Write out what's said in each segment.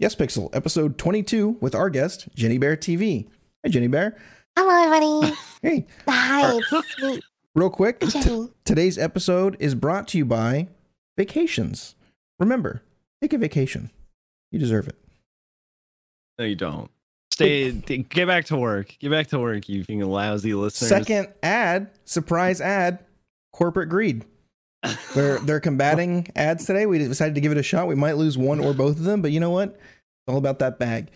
Yes Pixel, episode 22 with our guest, Jenny Bear TV. Hey, Jenny Bear. Hello, everybody. Hey, Hi, it's me, real quick, t- today's episode is brought to you by Vacations. Remember, take a vacation. You deserve it. No, you don't. Stay. get back to work. Get back to work. You fucking lousy listeners. Second ad, surprise ad, corporate greed. They're they're combating ads today. We decided to give it a shot. We might lose one or both of them, but you know what? It's all about that bag.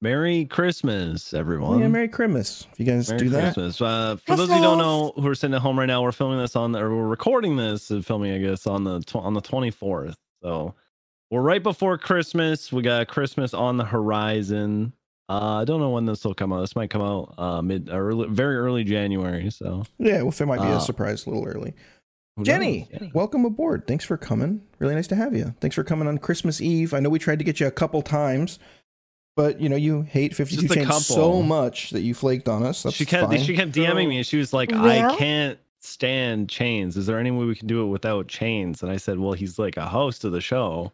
Merry Christmas, everyone. yeah, Merry Christmas. If you guys Merry do that, Christmas. Uh, for those of you who don't know who are sitting at home right now, we're filming this on, the, or we're recording this and filming, I guess, on the tw- on the twenty fourth. So we're right before Christmas. We got Christmas on the horizon. Uh, I don't know when this will come out. This might come out uh, mid, early, very early January. So yeah, well, it might be a Uh, surprise a little early. Who Jenny. Jenny. welcome aboard. Thanks for coming. Really nice to have you. Thanks for coming on Christmas Eve. I know we tried to get you a couple times, but you know you hate Fifty Two Just Chains couple. so much that you flaked on us. That's she kept fine. she kept DMing me. And She was like, Yeah? "I can't stand chains. Is there any way we can do it without chains?" And I said, "Well, he's like a host of the show,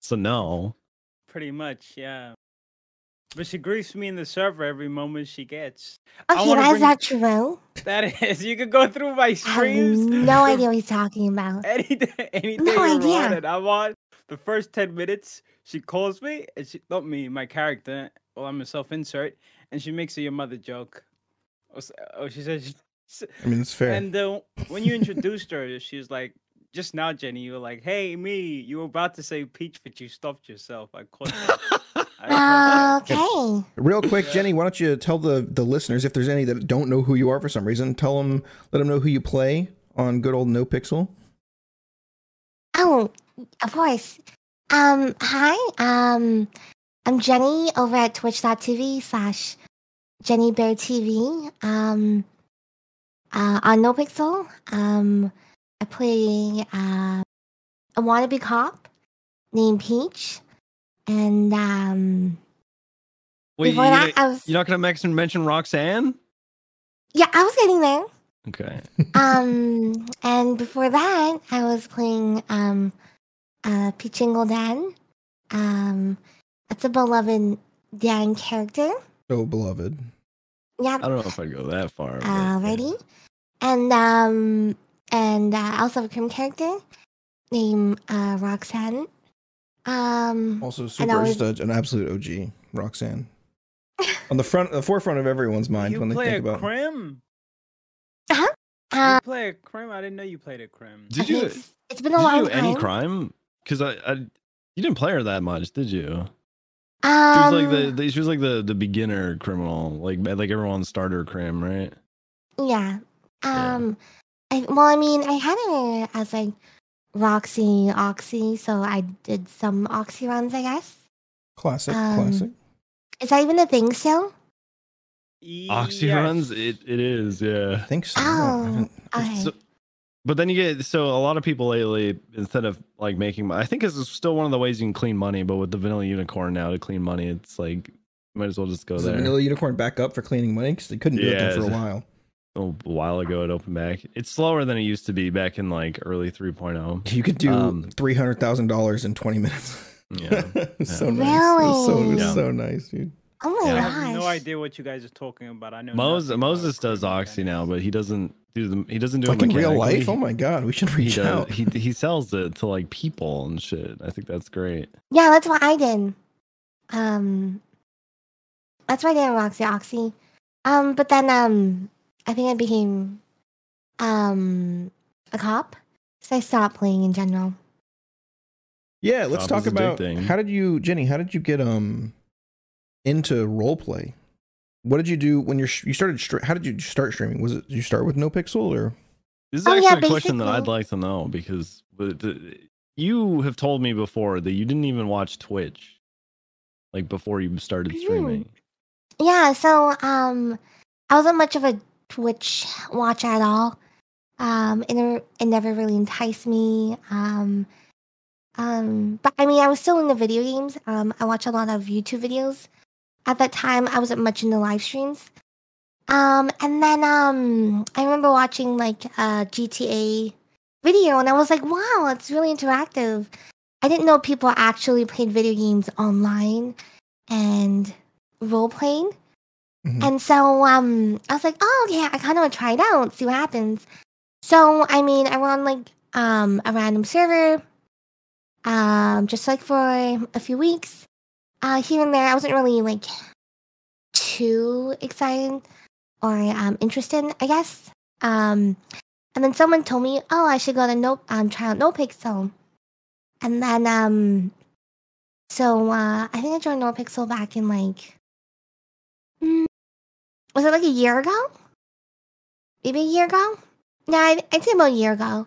so no." Pretty much, yeah. But she griefs me in the server every moment she gets. Okay, wanna that's bring- not true. That is, you can go through my streams. I have streams. no idea what he's talking about. Any day, any day No you're idea. I'm on. The first ten minutes, she calls me and she not me, my character. Well, I'm a self-insert, and she makes a your mother joke. Oh, s- she says. I mean, it's fair. And uh, when you introduced her, she was like, "Just now, Jenny, you were like, hey, me. You were about to say peach, but you stopped yourself. I caught that. I caught that. Okay. Real quick, Jenny, why don't you tell the the listeners if there's any that don't know who you are for some reason, tell them, let them know who you play on good old No Pixel. Oh, of course. Um, hi. Um, I'm Jenny over at twitch.tv slash Jenny Bear TV. Um, uh, on NoPixel. Um, I play uh, a wannabe cop named Peach. And um, Wait, you, before that, you're I was not gonna mention mention Roxanne? yeah, I was getting there. Okay. um, and before that, I was playing um, uh, Pachinko Dan. Um, that's a beloved Dan character. So beloved. Yeah, I don't know if I'd go that far. Already. yeah. And um, and uh, I also have a Krim character named uh, Roxanne. Um, Also super know, just a, an absolute OG, Roxanne. on the front the forefront of everyone's mind you when they play think a about crim. uh, you play a crim. I didn't know you played a crim. Did you it's, it's been a did long you do time. any crime? Because I, I you didn't play her that much, did you? Um, She Um, was like the, the she was like the the beginner criminal, like like everyone's starter crim, right? Yeah. Yeah. Um I well I mean I had her as like Roxy Oxy, so I did some Oxy runs, I guess. classic, um, classic. Is that even a thing still? Oxy Yes. runs, it it is, yeah. I think so. Oh, okay. So, but then you get so a lot of people lately instead of like making I think this is still one of the ways you can clean money, but with the vanilla unicorn now to clean money, it's like might as well just go Is the there. Vanilla Unicorn back up for cleaning money? Because they couldn't do it for a while. A while ago it opened back. It's slower than it used to be back in like early 3.0. You could do Um, three hundred thousand dollars in twenty minutes. Yeah. so Yeah. nice. So, it was Really? so nice, dude. Oh my I have no idea what you guys are talking about. I know Moses Moses does Oxy now, but he doesn't do the he doesn't do Like it in real life. Oh my god, we should He reach does. out. He he sells it to like people and shit. I think that's great. Yeah, that's what I did. Um that's why I did Roxy Oxy. Um but then um I think I became um a cop. So I stopped playing in general. Yeah, let's Cop talk is a big about thing. how did you, Jenny? How did you get um into role play? What did you do when you're you started? How did you start streaming? Was it did you start with No Pixel or? This is Oh, actually yeah, a question that I'd like to know because you have told me before that you didn't even watch Twitch like before you started streaming. Yeah, so um I wasn't much of a Twitch watch at all. Um it never, it never really enticed me. Um um but I mean I was still into video games. Um I watched a lot of YouTube videos. At that time I wasn't much into live streams. Um and then um I remember watching like a GTA video and I was like, wow, it's really interactive. I didn't know people actually played video games online and role playing. Mhm. And so um I was like, oh okay, I kinda wanna try it out, see what happens. So I mean I went on like um a random server, um, just like for a few weeks. Uh here and there. I wasn't really like too excited or um interested, I guess. Um and then someone told me, oh I should go to no um try out No Pixel. And then um so uh I think I joined No Pixel back in like was it like a year ago? Maybe a year ago? Yeah, I, I'd say about a year ago.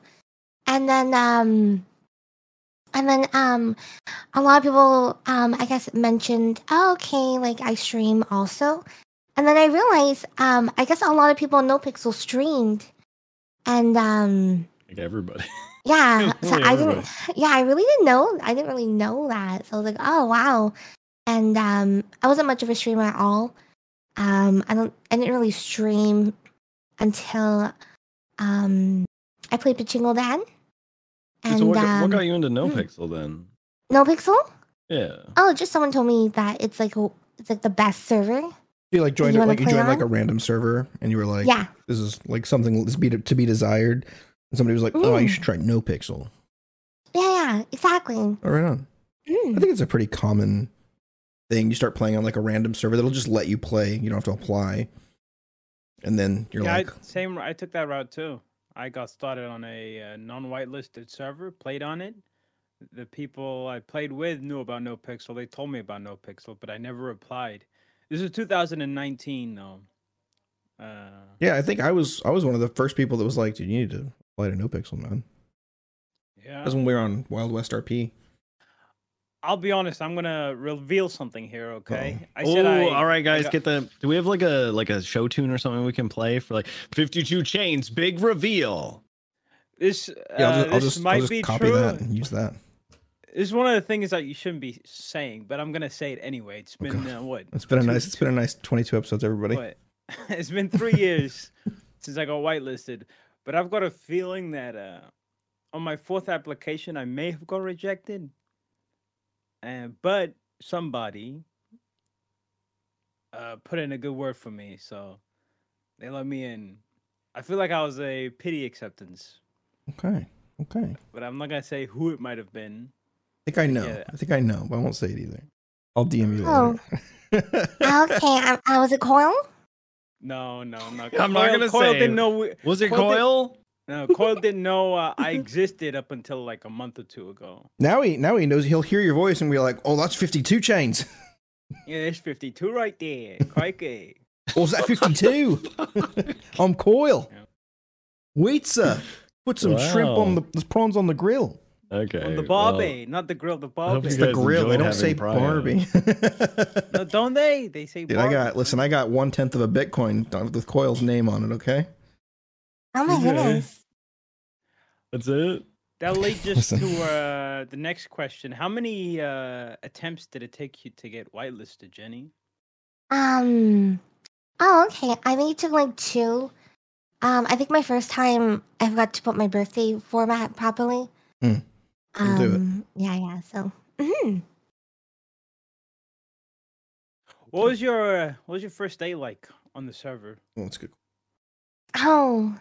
And then um and then um a lot of people um I guess mentioned, oh, okay, like I stream also. And then I realized um I guess a lot of people in No Pixel streamed. And um Like everybody. yeah, so Really I didn't. Yeah, I really didn't know. I didn't really know that. So I was like, oh wow. And um, I wasn't much of a streamer at all. Um, I don't. I didn't really stream until um, I played Pachinko Dan. And so what, got- what um, got you into No hmm. Pixel then? No Pixel? Yeah. Oh, just someone told me that it's like a, it's like the best server. You like joined You it, like you play joined like a random server, and you were like, yeah. "This is like something that's be to be desired." And somebody was like, "Oh, you should try No Pixel." Yeah. Yeah. Exactly. Oh, right on. I Mm. think it's a pretty common thing. You start playing on like a random server that'll just let you play. You don't have to apply, and then you're yeah, like, I, same. I took that route too. I got started on a uh, non-whitelisted server, played on it. The people I played with knew about No Pixel. They told me about No Pixel, but I never applied. This is 2019, though. Uh, "Yeah, I think I was I was one of the first people that was like, dude, you need to apply to No Pixel, man." yeah. That's when we were on Wild West RP. I'll be honest. I'm gonna reveal something here. Okay. I oh, said I. all right, I guys, got- get the. Do we have like a like a show tune or something we can play for like 52 chains, big reveal? This. Yeah, I'll uh, just, I'll just, might I'll just be copy true. that and use that. This is one of the things that you shouldn't be saying, but I'm gonna say it anyway. It's been Okay. uh, what? It's been a two- nice it's been a nice 22 episodes, everybody. What? it's been three years since I got whitelisted, but I've got a feeling that uh, on my fourth application I may have got rejected. And but somebody uh, put in a good word for me, so they let me in. I feel like I was a pity acceptance, Okay, okay. but I'm not gonna say who it might have been. I think I know. Yeah. I think I know, but I won't say it either. I'll DM you Oh. later. Okay. I, I was it Koil? No, no, I'm not. I'm not gonna Koil say. didn't know. we- Was it Koil did- Koil? No, Koil didn't know uh, I existed up until like a month or two ago. now he now he knows he'll hear your voice and be like, "Oh, that's 52 chains." Yeah, there's 52 right there. Crikey. Oh, is that 52? I'm Koil. Yeah. Wait, sir. Put some shrimp on the, the prawns on the grill. Okay. On the well, Barbie, not the grill, the hope It's the grill. They don't say having Brian. Barbie. No, don't they? They say Dude, I got listen. I got one tenth of a Bitcoin with Koil's name on it. Okay. Oh my Okay. goodness. That's it. That leads us to uh, the next question. How many uh, attempts did it take you to get whitelisted, Jenny? Um. Oh, okay. I think it took like two. Um, I think my first time I forgot to put my birthday format properly. Hmm. You'll do it. Um. Yeah. Yeah. So. mhm. What was your uh, What was your first day like on the server? Oh, that's good. Oh.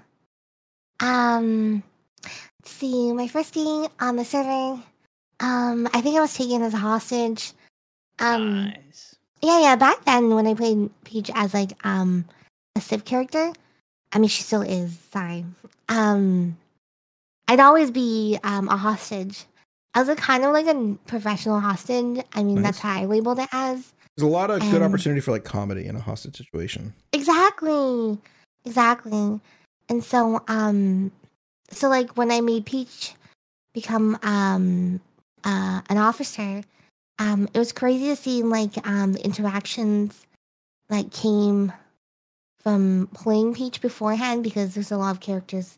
Um. Let's see. My first day on the server. Um. I think I was taken as a hostage. Um. nice. Yeah, yeah. Back then, when I played Peach as like um a Civ character, I mean she still is. Sorry. Um, I'd always be um a hostage. I was a kind of like a professional hostage. I mean, that's how I labeled it as. There's a lot of good Um, opportunity for like comedy in a hostage situation. Exactly, exactly. And so, um, so like when I made Peach become um uh an officer, um, it was crazy to see like um the interactions like came from playing Peach beforehand because there's a lot of characters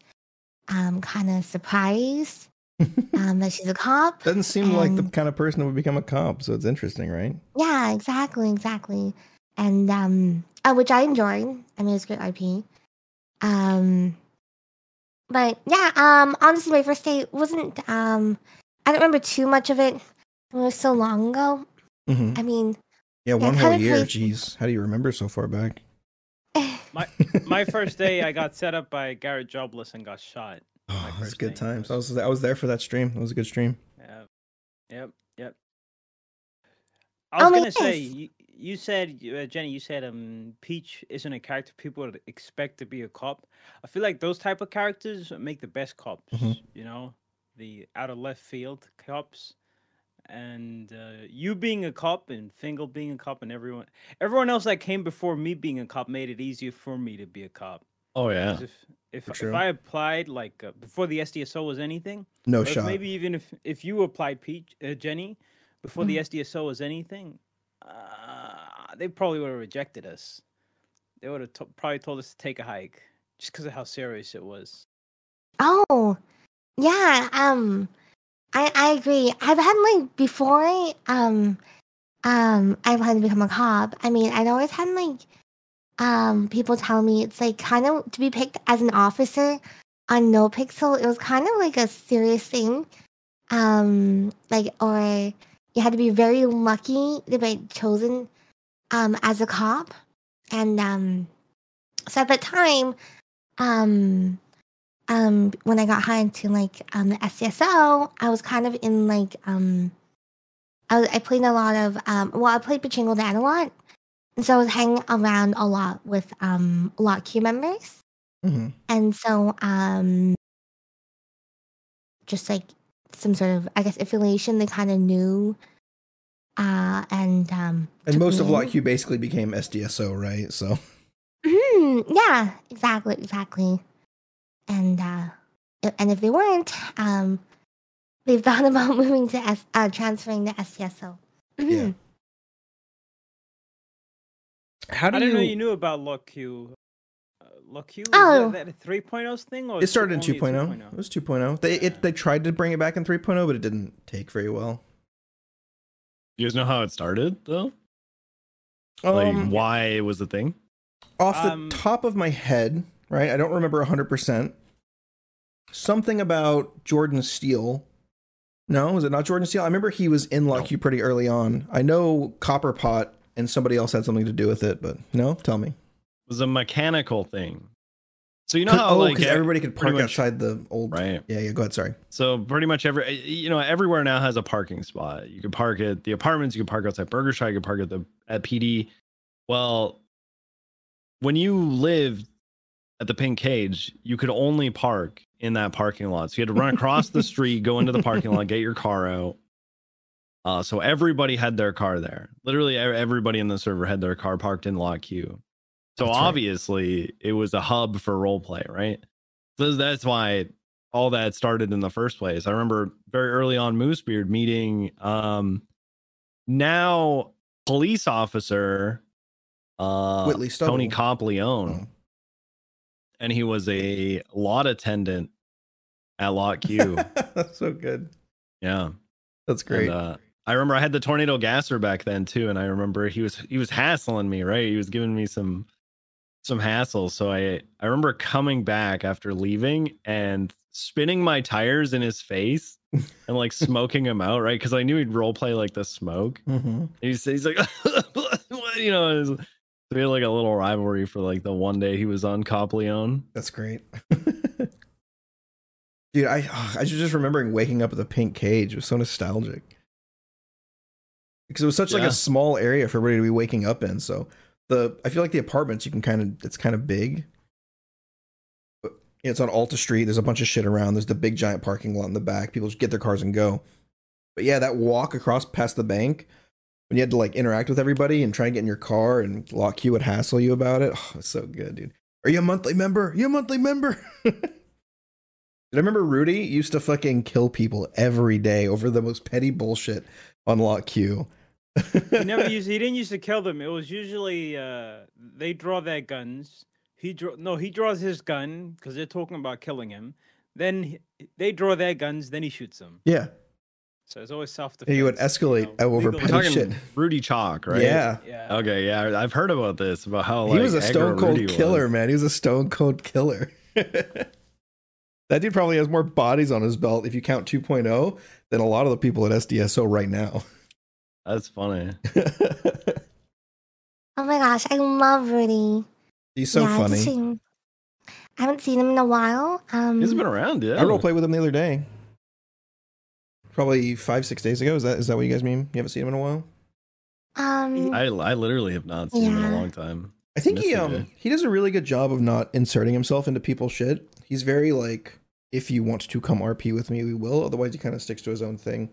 um kind of surprised um that she's a cop. Doesn't seem like the kind of person that would become a cop, so it's interesting, right? Yeah, exactly, exactly. And um uh, which I enjoyed. I mean it's good IP. Um but yeah, um honestly my first day wasn't um I don't remember too much of it. It was so long ago. hmm I mean, Yeah, one whole year. plays- Jeez, how do you remember so far back? My my first day, I got set up by Garrett Jobless and got shot. Oh, my that's good day times. I was- was I was there for that stream. It was a good stream. Yep. Yep. Yep. I was Oh, gonna say you, you said uh, Jenny, you said um Peach isn't a character people would expect to be a cop. I feel like those type of characters make the best cops. Mhm. You know, the out of left field cops. And uh, you being a cop and Fingal being a cop and everyone everyone else that came before me being a cop made it easier for me to be a cop. Oh yeah. If if, if. I applied like uh, before the SDSO was anything, No shot. Maybe even if if you applied Peach uh, Jenny before the Mm-hmm. SDSO was anything, uh, they probably would have rejected us. They would have to- probably told us to take a hike just because of how serious it was. oh, yeah. Um, I I agree. I've had like before. Um, um, I wanted to become a cop. I mean, I'd always had like, um, people tell me it's like kind of to be picked as an officer on No Pixel. It was kind of like a serious thing. Um, like or you had to be very lucky to be chosen, um, as a cop, and um, so at that time, um, um when I got hired to like um the SDSO, I was kind of in like um I was, I played a lot of um well I played Pachinko Dan a lot. And so I was hanging around a lot with um a lot of Q members. hmm And so um just like some sort of I guess affiliation they kind of knew uh and um And most of Lot. Q basically became SDSO, right? So Mhm, yeah, exactly, exactly. And uh and if they weren't, um they've thought about moving to S uh transferring to SDSO. Yeah. how do I didn't you? know you knew about Lot Q. Lot Q? Is Oh. that, that a 3.0 thing? Or it started in only a 2.0. It was 2.0. They Yeah. it they tried to bring it back in 3.0, but it didn't take very well. You guys know how it started though? Like Um, why it was the thing? off the Um, top of my head, right? I don't remember 100%. Something about Jordan Steele. No, was it not Jordan Steele? I remember he was in Lock No. Pretty early on. I know Copperpot and somebody else had something to do with it, but no, tell me. Was a mechanical thing. So you know how oh, like everybody could park much- outside the old. right. Yeah, yeah. Go ahead. Sorry. So pretty much every you know everywhere now has a parking spot. You could park at the apartments. You could park outside Burger Shot. You can park at the at PD. Well, when you lived at the Pink Cage, you could only park in that parking lot. So you had to run across the street, go into the parking lot, get your car out. Uh, so everybody had their car there. Literally, everybody in the server had their car parked in Lot Q. So That's right. obviously, it was a hub for role play, right? So that's why all that started in the first place. I remember very early on Moosebeard meeting um now police officer uh Whitley Stubble. Tony Compleone. Oh. And he was a lot attendant at Lot Q. That's so good. yeah. That's great. And, uh, I remember I had the tornado gasser back then too, and I remember he was he was hassling me, right? He was giving me some some hassle. So I I remember coming back after leaving and spinning my tires in his face and like smoking him out, right? Because I knew he'd role play like the smoke. hmm He's he's like, you know, it was- we had like a little rivalry for like the one day he was on Cop Leon. That's great. Dude, I I was just remembering waking up at the pink cage. It was so nostalgic. Because it was such like a small area for everybody to be waking up in. So the I feel like the apartments you can kind of it's kind of big. It's on Alta Street. There's a bunch of shit around. There's the big giant parking lot in the back. People just get their cars and go. But yeah, that walk across past the bank when you had to like interact with everybody and try and get in your car and lock you would hassle you about it. Oh, it's so good, dude. Are you a monthly member? Are you a monthly member? Did I remember Rudy used to fucking kill people every day over the most petty bullshit on Lot Q? He never used. He didn't used to kill them. It was usually uh, they draw their guns. He draw no. He draws his gun because they're talking about killing him. Then he, they draw their guns. Then he shoots them. yeah, So it's always self defense. he would escalate over We're petty shit. Rudy Chalk, right? Yeah, Yeah. Okay, yeah, I've heard about this about how like, he was a aggro stone cold Rudy was. killer, man. He was a stone cold killer. That dude probably has more bodies on his belt if you count 2.0 than a lot of the people at SDSO right now. That's funny. Oh my gosh, I love Rudy. He's so Yeah, funny. shame. I haven't seen him in a while. Um, He's been around, yeah. I role played with him the other day. Probably five, six days ago. Is that is that what you guys mean? You haven't seen him in a while? um, I I literally have not seen him in a long time. I think he um it. he does a really good job of not inserting himself into people's shit. He's very like, if you want to come RP with me, we will. Otherwise, he kind of sticks to his own thing.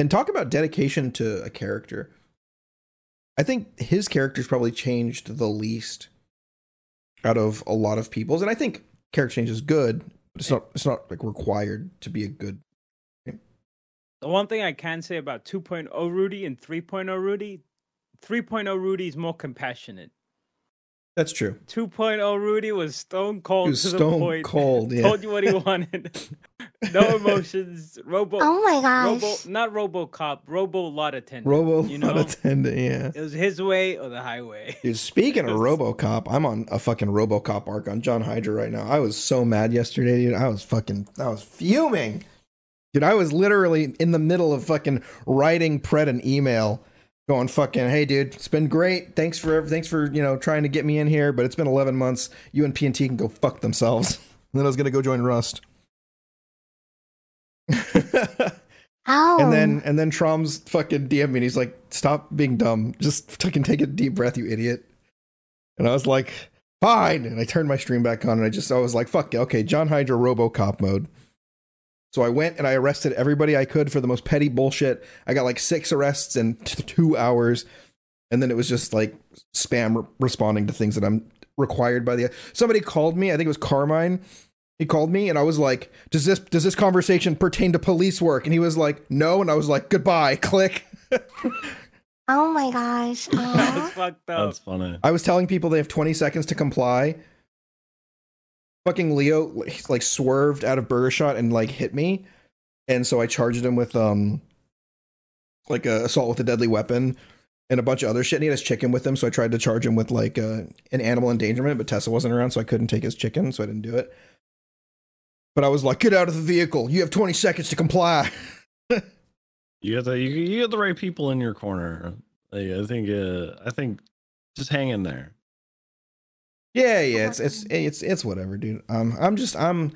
And talk about dedication to a character. I think his character's probably changed the least out of a lot of people's, and I think character change is good, but it's not it's not like required to be a good. The one thing I can say about 2.0 Rudy and 3.0 Rudy, 3.0 Rudy is more compassionate. That's true. 2.0 Rudy was stone cold He was to the stone point. cold. Yeah. Told you what he wanted. no emotions. Robo. oh my Robo. gosh. Not RoboCop. Robo lot attendant. Robo You lot attendant. Yeah. It was his way or the highway. Dude, speaking of RoboCop, I'm on a fucking RoboCop arc on John Hydra right now. I was so mad yesterday, dude. I was fucking, I was fuming, dude. I was literally in the middle of fucking writing Pred an email, going fucking, hey, dude, it's been great. Thanks for, thanks for, you know, trying to get me in here, but it's been 11 months. You and PNT can go fuck themselves. And then I was gonna go join Rust. Oh. And then and then Trom's fucking DM me and he's like, stop being dumb. Just fucking take a deep breath, you idiot. And I was like, fine. And I turned my stream back on and I just I was like, fuck it, okay, John Hydra Robocop mode. So I went and I arrested everybody I could for the most petty bullshit. I got like six arrests in t- two hours. And then it was just like spam re- responding to things that I'm required by the somebody called me, I think it was Carmine. He called me and I was like, "Does this does this conversation pertain to police work?" And he was like, "No." And I was like, "Goodbye." Click. oh my gosh. That's fucked up. That's funny. I was telling people they have 20 seconds to comply. Fucking Leo like, swerved out of burger shot and like hit me, and so I charged him with um like a assault with a deadly weapon and a bunch of other shit. And he had his chicken with him, so I tried to charge him with like uh, an animal endangerment, but Tessa wasn't around, so I couldn't take his chicken, so I didn't do it. But I was like, "Get out of the vehicle! You have 20 seconds to comply." You got the you, you got the right people in your corner. Like, I think uh I think just hang in there. Yeah, yeah, it's it's it's it's whatever, dude. Um, I'm just I'm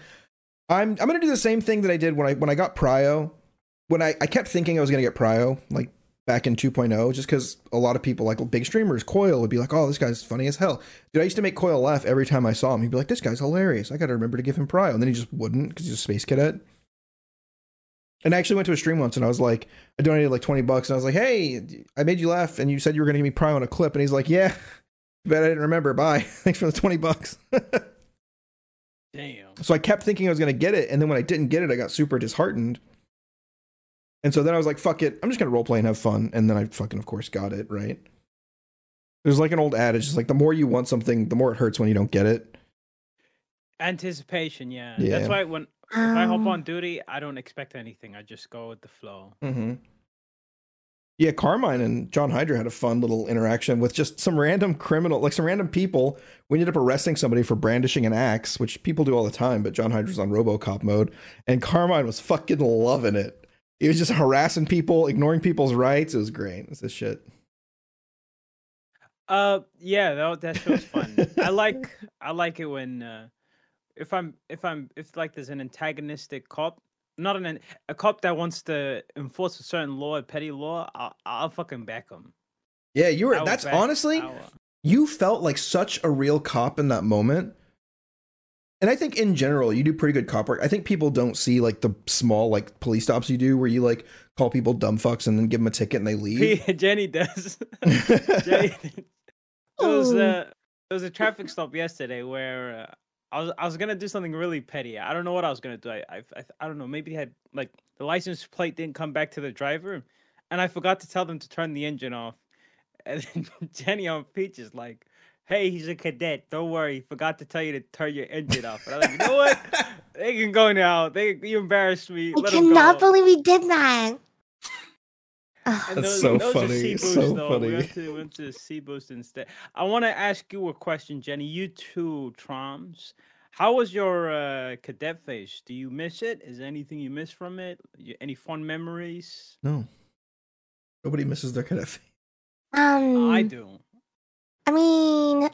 I'm I'm gonna do the same thing that I did when I when I got Prio. When I I kept thinking I was gonna get Prio like back in 2.0, just because a lot of people like big streamers, Koil would be like, "Oh, this guy's funny as hell." Dude, I used to make Koil laugh every time I saw him. He'd be like, "This guy's hilarious." I got to remember to give him Prio, and then he just wouldn't because he's a space cadet. And I actually went to a stream once, and I was like, I donated like 20 bucks, and I was like, "Hey, I made you laugh, and you said you were gonna give me Prio on a clip," and he's like, "Yeah." Bet I didn't remember. Bye. Thanks for the 20 bucks. Damn. so I kept thinking I was going to get it. And then when I didn't get it, I got super disheartened. And so then I was like, fuck it. I'm just going to roleplay and have fun. And then I fucking, of course, got it, right? There's like an old adage. It's like the more you want something, the more it hurts when you don't get it. Anticipation, yeah. Yeah. That's why when I hop on duty, I don't expect anything. I just go with the flow. Mm-hmm. Yeah, Carmine and John Hydra had a fun little interaction with just some random criminal, like some random people. We ended up arresting somebody for brandishing an axe, which people do all the time, but John Hydra's on Robocop mode, and Carmine was fucking loving it. He was just harassing people, ignoring people's rights. It was great. It's this shit. Uh, yeah, that that show's fun. I like I like it when uh, if I'm if I'm if like there's an antagonistic cop, not an a cop that wants to enforce a certain law, a petty law. I'll, I'll fucking back him. Yeah, you were. That's back- honestly, will- you felt like such a real cop in that moment. And I think in general, you do pretty good cop work. I think people don't see like the small like police stops you do where you like call people dumb fucks and then give them a ticket and they leave. Jenny does. Jenny, there was a there was a traffic stop yesterday where uh, I was I was gonna do something really petty. I don't know what I was gonna do. I I I, I don't know. Maybe they had like the license plate didn't come back to the driver, and I forgot to tell them to turn the engine off. And then Jenny on Peach is like, "Hey, he's a cadet. Don't worry. Forgot to tell you to turn your engine off." And I'm like, "You know what? They can go now. They you embarrassed me. I Let cannot go." believe we did that. Ugh. And That's those- so those funny, C-Boost, so though. funny. We went to, we went to C Boost instead. I want to ask you a question, Jenny. You too, Troms. How was your uh, cadet phase? Do you miss it? Is there anything you miss from it? Y- Any fun memories? No. Nobody misses their cadet phase. Um, I do. I mean,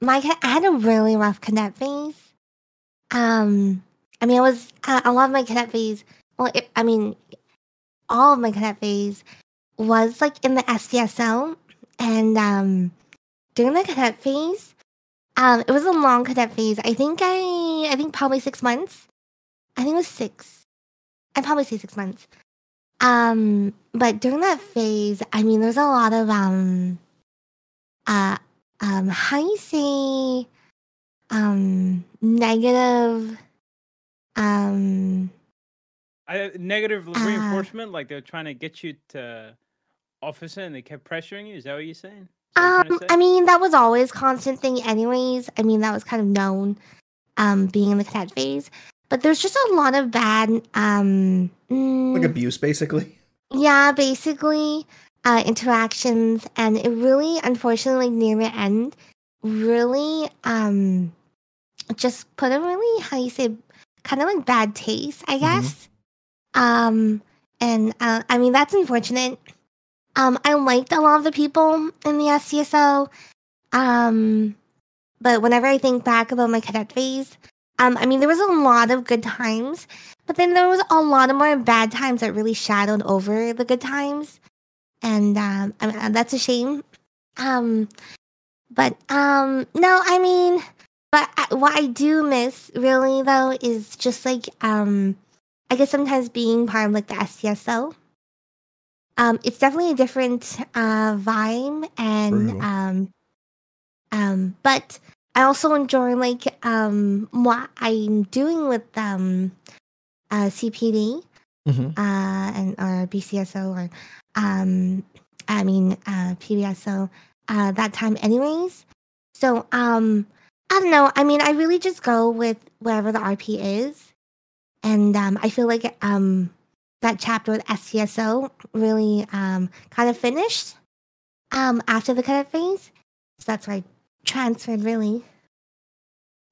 my I had a really rough cadet phase. Um, I mean, I was uh, a lot of my cadet phase. Well, it, I mean, all of my cadet phase was like in the SDSO, and um, during the cadet phase, um, it was a long cadet phase. I think I, I think probably six months. I think it was six. I'd probably say six months. Um, but during that phase, I mean, there's a lot of um uh um how you say um negative um I, negative Uh, reinforcement, like they're trying to get you to officer and they kept pressuring you. Is that what you're saying? What um I mean that was always constant thing anyways. I mean that was kind of known um being in the cadet phase. But there's just a lot of bad um mm, Like abuse, basically. yeah basically uh interactions and it really unfortunately near the end really um just put a really how you say kind of like bad taste i Mhm. guess um and uh, i mean that's unfortunate. Um i liked a lot of the people in the SDSO um but whenever i think back about my cadet phase um i mean there was a lot of good times but then there was a lot of more bad times that really shadowed over the good times. And um I mean, that's a shame. Um but um no i mean but I, what i do miss really though is just like um i guess sometimes being part of like the SDSO um it's definitely a different uh vibe and um um but i also enjoy like um what i'm doing with um uh cpd Mm-hmm. uh, and or BCSO or um, I mean uh, PBSO uh, that time, anyways. So um, I don't know. I mean, I really just go with wherever the RP is, and um, I feel like um, that chapter with SDSO really um, kind of finished um, after the cadet phase. So that's why I transferred really.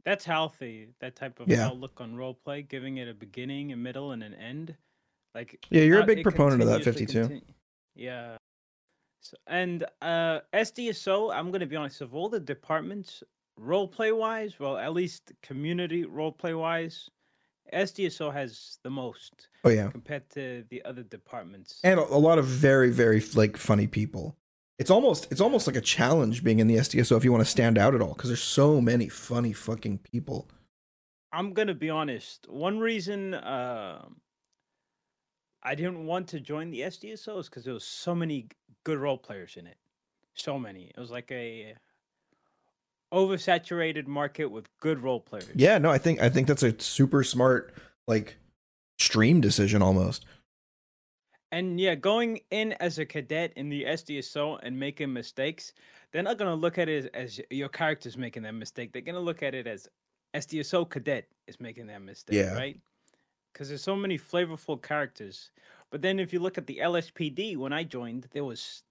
That's healthy. That type of Yeah. outlook on roleplay, giving it a beginning, a middle, and an end. Like Yeah, you're a big proponent of that, 52. contin- Yeah. So, and uh SDSO, I'm gonna be honest, of all the departments, roleplay wise, well, at least community roleplay wise, SDSO has the most Oh yeah, compared to the other departments. and a, a lot of very very like funny people. It's almost it's almost like a challenge being in the SDSO if you want to stand out at all because there's so many funny fucking people. I'm gonna be honest. One reason um I didn't want to join the SDSO is because there was so many good role players in it. So many. It was like a oversaturated market with good role players. Yeah, no, I think I think that's a super smart like stream decision almost. And yeah, going in as a cadet in the SDSO and making mistakes, they're not gonna look at it as, as your character's making that mistake. They're gonna look at it as SDSO cadet is making that mistake, Yeah. right? Because there's so many flavorful characters. But then if you look at the LSPD, when I joined, there was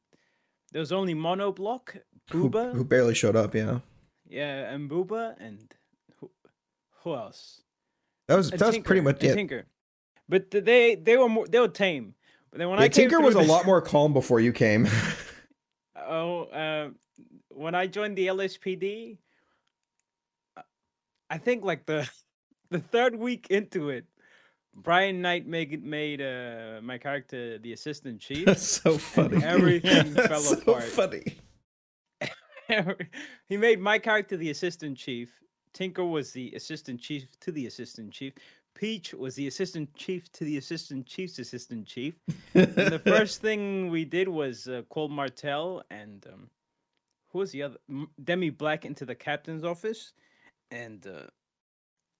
there was only Monoblock, Who, Booba, who barely showed up, yeah. Yeah, and Booba, and who, who else? That was A that was pretty much it. Tinker. But they they were more they were tame. But then when Yeah, I Tinker was a lot more calm before you came. Oh, uh, when I joined the LSPD, uh, I think like the the third week into it, Brian Knight made made uh, my character the assistant chief. That's so funny. everything That's fell so apart. funny. he made my character the assistant chief. Tinker was the assistant chief to the assistant chief. Peach was the assistant chief to the assistant chief's assistant chief. And the first thing we did was uh, call Martel and um, who was the other Demi Black into the captain's office, and uh,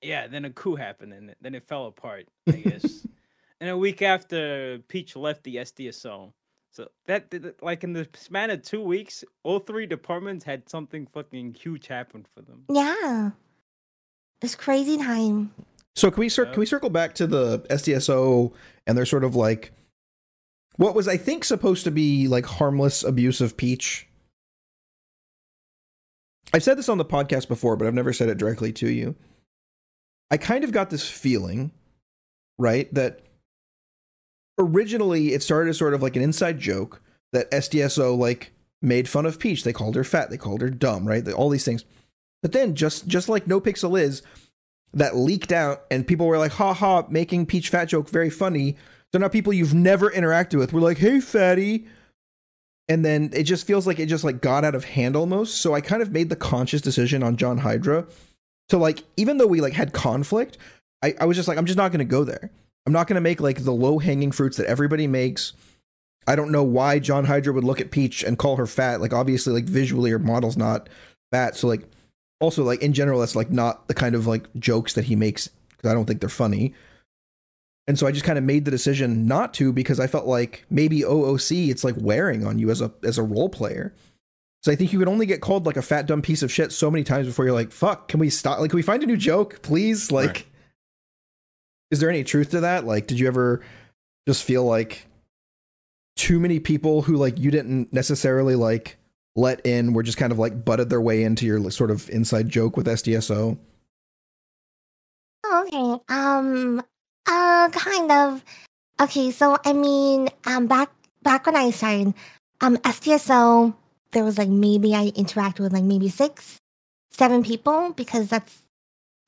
yeah, then a coup happened and then it fell apart. I guess. and a week after, Peach left the SDSO. So that like in the span of two weeks, all three departments had something fucking huge happen for them. Yeah, it's crazy time. So can we cir- Yeah. can we circle back to the SDSO and they're sort of like what was I think supposed to be like harmless abuse of Peach? I've said this on the podcast before, but I've never said it directly to you. I kind of got this feeling, right, that originally it started as sort of like an inside joke that SDSO like made fun of Peach. They called her fat, they called her dumb, right? All these things. But then just just like No Pixel is, that leaked out and people were like, ha ha, making Peach fat joke very funny. So now people you've never interacted with were like, hey fatty. And then it just feels like it just like got out of hand almost. So I kind of made the conscious decision on John Hydra to like, even though we like had conflict, I, I was just like, I'm just not gonna go there. I'm not gonna make like the low hanging fruits that everybody makes. I don't know why John Hydra would look at Peach and call her fat. Like obviously, like visually, her model's not fat. So like, also like in general, that's like not the kind of like jokes that he makes because I don't think they're funny. And so I just kind of made the decision not to because I felt like maybe OOC it's like wearing on you as a as a role player. So I think you could only get called like a fat dumb piece of shit so many times before you're like, fuck, can we stop? Like, can we find a new joke, please? Like, Right. Is there any truth to that? Like, did you ever just feel like too many people who like you didn't necessarily like let in were just kind of like butted their way into your sort of inside joke with SDSO? Okay. Um. Uh. Kind of. Okay. So I mean, um, back back when I started, um, SDSO, there was like maybe I interacted with like maybe six, seven people because that's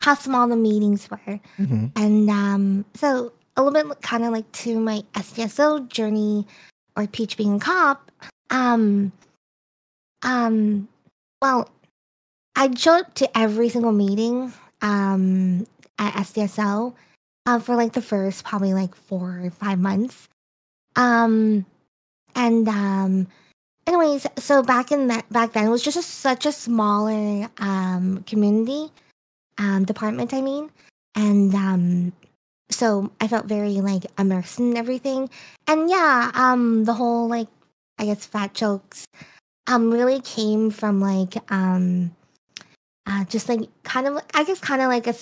how small the meetings were. Mm-hmm. And um, so a little bit kind of like to my SDSO journey or Peach being a cop. Um, um, well, I showed up to every single meeting um, at SDSO uh, for like the first probably like four or five months. Um, and um, anyways, so back in that back then it was just a, such a smaller um community um department. I mean, and um, so I felt very like immersed in everything. And yeah, um, the whole like I guess fat jokes um really came from like um uh just like kind of I guess kind of like a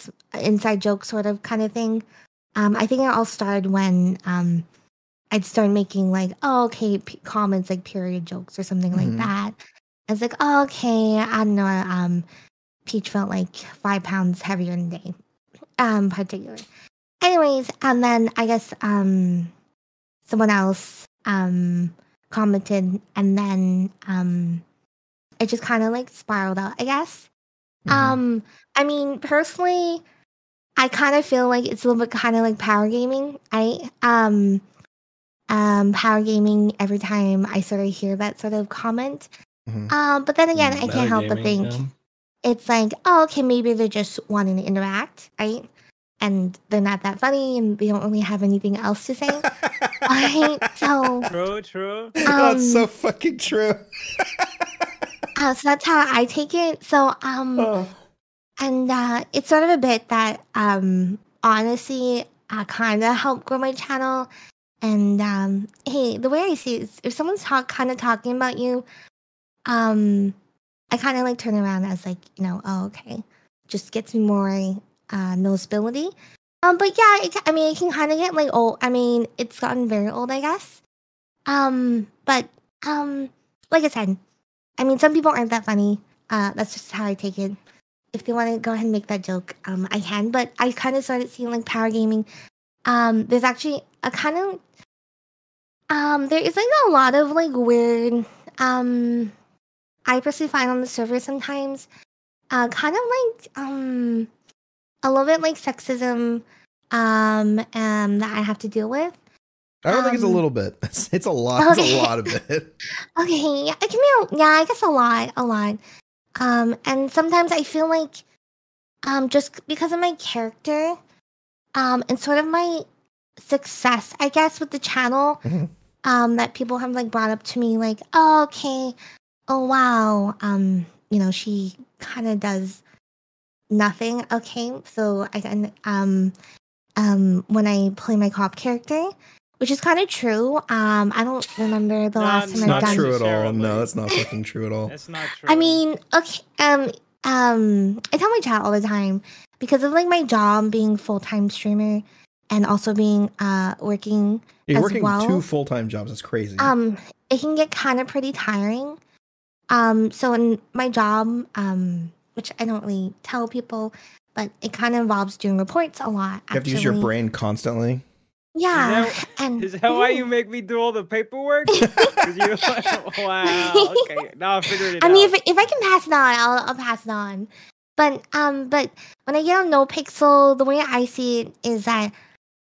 inside joke sort of kind of thing. Um, I think it all started when um I'd start making like oh okay p- comments like period jokes or something Mhm. like that. It's like oh, okay I don't know um Peach felt like five pounds heavier today um particular. Anyways, and then I guess um someone else um commented and then um it just kind of like spiraled out, I guess. Mm-hmm. Um I mean personally I kind of feel like it's a little bit kind of like power gaming. I um um power gaming every time I sort of hear that sort of comment. Mhm. Um but then again, I can't help but think yeah. It's like, oh, okay, maybe they're just wanting to interact, right? And they're not that funny and they don't really have anything else to say. right? So, True, true. That's so um, fucking true. uh, so that's how I take it. So, um, Oh. and uh, it's sort of a bit that, um, honestly, uh, kind of helped grow my channel. And um, hey, the way I see it is, if someone's talk kind of talking about you, um, I kind of like turn around as like, you know, oh, okay, just gets me more uh, noticeability. Um, but yeah, it, I mean, it can kind of get like old. I mean, it's gotten very old, I guess. Um, but um, like I said, I mean, some people aren't that funny. Uh, that's just how I take it. If they want to go ahead and make that joke, um, I can. But I kind of started seeing like power gaming. Um, there's actually a kind of um, there is like a lot of like weird um, I personally find on the server sometimes, uh, kind of like um, a little bit like sexism, um, um, that I have to deal with. I don't think it's a um, little bit. It's, it's a lot. It's a lot of it. Okay, yeah, it can be. A, yeah, I guess a lot, a lot. Um, and sometimes I feel like, um, just because of my character, um, and sort of my success, I guess, with the channel, Mhm. um, that people have like brought up to me, like, oh, okay, oh wow, um, you know, she kind of does nothing. Okay, so I can, um, um, when I play my cop character. Which is kind of true. Um, I don't remember the No, last it's It's time I've not done true at all. No, that's not fucking true at all. That's not true. I mean, okay, um, um, I tell my chat all the time because of like my job being full time streamer and also being uh working. You're as working well. two full time jobs. That's crazy. Um, it can get kind of pretty tiring. Um, so in my job, um, which I don't really tell people, but it kind of involves doing reports a lot. You have to use your brain constantly. Yeah, that- and Is that why you make me do all the paperwork? 'Cause you, wow. Okay. Now I figured it I out. mean, if, if I can pass it on, I'll, I'll pass it on. But um, but when I get on No Pixel, the way I see it is that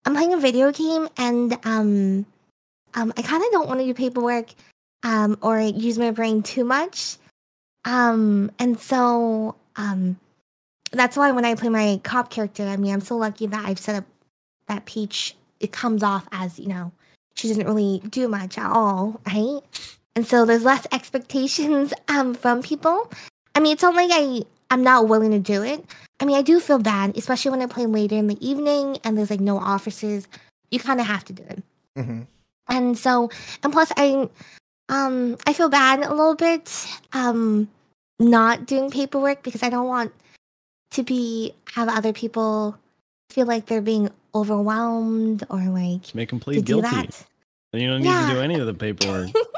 I'm playing a video game, and um, um, I kind of don't want to do paperwork, um, or use my brain too much, um, and so um, that's why when I play my cop character, I mean, I'm so lucky that I've set up that Peach. It comes off as you know, she doesn't really do much at all, right? and so there's less expectations um from people. I mean, it's not like I I'm not willing to do it. I mean, I do feel bad, especially when I play later in the evening and there's like no officers. You kind of have to do it, hmm and so and plus I um I feel bad a little bit um not doing paperwork because I don't want to be have other people feel like they're being overwhelmed or like Just make them plead guilty. that. Then you don't need to do any of the paperwork. True.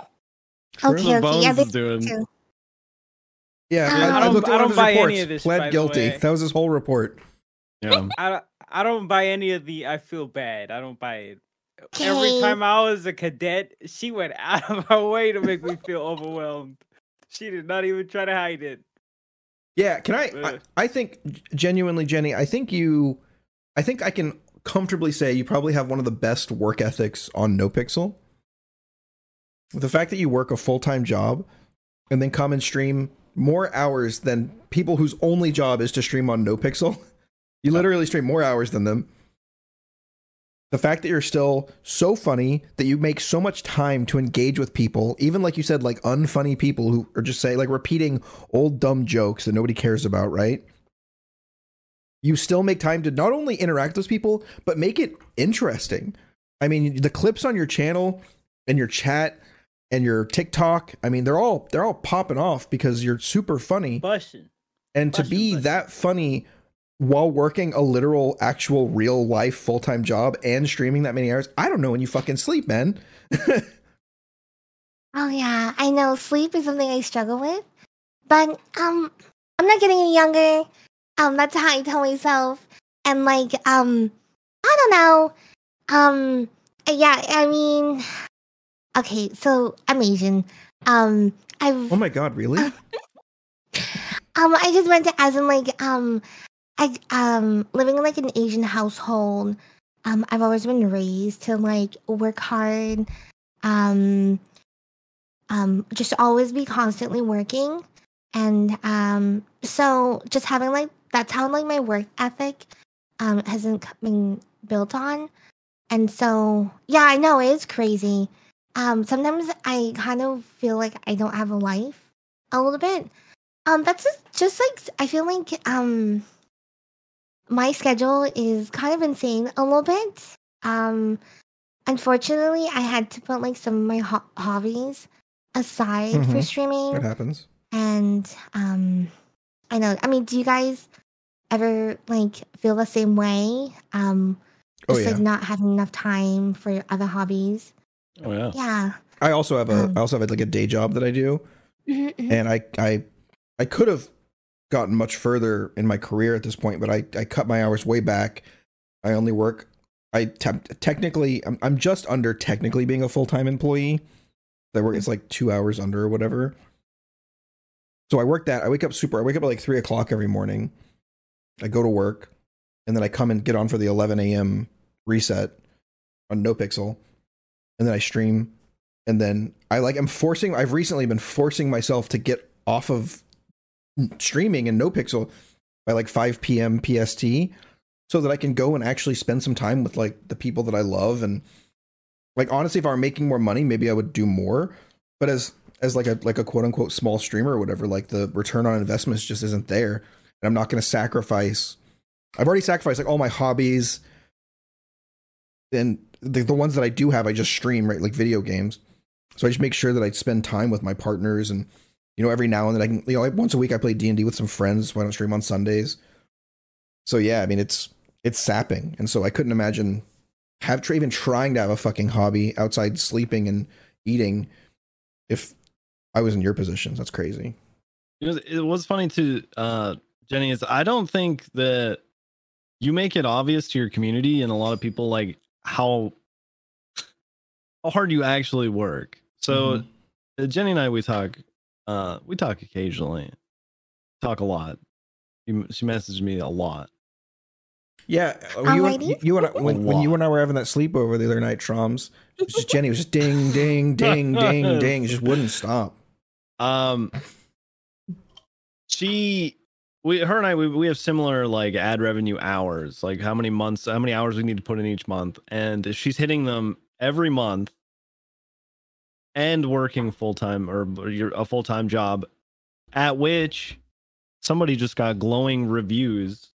Okay, What okay, yeah, Bones is doing. Yeah, I I, I don't- looked I don't his buy any of this, Pled by the guilty. way. That was his whole report. Yeah. I, I don't buy any of the I feel bad. I don't buy it. Every time I was a cadet, she went out of her way to make me feel overwhelmed. She did not even try to hide it. Yeah, can I, I? I think genuinely, Jenny. I think you. I think I can comfortably say you probably have one of the best work ethics on NoPixel. The fact that you work a full time job and then come and stream more hours than people whose only job is to stream on NoPixel. You literally stream more hours than them. The fact that you're still so funny that you make so much time to engage with people, even like you said, like unfunny people who are just saying like repeating old dumb jokes that nobody cares about, right? You still make time to not only interact with those people, but make it interesting. I mean, the clips on your channel and your chat and your TikTok, I mean, they're all they're all popping off because you're super funny. Busting. And to Bussin', be bussin'. that funny while working a literal, actual, real life full time job and streaming that many hours, I don't know when you fucking sleep, man. Oh yeah, I know sleep is something I struggle with, but um, I'm not getting any younger. Um, that's how I tell myself, and like um, I don't know. Um, yeah, I mean, okay, so I'm Asian. Um, I've oh my god, really? um, I just meant to, as in like um, I um living in like an Asian household. Um, I've always been raised to like work hard. Um, um, just always be constantly working, and um, so just having like that's how like my work ethic um hasn't been built on, and so yeah, I know it is crazy. Um, sometimes I kind of feel like I don't have a life a little bit. Um, that's just, just like I feel like um my schedule is kind of insane a little bit. Um, unfortunately, I had to put like some of my ho- hobbies aside for Mhm. streaming, It happens. and um, I know. I mean, do you guys ever like feel the same way? Um, Oh, just like yeah. not having enough time for your other hobbies. Oh yeah. Yeah. I also have a Um, I also have like a day job that I do. Mhm, mhm. and I I I could have gotten much further in my career at this point, but I I cut my hours way back. I only work. I te- technically I'm I'm just under technically being a full time employee. I work it's like two hours under or whatever. So I work that. I wake up super. I wake up at like three o'clock every morning. I go to work, and then I come and get on for the 11 a.m. reset on NoPixel, and then I stream and then I like I'm forcing I've recently been forcing myself to get off of streaming and no pixel by like 5 p.m. PST so that I can go and actually spend some time with like the people that I love and like honestly if I were making more money maybe I would do more. But as as like a like a quote unquote small streamer or whatever like the return on investments just isn't there. And I'm not going to sacrifice I've already sacrificed like all my hobbies. And the, the ones that I do have I just stream right like video games. So I just make sure that I spend time with my partners and you know every now and then I can you know once a week I play D&D with some friends I don't stream on Sundays. So yeah, I mean it's it's sapping and so I couldn't imagine have even trying to have a fucking hobby outside sleeping and eating if I was in your positions. That's crazy. It was, it was funny to uh, Jenny. Is I don't think that you make it obvious to your community and a lot of people like how how hard you actually work. So uh, Jenny and I we talk uh we talk occasionally. Talk a lot. You- She messaged me a lot. Yeah, uh, you, and, Alrighty. you and I, when, when you and I were having that sleepover the other night, Troms, it was just Jenny was just ding, ding, ding, ding, ding. It just wouldn't stop. Um she we her and I we, we have similar like ad revenue hours, like how many months how many hours we need to put in each month. And she's hitting them every month and working full time or your a full time job at which somebody just got glowing reviews.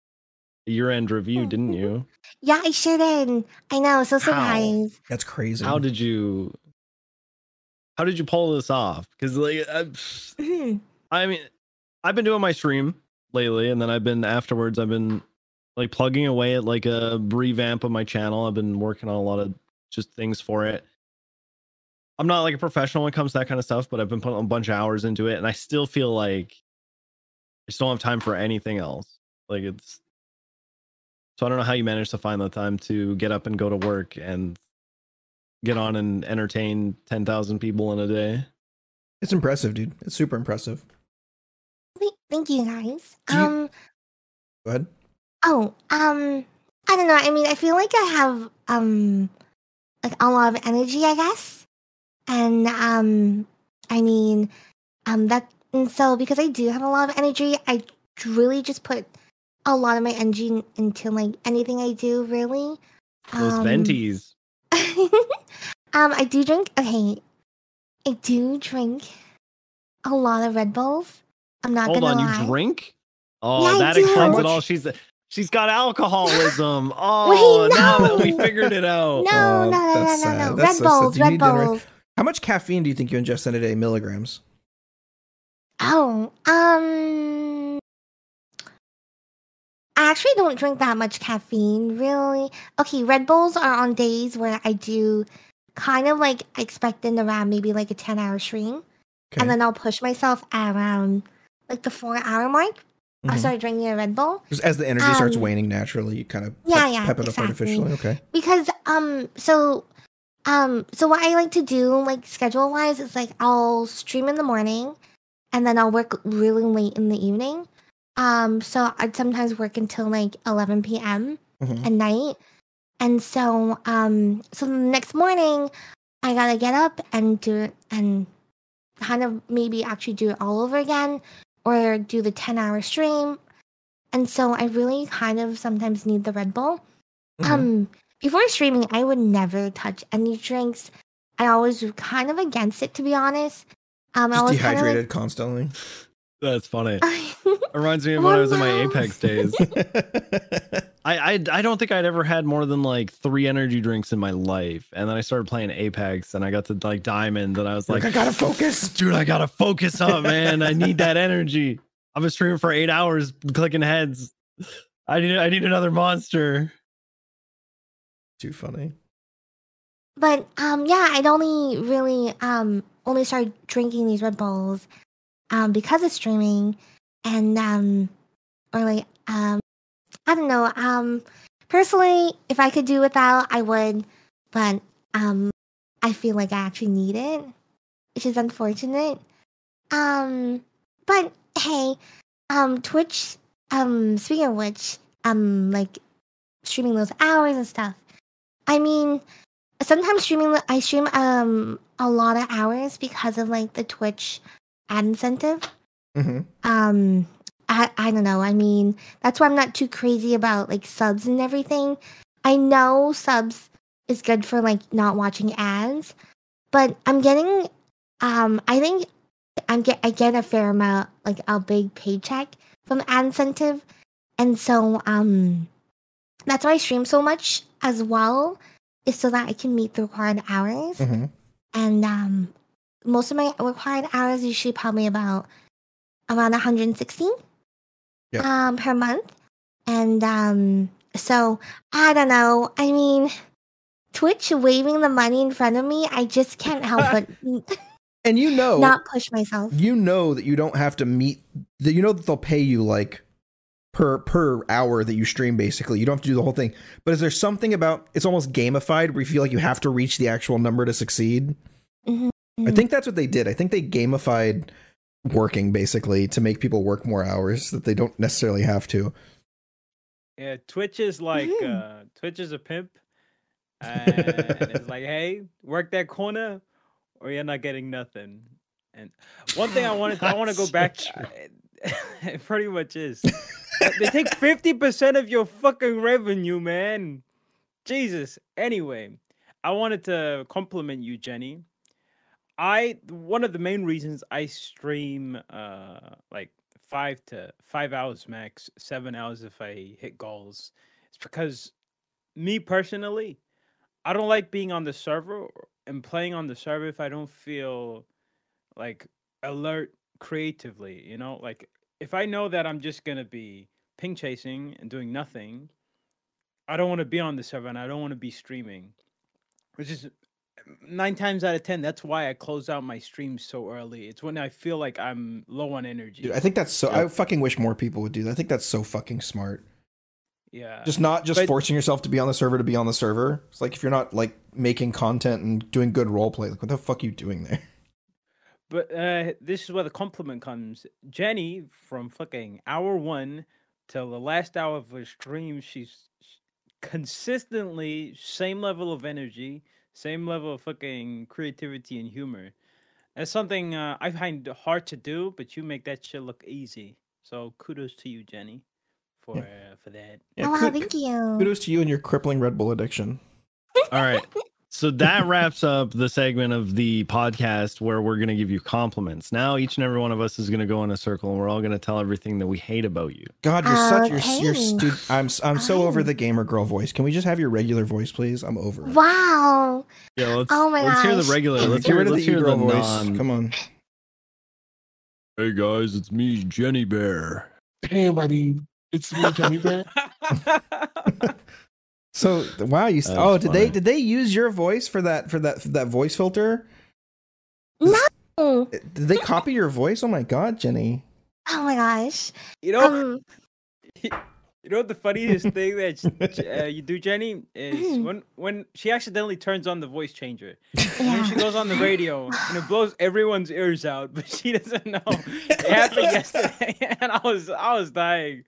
Year end review, didn't you? Yeah, I sure did. I know, so surprised. That's crazy. How did you how did you pull this off? Because like I, Mhm. I mean, I've been doing my stream lately, and then I've been afterwards. I've been like plugging away at like a revamp of my channel. I've been working on a lot of just things for it. I'm not like a professional when it comes to that kind of stuff, but I've been putting a bunch of hours into it, and I still feel like I just don't have time for anything else. Like it's so I don't know how you manage to find the time to get up and go to work and get on and entertain ten thousand people in a day. It's impressive, dude. It's super impressive. Thank- Thank you guys. You- Um Go ahead. oh, um I don't know. I mean, I feel like I have um like a lot of energy, I guess. And um I mean, um that and so because I do have a lot of energy, I really just put a lot of my energy into like anything I do, really. Those Um, venties. um, I do drink. Okay, I do drink a lot of Red Bulls. I'm not Hold gonna on, lie. you drink? Oh, Yeah, I that do. explains How it all. She's she's got alcoholism. Oh, Wait, now that we figured it out. No, Oh, no, no, no, that's no, no. Red so. Bulls, Red. Bulls. How much caffeine do you think you ingest in a day, milligrams? Oh, um, I actually don't drink that much caffeine, really. Okay, Red Bulls are on days where I do kind of like expecting around maybe like a 10 hour stream. Okay. And then I'll push myself at around like the four hour mark. I'll Mhm. start drinking a Red Bull. Just as the energy starts um, waning naturally, you kind of Yeah, pep, yeah, pep it up artificially. Okay. because um so um so what i like to do like schedule wise is like i'll stream in the morning and then i'll work really late in the evening um so i'd sometimes work until like 11 p.m Mhm. at night and so um so the next morning i gotta get up and do it and kind of maybe actually do it all over again or do the 10 hour stream and so i really kind of sometimes need the red bull Mhm. um, before streaming, I would never touch any drinks. I always was kind of against it, to be honest. Um, I just was dehydrated constantly. That's funny. Kind of like, Reminds me of when I was in my. Apex days. I, I I don't think I'd ever had more than like three energy drinks in my life, and then I started playing Apex, and I got to like Diamond, and I was like, like, I gotta focus. dude, I gotta focus up, man. I need that energy. I've been streaming for eight hours, clicking heads. I need I need another monster. Too funny. but um, yeah, I'd only really um only started drinking these Red Bulls um because of streaming, and um, or like um, I don't know um, personally, if I could do without, I would, but um, I feel like I actually need it, which is unfortunate. Um, but hey, um, Twitch. Um, speaking of which, um, like streaming those hours and stuff. I mean, sometimes streaming, I stream um a lot of hours because of like the Twitch ad incentive. hmm Um, I I don't know. I mean, that's why I'm not too crazy about like subs and everything. I know subs is good for like not watching ads, but I'm getting um I think I'm get I get a fair amount like a big paycheck from ad incentive, and so um that's why I stream so much as well, is so that I can meet the required hours. Hmm and um most of my required hours usually probably about around 160 Yep. um per month. And um so i don't know. I mean twitch waving the money in front of me i just can't help but And you know, not push myself. you know that you don't have to meet that you know that they'll pay you like per per hour that you stream basically you don't have to do the whole thing but is there something about it's almost gamified where you feel like you have to reach the actual number to succeed Mhm. i think that's what they did i think they gamified working basically to make people work more hours that they don't necessarily have to Yeah, Twitch is like Mhm. uh Twitch is a pimp. And it's like, hey, work that corner or you're not getting nothing. And one thing I wanted I want to go So back true. it pretty much is. they take 50% of your fucking revenue, man. Jesus. Anyway, I wanted to compliment you, Jenny. I one of the main reasons I stream uh like five to five hours max, seven hours if I hit goals. It's because me personally, I don't like being on the server and playing on the server if I don't feel like alert creatively, you know? Like if I know that I'm just gonna be ping chasing and doing nothing, I don't want to be on the server and I don't want to be streaming. Which is nine times out of ten, that's why I close out my streams so early. It's when I feel like I'm low on energy. Dude, i think that's so i fucking wish more people would do that i think that's so fucking smart yeah. just not just But- forcing yourself to be on the server to be on the server it's like if you're not like making content and doing good role play like what the fuck are you doing there But uh, this is where the compliment comes. Jenny, from fucking hour one till the last hour of her stream, she's consistently same level of energy, same level of fucking creativity and humor. That's something uh, I find hard to do, but you make that shit look easy. So kudos to you, Jenny, for Yeah. uh, for that. Yeah, oh, wow, thank you. kudos to you and your crippling red bull addiction All right. So that wraps up the segment of the podcast where we're going to give you compliments. Now, each and every one of us is going to go in a circle and we're all going to tell everything that we hate about you. God, you're such you're you're stu- I'm s- I'm so over the gamer girl voice. Can we just have your regular voice, please? I'm over it. Wow. Yeah, let's, Oh my let's hear the regular. Let's Get hear, rid of let's the hear the e-girl voice. non. Come on. Hey guys, it's me, Jenny Bear. Hey, buddy, it's me, Jenny Bear. So wow, you. s- That's Oh, did they did they use your voice for that for that for that voice filter? Oh Did they copy your voice? Oh my god, Jenny. Oh my gosh. you know, Um, You know what the funniest thing that uh, you do, Jenny, is Mhm. when when she accidentally turns on the voice changer. And then she goes on the radio and it blows everyone's ears out, but she doesn't know. It happened yesterday, and I was I was dying.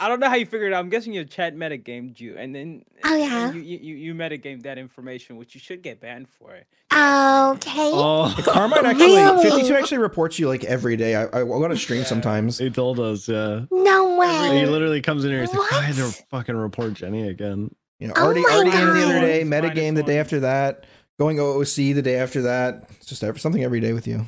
I don't know how you figured it out. I'm guessing your chat metagamed you, and then Oh, yeah. you you, you you metagamed that information, which you should get banned for. It. Okay. Oh, Carmine actually Really? 52 actually reports you like every day. I I want to stream Yeah. sometimes. he told us, yeah. no way. He literally comes in here and he's like, I had to fucking report Jenny again. You know, Oh already my already game the other day, Minus metagame the day after that, going OOC the day after that. It's just ever, something every day with you.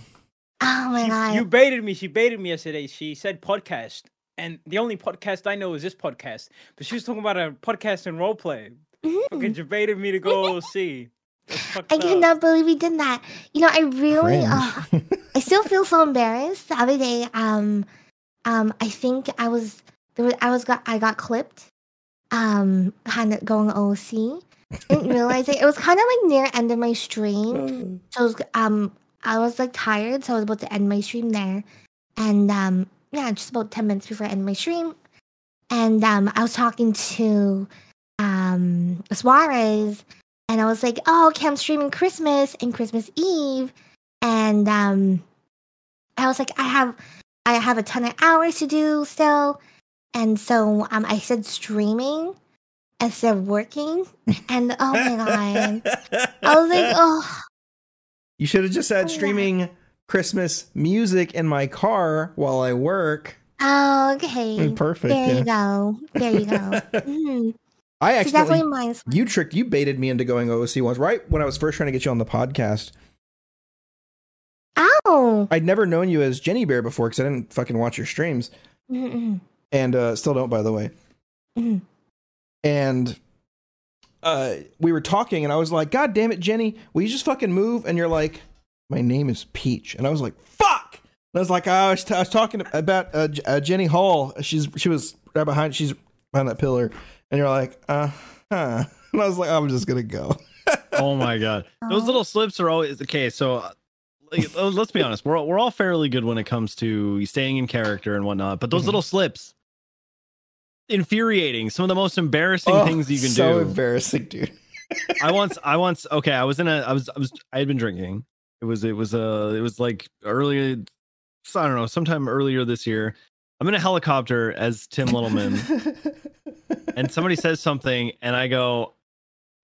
Oh my She- god. you baited me. She baited me yesterday. She said podcast, and the only podcast I know is this podcast. But she was talking about a podcast and role play. Mhm. Fucking she baited me to go see. That's fucked I up. cannot believe we did that. You know, I really, uh, I still feel so embarrassed. The other day, um, um, I think I was there. Was, I was got I got clipped. Um, kind of going OC. Didn't realize it. It was kind of like near end of my stream. So it was, um, I was like tired, so I was about to end my stream there, and um, yeah, just about ten minutes before I end my stream, and um, I was talking to um Suarez, and I was like, "Oh, okay, I'm streaming Christmas and Christmas Eve," and um, I was like, "I have, I have a ton of hours to do still," and so um, I said streaming instead of working, and oh my god, I was like, "Oh." You should have just said Oh, streaming Christmas music in my car while I work. Oh, okay. Perfect. There yeah. you go. There you go. Mhm. I So definitely mine. you tricked you baited me into going OOC once, right when I was first trying to get you on the podcast. Ow. I'd never known you as Jenny Bear before because I didn't fucking watch your streams, Mm-mm. And uh, still don't, by the way. Mhm. And uh, we were talking, and I was like, "God damn it, Jenny, will you just fucking move?" And you're like, "My name is Peach," and I was like, "Fuck!" And I was like, I was, t- I was talking about uh, uh, Jenny Hall. She's she was right behind. She's behind that pillar, and you're like, "Uh huh." And I was like, "I'm just gonna go." Oh my god, those little slips are always okay. So uh, like, let's be honest, we're all, we're all fairly good when it comes to staying in character and whatnot. But those Mhm. little slips, infuriating. Some of the most embarrassing Oh, things you can so do. So embarrassing, dude. I once, I once, okay, I was in a, I was, I was, I had been drinking. It was, it was, uh, it was like earlier, I don't know, sometime earlier this year. I'm in a helicopter as Tim Littleman, and somebody says something, and I go,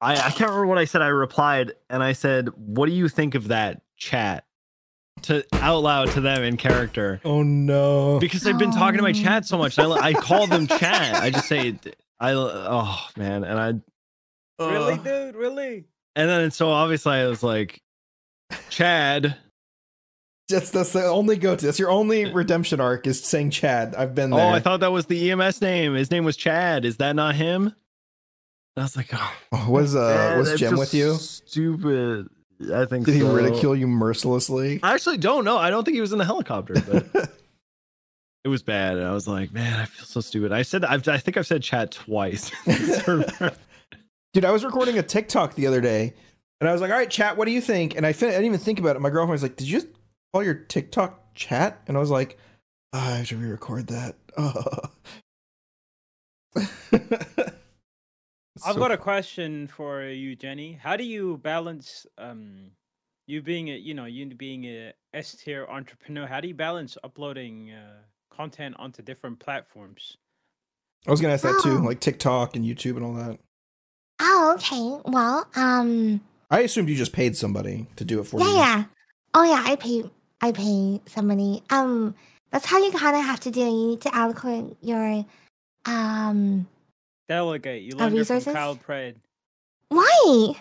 I, I can't remember what I said. I replied, and I said, "What do you think of that chat?" To out loud to them in character oh no. because they've been talking to my chat so much. I, I call them chat. I just say, I oh man, and I really, dude? Really? and then so obviously I was like, Chad. That's that's the only go to. That's your only redemption arc is saying Chad. I've been there. Oh. I thought that was the EMS name. His name was Chad. Is that not him? And I was like, oh, Oh, was uh was Jim with you? Stupid. I think. Did he ridicule you mercilessly? I actually don't know. I don't think he was in the helicopter, but it was bad. And I was like, man, I feel so stupid. I said, I've, I think I've said chat twice. Dude, I was recording a TikTok the other day, and I was like, "All right, chat, what do you think?" And I, fin- I didn't even think about it. My girlfriend was like, "Did you just call your TikTok chat?" And I was like, "Ah, "I have to re-record that." I've got a question for you, Jenny. How do you balance um you being a you know you being a S tier entrepreneur? How do you balance uploading uh, content onto different platforms? I was gonna ask that too, Oh. like TikTok and YouTube and all that. Oh, okay. Well, um, I assumed you just paid somebody to do it for yeah, you. yeah. Oh, yeah. I pay. I pay somebody. Um, that's how you kind of have to do. it. You need to allocate your, um, Delegate. You learned it from? Kyle Pred. why?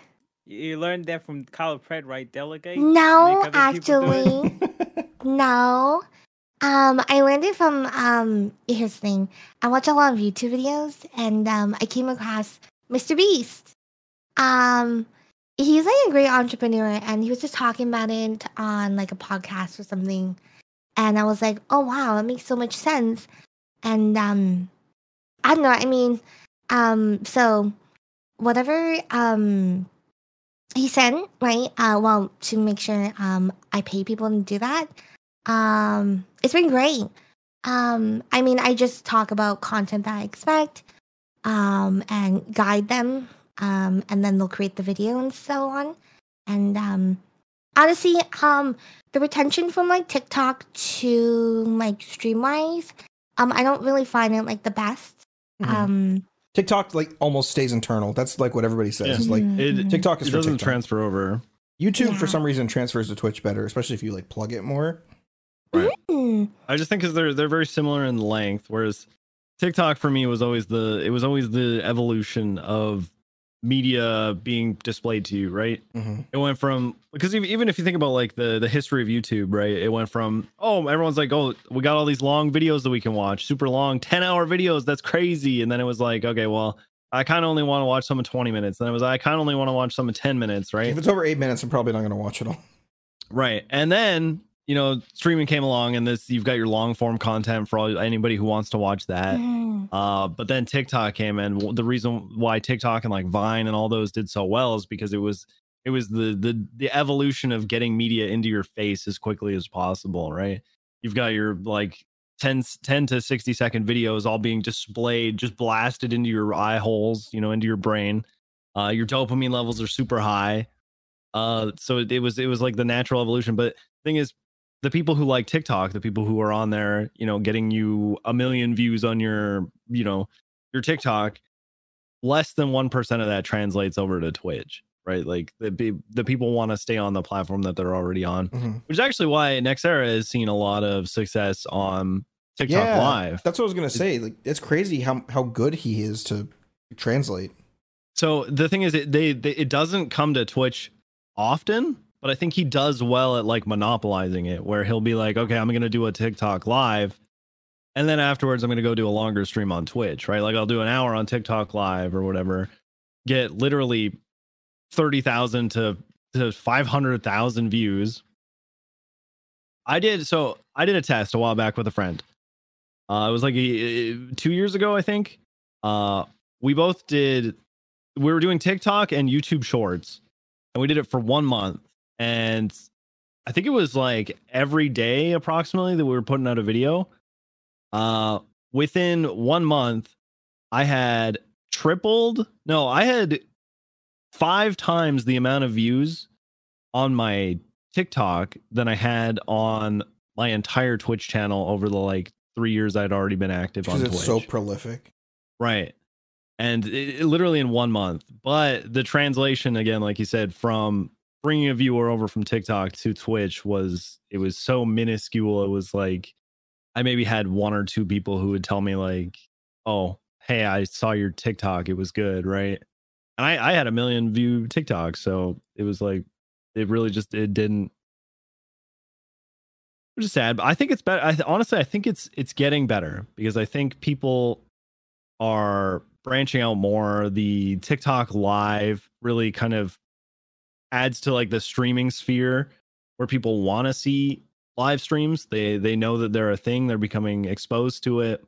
You- learned that from Kyle Pred, right? Delegate. No, Make other people do it? actually, no. Um, I learned it from um. Here's the thing. I watch a lot of YouTube videos, and um, I came across MrBeast. Um, he's like a great entrepreneur, and he was just talking about it on like a podcast or something. And I was like, oh wow, that makes so much sense. And um, I don't know. I mean, um, so whatever um he sent, right? Uh, well, to make sure um I pay people to do that. Um, it's been great. Um, I mean, I just talk about content that I expect, um, and guide them, um, and then they'll create the video and so on. And um, honestly, um, the retention from like TikTok to like Streamwise, um, I don't really find it like the best. Mhm. Um, TikTok like almost stays internal. That's like what everybody says. Yeah. Is like mhm. TikTok is it for doesn't TikTok. transfer over. YouTube for some reason transfers to Twitch better, especially if you like plug it more. Hmm. I just think because they're they're very similar in length, whereas TikTok for me was always the it was always the evolution of media being displayed to you, right? hmm It went from because even even if you think about like the the history of YouTube, right? It went from oh everyone's like oh we got all these long videos that we can watch, super long, ten hour videos, that's crazy, and then it was like okay well I kind of only want to watch some in twenty minutes, then it was I kind of only want to watch some in ten minutes, right? If it's over eight minutes, I'm probably not going to watch it all. Right. And then, you know, streaming came along and this you've got your long form content for all anybody who wants to watch that. Hmm. Uh but then TikTok came in. The reason why TikTok and like Vine and all those did so well is because it was it was the the the evolution of getting media into your face as quickly as possible, right? You've got your like 10, 10 to 60 second videos all being displayed, just blasted into your eye holes, you know, into your brain. Uh your dopamine levels are super high. Uh, so it, it was it was like the natural evolution. But thing is, the people who like TikTok, the people who are on there, you know, getting you a million views on your, you know, your TikTok, less than one percent of that translates over to Twitch, right? Like the the people want to stay on the platform that they're already on, Mhm. which is actually why Nexera has seen a lot of success on TikTok Yeah, Live. That's what I was going to say. Like it's crazy how how good he is to translate. So the thing is, it they, they it doesn't come to Twitch often, but I think he does well at like monopolizing it, where he'll be like, okay, I'm gonna do a TikTok live, and then afterwards I'm gonna go do a longer stream on Twitch, right? Like I'll do an hour on TikTok live or whatever, get literally thirty thousand to to five hundred thousand views. I did so. I did a test a while back with a friend. Uh, it was like a, two years ago, I think. Uh, we both did we were doing TikTok and YouTube Shorts, and we did it for one month. And I think it was like every day approximately that we were putting out a video. Uh, within one month, I had tripled. No, I had five times the amount of views on my TikTok than I had on my entire Twitch channel over the like three years I'd already been active on Twitch. so prolific. Right. And it, it- literally in one month. But the translation, again, like you said, from bringing a viewer over from TikTok to Twitch was, it was so minuscule. It was like, I maybe had one or two people who would tell me, like, oh, hey, I saw your TikTok. It was good. Right. And I, I had a million view TikTok. So it was like, it really just, it didn't, which is sad. But I think it's better. I honestly, I think it's it's getting better because I think people are branching out more. The TikTok live really kind of adds to like the streaming sphere where people want to see live streams. They they know that they're a thing. They're becoming exposed to it.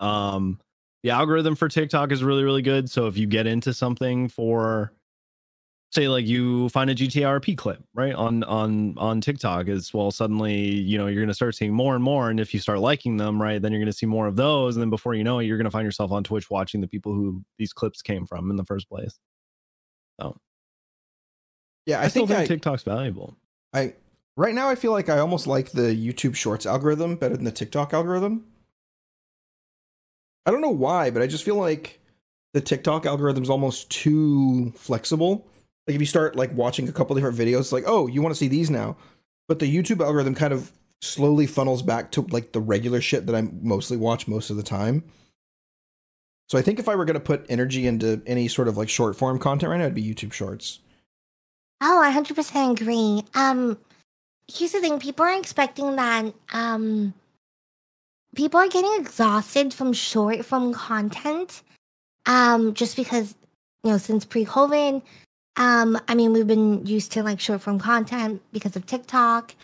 Um, the algorithm for TikTok is really really good. So if you get into something for say like you find a GTRP clip right on on on TikTok as well suddenly you know you're going to start seeing more and more and if you start liking them right then you're going to see more of those and then before you know it you're going to find yourself on Twitch watching the people who these clips came from in the first place. So Yeah, I, I, still think, think I, TikTok's valuable. I right now I feel like I almost like the YouTube Shorts algorithm better than the TikTok algorithm. I don't know why, but I just feel like the TikTok algorithm is almost too flexible. Like if you start like watching a couple different videos, it's like, oh, you want to see these now. But the YouTube algorithm kind of slowly funnels back to like the regular shit that I mostly watch most of the time. So I think if I were gonna put energy into any sort of like short form content right now, it'd be YouTube Shorts. Oh, I hundred percent agree. Um, here's the thing: people are expecting that. Um, people are getting exhausted from short form content. Um, just because you know, since pre-COVID, um, I mean, we've been used to like short form content because of TikTok.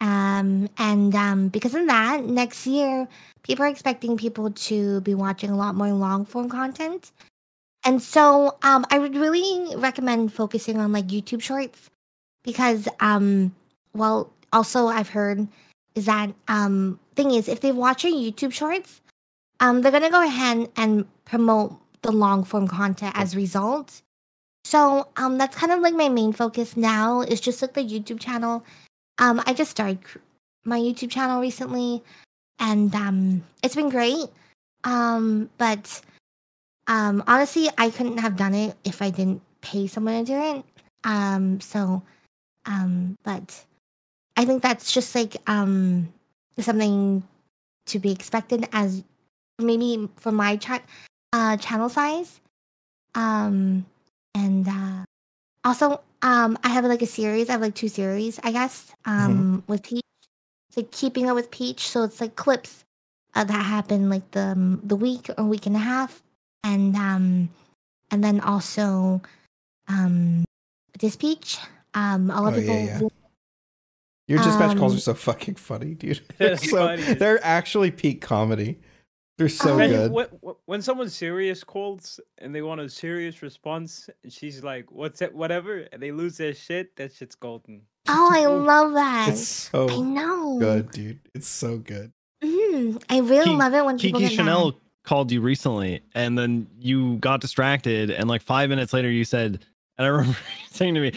Um, and um, because of that, next year, people are expecting people to be watching a lot more long form content. And so um, I would really recommend focusing on like YouTube shorts because, um, well, also I've heard is that um, thing is if they watch your YouTube shorts, um, they're gonna go ahead and promote the long form content as a result. So um, that's kind of like my main focus now is just like the YouTube channel. Um, I just started my YouTube channel recently, and um, it's been great. Um, but um, honestly, I couldn't have done it if I didn't pay someone to do it. Um, so, um, but I think that's just like um something to be expected as maybe for my cha- uh, channel size. Um, and uh, also, um, I have like a series. I have like two series, I guess. Um, with Peach, it's like keeping up with Peach. So it's like clips uh, that happen like the um, the week or week and a half, and um, and then also um, this Peach. Um, a lot Oh, of yeah, people. yeah. Your dispatch calls Um, are so fucking funny, dude. They're so funny. they're actually peak comedy. They're so When- good. When, when someone serious calls and they want a serious response, and she's like, "What's it? Whatever," and they lose their shit. That shit's golden. Oh, I love that. It's I know. good, dude. It's so good. Mm, I really Ki- love it when people Kiki get Chanel mad. Called you recently, and then you got distracted, and like five minutes later, you said, and I remember saying to me,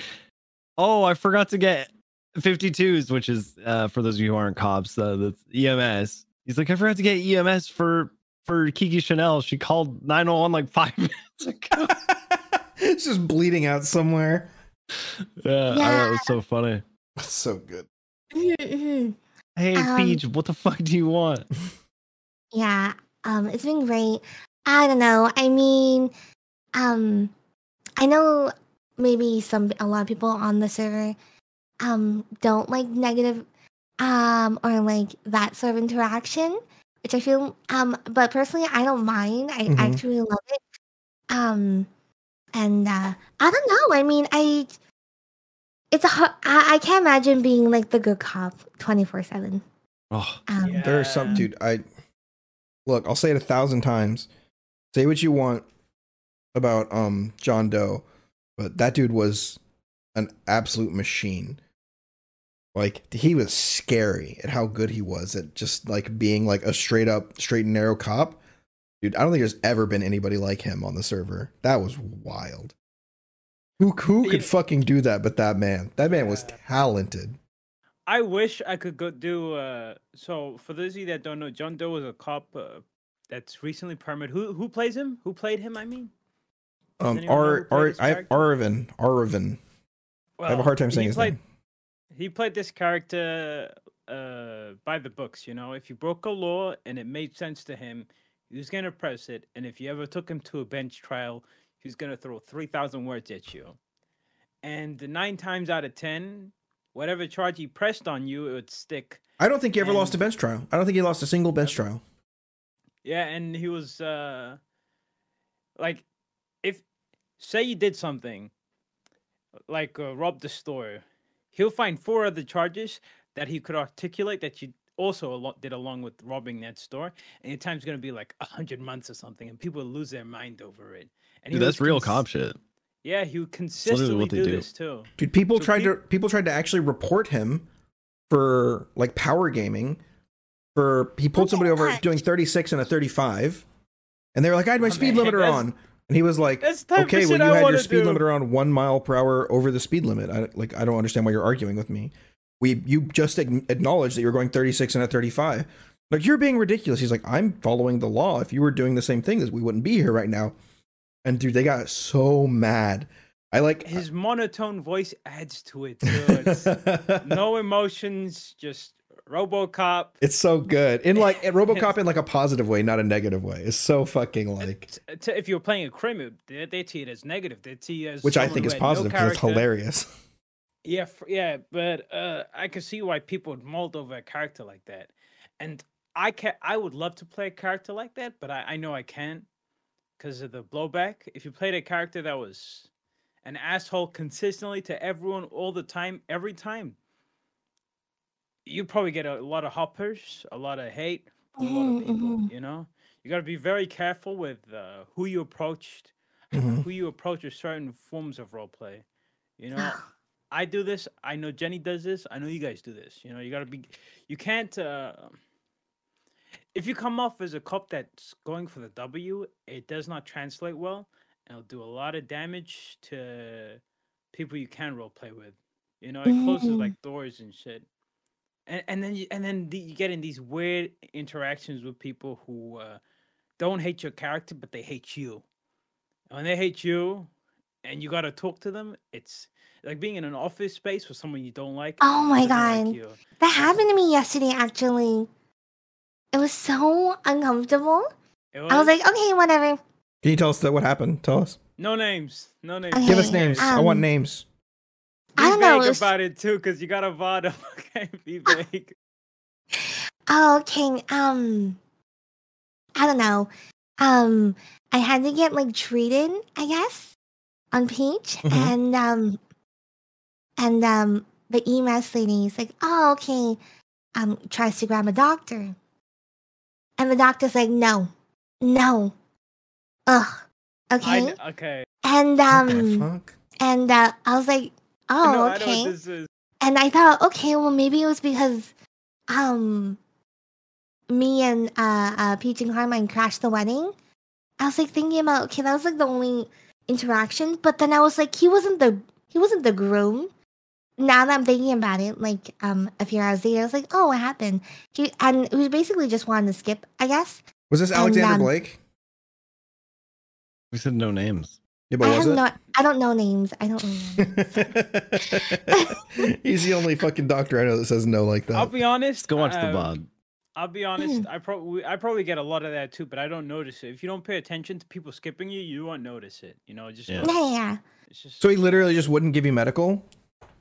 "Oh, I forgot to get 52s," which is uh, for those of you who aren't cops, uh, that's EMS. He's like, "I forgot to get EMS for for Kiki Chanel. She called 901 like five minutes ago." it's just bleeding out somewhere. yeah, I thought it was so funny. It's so good. Hey, Um, Peach, what the fuck do you want? Yeah, um, it's been great. I don't know. I mean, um, I know maybe some a lot of people on the server um don't like negative um or like that sort of interaction, which I feel um but personally I don't mind. I Mhm. actually love it. Um and uh I don't know. I mean, I it's a hu- I, I can't imagine being like the good cop 24/7. Oh, Um Yeah. There are some dude. I look. I'll say it a thousand times. Say what you want about um John Doe, but that dude was an absolute machine. Like he was scary at how good he was at just like being like a straight up, straight and narrow cop. Dude, I don't think there's ever been anybody like him on the server. That was wild. Who who could fucking do that but that man? That man was talented. I wish I could go do. Uh, so for those of you that don't know, John Doe was a cop uh, that's recently permitted. Who who plays him? Who played him? I mean, Does Um, anyone know who R R I? Arvin Arvin. I have a hard time saying his played, name. He played this character uh, by the books. You know, if you broke a law and it made sense to him, he was gonna press it. And if you ever took him to a bench trial, he was gonna throw three thousand words at you. And nine times out of ten, whatever charge he pressed on you, it would stick. I don't think he ever lost a bench trial. I don't think he lost a single bench trial. Yeah, and he was uh like if say you did something like uh, rob the store, he'll find four other charges that he could articulate that you also alo- did along with robbing that store, and your time's gonna be like a hundred months or something, and people lose their mind over it. And Dude, that's was real cons- cop shit. Yeah, he would literally consistently what they do, do. this too. Dude, people So tried peop- to people tried to actually report him for like power gaming. For he pulled somebody over doing 36 and a 35, and they were like, "I had my Oh, speed man, limiter that's- on," and he was like, That's the type "Okay, well you I had your speed do. limiter on one mile per hour over the speed limit. I like I don't understand why you're arguing with me. We you just ag- acknowledged that you're going 36 and a 35. Like you're being ridiculous. He's like, I'm following the law. If you were doing the same thing, as we wouldn't be here right now. And dude, they got so mad. I like His monotone voice adds to it too. It's no emotions, just RoboCop. It's so good in like RoboCop in like a positive way, not a negative way. It's so fucking like, if you're playing a criminal, they, they see it as negative. They see it as which I think is positive because it's hilarious. Yeah, f- yeah, but uh, I can see why people would mold over a character like that, and I can I would love to play a character like that, but I, I know I can't because of the blowback. If you played a character that was an asshole consistently to everyone all the time, every time, you probably get a lot of hoppers, a lot of hate from a lot of people. mhm. You know, you got to be very careful with uh, who you approached, Mhm. who you approach with certain forms of role play. You know, I do this. I know Jenny does this. I know you guys do this. You know, you got to be. You can't. Uh, if you come off as a cop that's going for the W, it does not translate well, and it'll do a lot of damage to people you can role play with. You know, it closes Mm. like doors and shit. And and then you, and then the, you get in these weird interactions with people who uh, don't hate your character, but they hate you. And when they hate you, and you got to talk to them, it's like being in an office space with someone you don't like. Oh my doesn't like God. That happened to me yesterday, actually. It was so uncomfortable. It I was like, okay, whatever. Can you tell us that what happened? Tell us. no names, no names. Okay, Give us names. I want um, names. Be I don't know, it was- about it too, because you got a VOD. Okay, be vague. Oh, okay. Um, I don't know. Um, I had to get like treated, I guess, on Peach, Mhm. and um, and um, the EMS lady is like, "Oh, okay." Um, tries to grab a doctor, and the doctor's like, "No, no, ugh, okay." kn- okay. and um, and uh, I was like, I "Oh, know, I know okay." what this is. and I thought, okay, well, maybe it was because, um, me and uh, uh Peach and Carmine crashed the wedding. I was like thinking about, okay, that was like the only interaction. But then I was like, he wasn't the he wasn't the groom. Now that I'm thinking about it, like um a few hours later, I was like, oh, what happened? He and we basically just wanted to skip, I guess. Was this and, Alexander um, Blake? We said no names. Yeah, I but was it? no, I don't know names. I don't know. Names. He's the only fucking doctor I know that says no like that. I'll be honest. Let's go watch the uh, VOD. I'll be honest. I probably I probably get a lot of that too, but I don't notice it. If you don't pay attention to people skipping you, you won't notice it. You know, just Yeah. yeah, yeah, it's just. So he literally just wouldn't give you medical.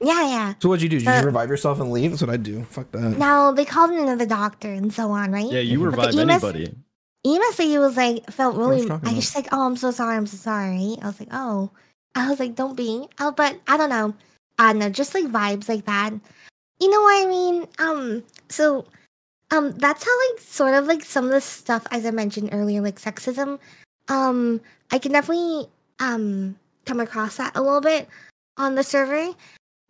Yeah, yeah. So what'd you do? Did you Uh, revive yourself and leave? That's what I'd do. Fuck that. Now they called in another doctor and so on, right? Yeah, you But the revive EMS anybody. Ema he was like felt what I was really. I was just like, oh, I'm so sorry, I'm so sorry. I was like, oh, I was like, don't be. Oh, but I don't know. I don't know, just like vibes like that. You know what I mean? Um, so, um, that's how like sort of like some of the stuff as I mentioned earlier, like sexism. Um, I can definitely um come across that a little bit on the server.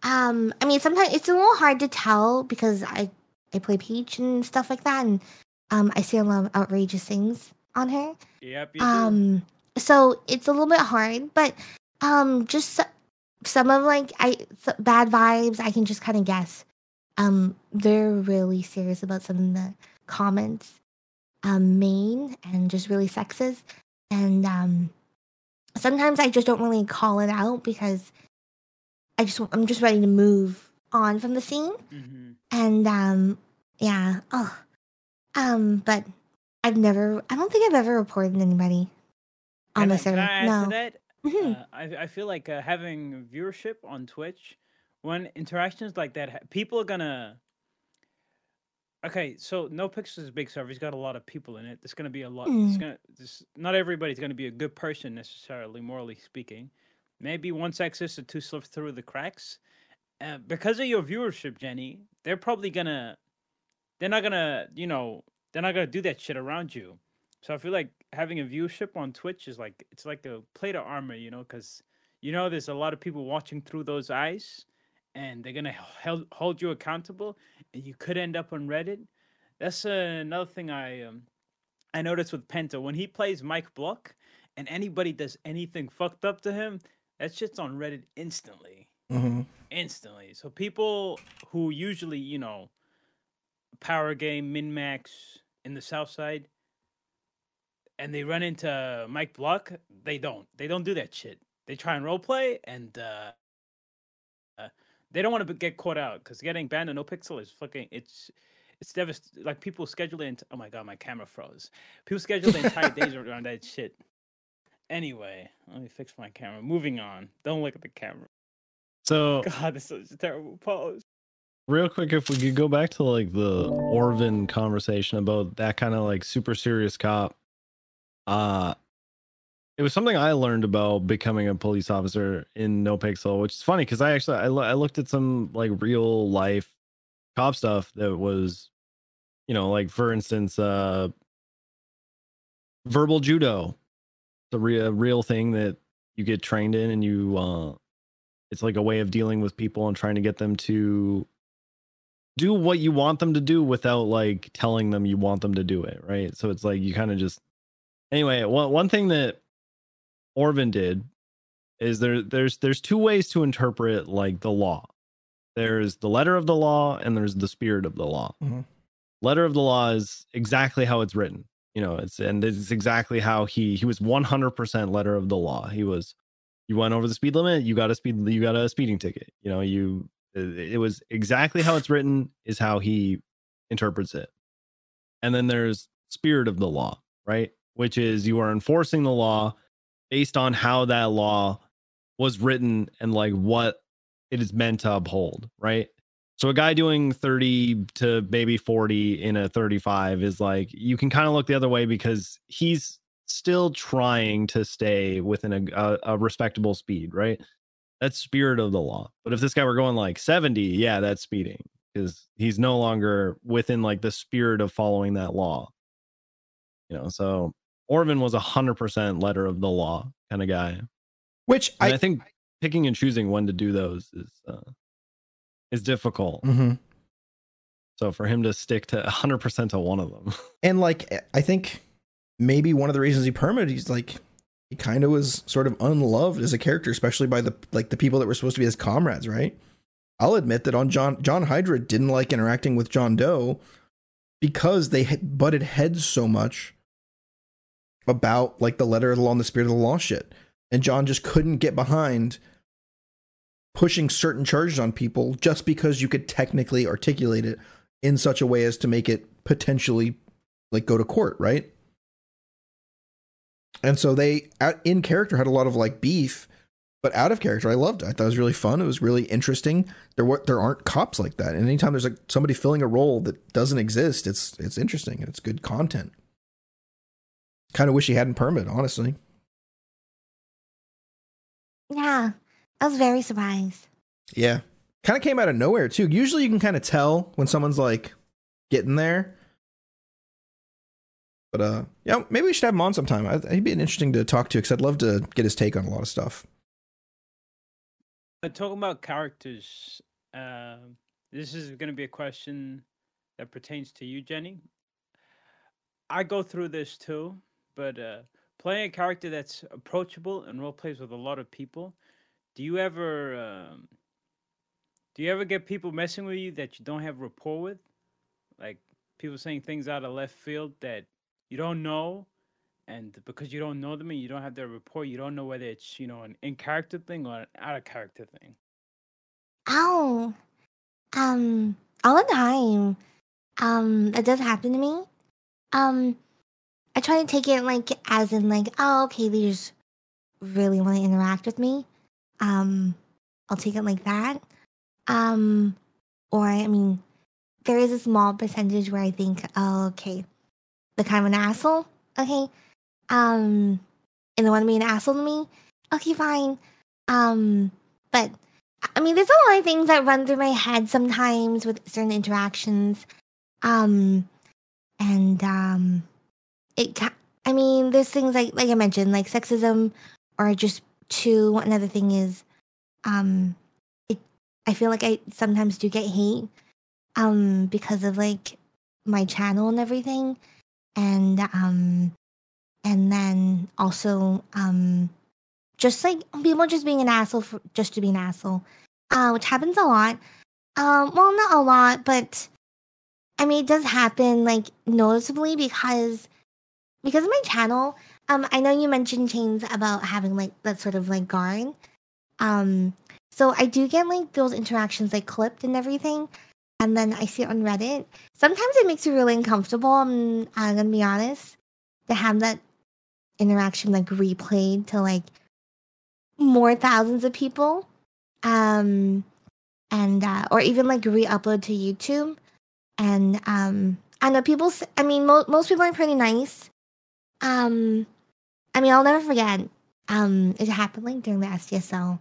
Um, I mean, sometimes it's a little hard to tell because I I play Peach and stuff like that, and um, I see a lot of outrageous things on her. Yep. You do. Um, so it's a little bit hard, but um, just some of like I bad vibes. I can just kind of guess. Um, they're really serious about some of the comments, um, mean and just really sexist, and um, sometimes I just don't really call it out because I just I'm just ready to move on from the scene, Mhm. and um, yeah, oh, um, but I've never. I don't think I've ever reported anybody on Can the I- can server. I No. that? Mhm. Uh, I, I feel like uh, having viewership on Twitch, when interactions like that, people are gonna. Okay, so No Pixel is a big server. He's got a lot of people in it. There's gonna be a lot. It's Mm. gonna. This, not everybody's gonna be a good person necessarily, morally speaking. Maybe one sexist or two slip through the cracks. Uh, because of your viewership, Jenny, they're probably gonna. They're not gonna, you know, they're not gonna do that shit around you. So I feel like having a viewership on Twitch is like it's like a plate of armor, you know, because you know there's a lot of people watching through those eyes, and they're gonna held, hold you accountable, and you could end up on Reddit. That's uh, another thing I um I noticed with Penta when he plays Mike Block, and anybody does anything fucked up to him, that shit's on Reddit instantly hmm instantly. So people who usually, you know, power game min max in the south side and they run into Mike Block, they don't. They don't do that shit. They try and role play and uh, uh they don't want to get caught out because getting banned on no pixel is fucking it's it's devastating. Like people schedule it. Oh my god, my camera froze. People schedule the entire days around that shit. Anyway, let me fix my camera. Moving on. Don't look at the camera. So God, this is such a terrible pose. real quick, if we could go back to like the Orvin conversation about that kind of like super serious cop, uh, it was something I learned about becoming a police officer in No Pixel, which is funny because I actually I, lo- I looked at some like real life cop stuff that was, you know, like for instance, uh, verbal judo, the real real thing that you get trained in, and you uh, it's like a way of dealing with people and trying to get them to do what you want them to do without like telling them you want them to do it, right? So it's like you kind of just anyway. One one thing that Orvin did is there there's there's two ways to interpret like the law. There's the letter of the law and there's the spirit of the law. Mhm. Letter of the law is exactly how it's written. You know, it's and it's exactly how he he was 100% letter of the law. He was you went over the speed limit, you got a speed you got a speeding ticket. You know, you it it was exactly how it's written is how he interprets it. And then there's spirit of the law, right? Which is you are enforcing the law based on how that law was written and like what it is meant to uphold, right? So a guy doing 30 to maybe 40 in a 35 is like you can kind of look the other way because he's still trying to stay within a, a, a respectable speed, right? That's spirit of the law. But if this guy were going like 70, yeah, that's speeding because he's no longer within like the spirit of following that law. You know, so Orvin was a hundred percent letter of the law kind of guy. Which I, I, think picking and choosing when to do those is uh, is difficult. Mhm. So for him to stick to 100% to one of them. and like I think maybe one of the reasons he permitted, he's like he kind of was sort of unloved as a character, especially by the like the people that were supposed to be his comrades, right? I'll admit that on John John Hydra didn't like interacting with John Doe because they had butted heads so much about like the letter of the law and the spirit of the law shit. And John just couldn't get behind pushing certain charges on people just because you could technically articulate it in such a way as to make it potentially like go to court, right? And so they in character had a lot of like beef, but out of character I loved it. I thought it was really fun. It was really interesting. There were there aren't cops like that. And anytime there's like somebody filling a role that doesn't exist, it's it's interesting and it's good content. Kind of wish he hadn't permit, honestly. Yeah, I was very surprised. Yeah. Kind of came out of nowhere too. Usually you can kind of tell when someone's like getting there. But uh yeah, maybe we should have him on sometime. I, he'd be interesting to talk to because I'd love to get his take on a lot of stuff. Uh, talking about characters, um, this is going to be a question that pertains to you, Jenny. I go through this too, but uh, playing a character that's approachable and role plays with a lot of people, do you ever um, do you ever get people messing with you that you don't have rapport with, like people saying things out of left field that you don't know, and because you don't know them and you don't have their rapport, you don't know whether it's you know an in character thing or an out of character thing. Oh, um, all the time. Um, that does happen to me. Um, I try to take it like as in like, oh, okay, they just really want to interact with me. Um, I'll take it like that. Um, or I mean, there is a small percentage where I think, oh, okay, they're kind of an asshole. Okay, um, and they want to be an asshole to me. Okay, fine. Um, but I mean, there's a lot of things that run through my head sometimes with certain interactions. Um, and um, it. I mean, there's things like like I mentioned, like sexism, or just two. Another thing is, um, it. I feel like I sometimes do get hate, um, because of like my channel and everything, and um, and then also um, just like people just being an asshole for just to be an asshole, uh, which happens a lot. Um, well, not a lot, but I mean, it does happen like noticeably because because of my channel. Um, I know you mentioned chains about having like that sort of like guard. Um, so I do get like those interactions like clipped and everything, and then I see it on Reddit. Sometimes it makes you really uncomfortable. I'm, I'm gonna be honest to have that interaction like replayed to like more thousands of people um and uh or even like re-upload to youtube and um i know people I mean mo- most people are pretty nice um i mean i'll never forget um it happened like during the SDSO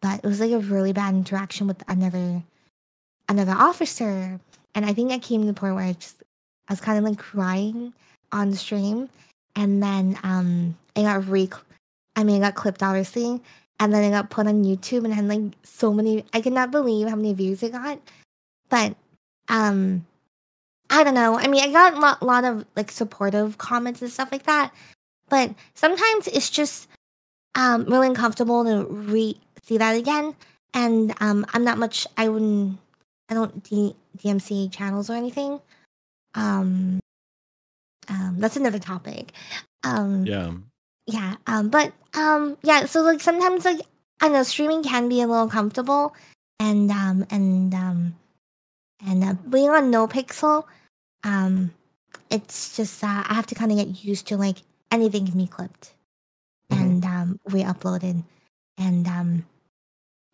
but it was like a really bad interaction with another another officer and i think i came to the point where i just i was kind of like crying on the stream and then um it got re I mean, it got clipped obviously, and then I got put on YouTube and had like so many. I cannot believe how many views it got. But um, I don't know. I mean, I got a lot, lot of like supportive comments and stuff like that. But sometimes it's just um really uncomfortable to re see that again. And um, I'm not much. I wouldn't. I don't D- DMC channels or anything. Um, um, that's another topic. Um, Yeah. yeah um but um yeah so like sometimes like i know streaming can be a little comfortable and um and um and uh, being on no pixel um it's just uh, i have to kind of get used to like anything can be clipped Mhm. and um re-uploaded and um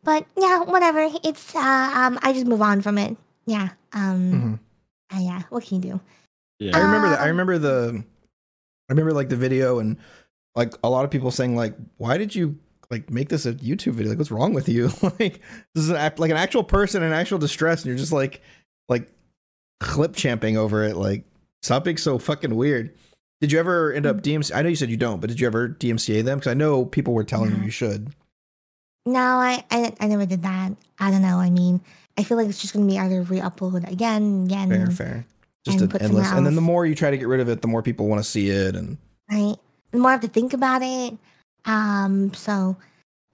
but yeah whatever it's uh um i just move on from it yeah um Mhm. uh, yeah what can you do Yeah. I remember that. I Um, remember the. I remember like the video and like a lot of people saying like, "Why did you like make this a YouTube video? Like, what's wrong with you? like, this is an act like an actual person in actual distress, and you're just like, like, clip champing over it. Like, stop being so fucking weird." Did you ever end up DMC? I know you said you don't, but did you ever DMCA them? Because I know people were telling you No. you should. No, I, I I never did that. I don't know. I mean, I feel like it's just gonna be either re-upload again, again, Fair, fair. Just and an endless. And then the more you try to get rid of it, the more people want to see it. And right? The more I have to think about it. Um. So,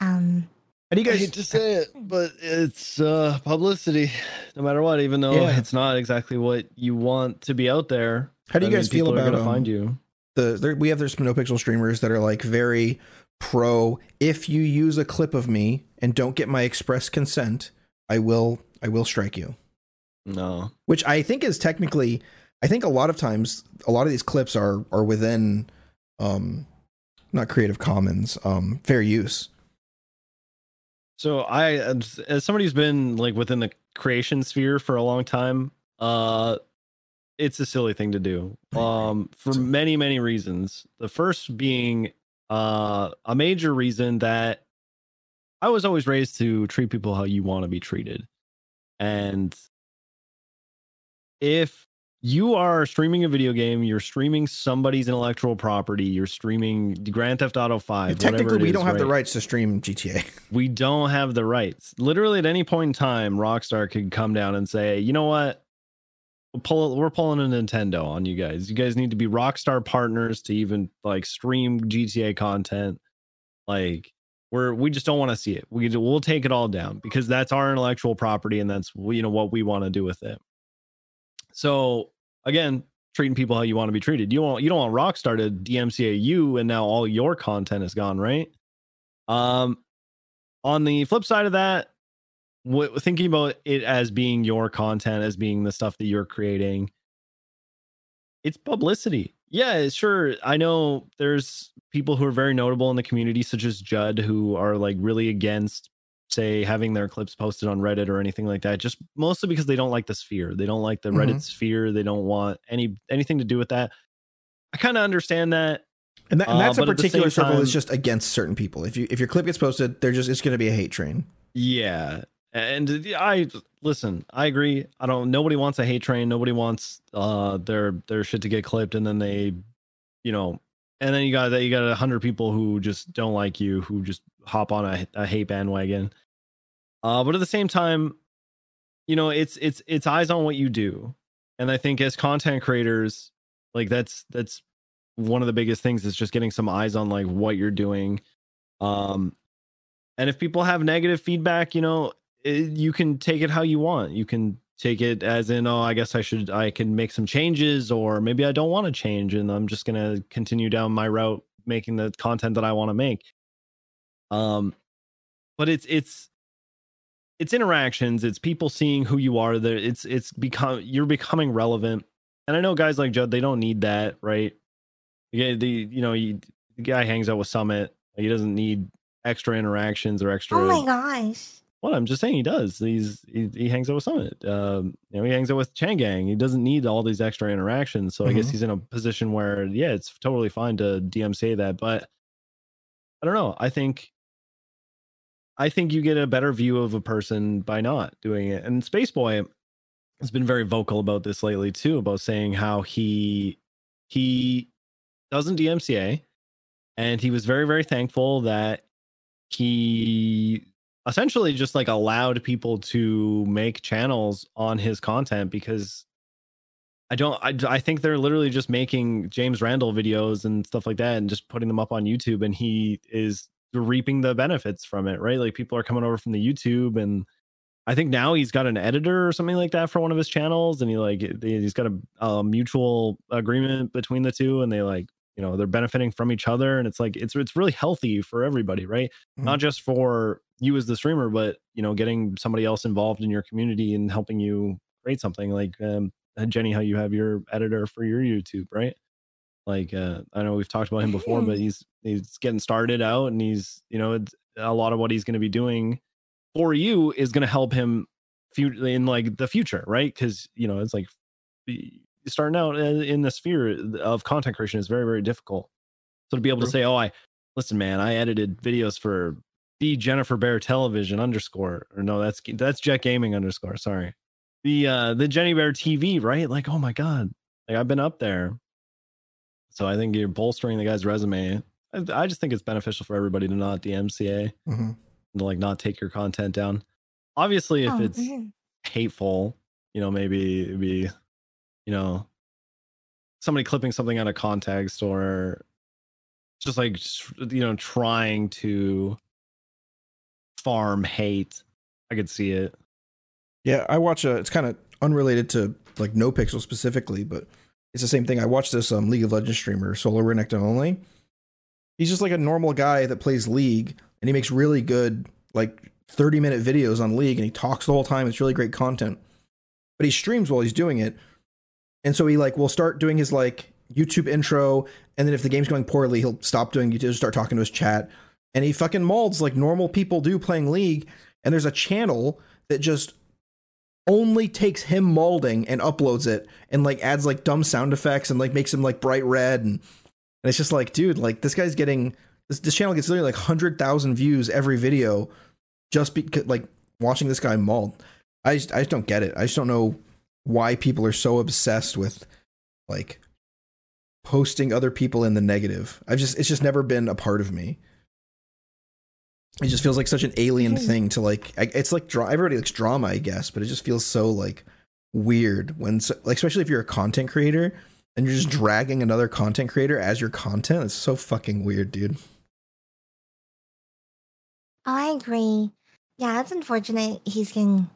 um. how do you I guys? hate to say it, but it's uh, publicity, no matter what. Even though Yeah. it's not exactly what you want to be out there. How do you I mean, guys feel about um, find you? the there, we have there's no pixel streamers that are like very pro if you use a clip of me and don't get my express consent i will i will strike you. No, which i think is technically i think a lot of times a lot of these clips are are within um not creative commons um fair use. So I, as as somebody who's been like within the creation sphere for a long time, uh, it's a silly thing to do. Um, for many many reasons. The first being, uh, a major reason that I was always raised to treat people how you want to be treated, and if you are streaming a video game, you're streaming somebody's intellectual property, you're streaming Grand Theft Auto 5. whatever Technically, we is, don't have the rights to stream GTA. We don't have the rights. Literally at any point in time, Rockstar could come down and say, you know what? Pull, we're pulling a Nintendo on you guys. You guys need to be Rockstar partners to even like stream GTA content. Like we're we just don't want to see it. We we'll take it all down because that's our intellectual property and that's you know what we want to do with it. So again, treating people how you want to be treated. You want you don't want Rockstar to DMCA you and now all your content is gone, right? Um on the flip side of that, what, thinking about it as being your content, as being the stuff that you're creating, it's publicity. Yeah, sure. I know there's people who are very notable in the community, such as Judd, who are like really against, say, having their clips posted on Reddit or anything like that. Just mostly because they don't like the sphere. They don't like the Mhm. Reddit sphere. They don't want any anything to do with that. I kind of understand that. And, that, and Uh, that's a at the particular circle that's just against certain people. If you if your clip gets posted, they're just it's going to be a hate train. Yeah. And I listen, I agree. I don't nobody wants a hate train. Nobody wants uh their their shit to get clipped and then they you know and then you got that you got a hundred people who just don't like you who just hop on a, a hate bandwagon. Uh but at the same time, you know, it's it's it's eyes on what you do. And I think as content creators, like that's that's one of the biggest things is just getting some eyes on like what you're doing. Um and if people have negative feedback, you know, it, you can take it how you want. You can take it as in, oh, I guess I should, I can make some changes, or maybe I don't want to change, and I'm just gonna continue down my route, making the content that I want to make. Um, but it's it's it's interactions. It's people seeing who you are. There, it's it's become you're becoming relevant. And I know guys like Judd, they don't need that, right? Yeah, the you know, you, the guy hangs out with Summit. He doesn't need extra interactions or extra. Oh my gosh. Well, I'm just saying he does. He's he, he hangs out with Summit. Um, you know, he hangs out with Chang Gang. He doesn't need all these extra interactions. So I guess Mhm. he's in a position where, yeah, it's totally fine to DMCA that. But I don't know. I think I think you get a better view of a person by not doing it. And Spaceboy has been very vocal about this lately too, about saying how he he doesn't DMCA, and he was very very thankful that he essentially just like allowed people to make channels on his content because I don't I, I think they're literally just making James Randall videos and stuff like that and just putting them up on YouTube and he is reaping the benefits from it, right? Like people are coming over from the YouTube and I think now he's got an editor or something like that for one of his channels and he like he's got a, a mutual agreement between the two and they like you know they're benefiting from each other and it's like it's it's really healthy for everybody right Mhm. not just for you as the streamer but you know getting somebody else involved in your community and helping you create something like um jenny how you have your editor for your youtube right like uh i know we've talked about him before but Mhm. he's he's getting started out and he's you know it's, a lot of what he's going to be doing for you is going to help him in like the future right because you know it's like starting out in in the sphere of content creation is very very difficult. So to be able to say oh i listen man i edited videos for the jennifer bear television underscore or no that's that's jet gaming underscore sorry. The uh the jenny bear tv right? Like oh my god. Like i've been up there. So i think you're bolstering the guy's resume. I, I just think it's beneficial for everybody to not dmca Mhm. and to like not take your content down. Obviously if Oh, it's hateful you know maybe it'd be you know somebody clipping something out of context or just like you know trying to farm hate i could see it Yeah, I watch a. It's kind of unrelated to like No Pixel specifically, but it's the same thing. I watch this um League of Legends streamer, Solo Renekton only. He's just like a normal guy that plays League, and he makes really good like thirty minute videos on League, and he talks the whole time. It's really great content, but he streams while he's doing it, and so he like will start doing his like YouTube intro, and then if the game's going poorly, he'll stop doing YouTube, start talking to his chat, and he fucking molds like normal people do playing League. And there's a channel that just only takes him molding and uploads it and like adds like dumb sound effects and like makes him like bright red. And, and it's just like dude like this guy's getting this, this channel gets literally like 100,000 views every video just because like watching this guy mold. I just I just don't get it. I just don't know why people are so obsessed with like posting other people in the negative. I've just it's just never been a part of me. It just feels like such an alien Mhm. thing to like. I- It's like dra- everybody likes drama, I guess, but it just feels so like weird when, so, like, especially if you're a content creator and you're just dragging another content creator as your content. It's so fucking weird, dude. Oh, I agree. Yeah, it's unfortunate he's getting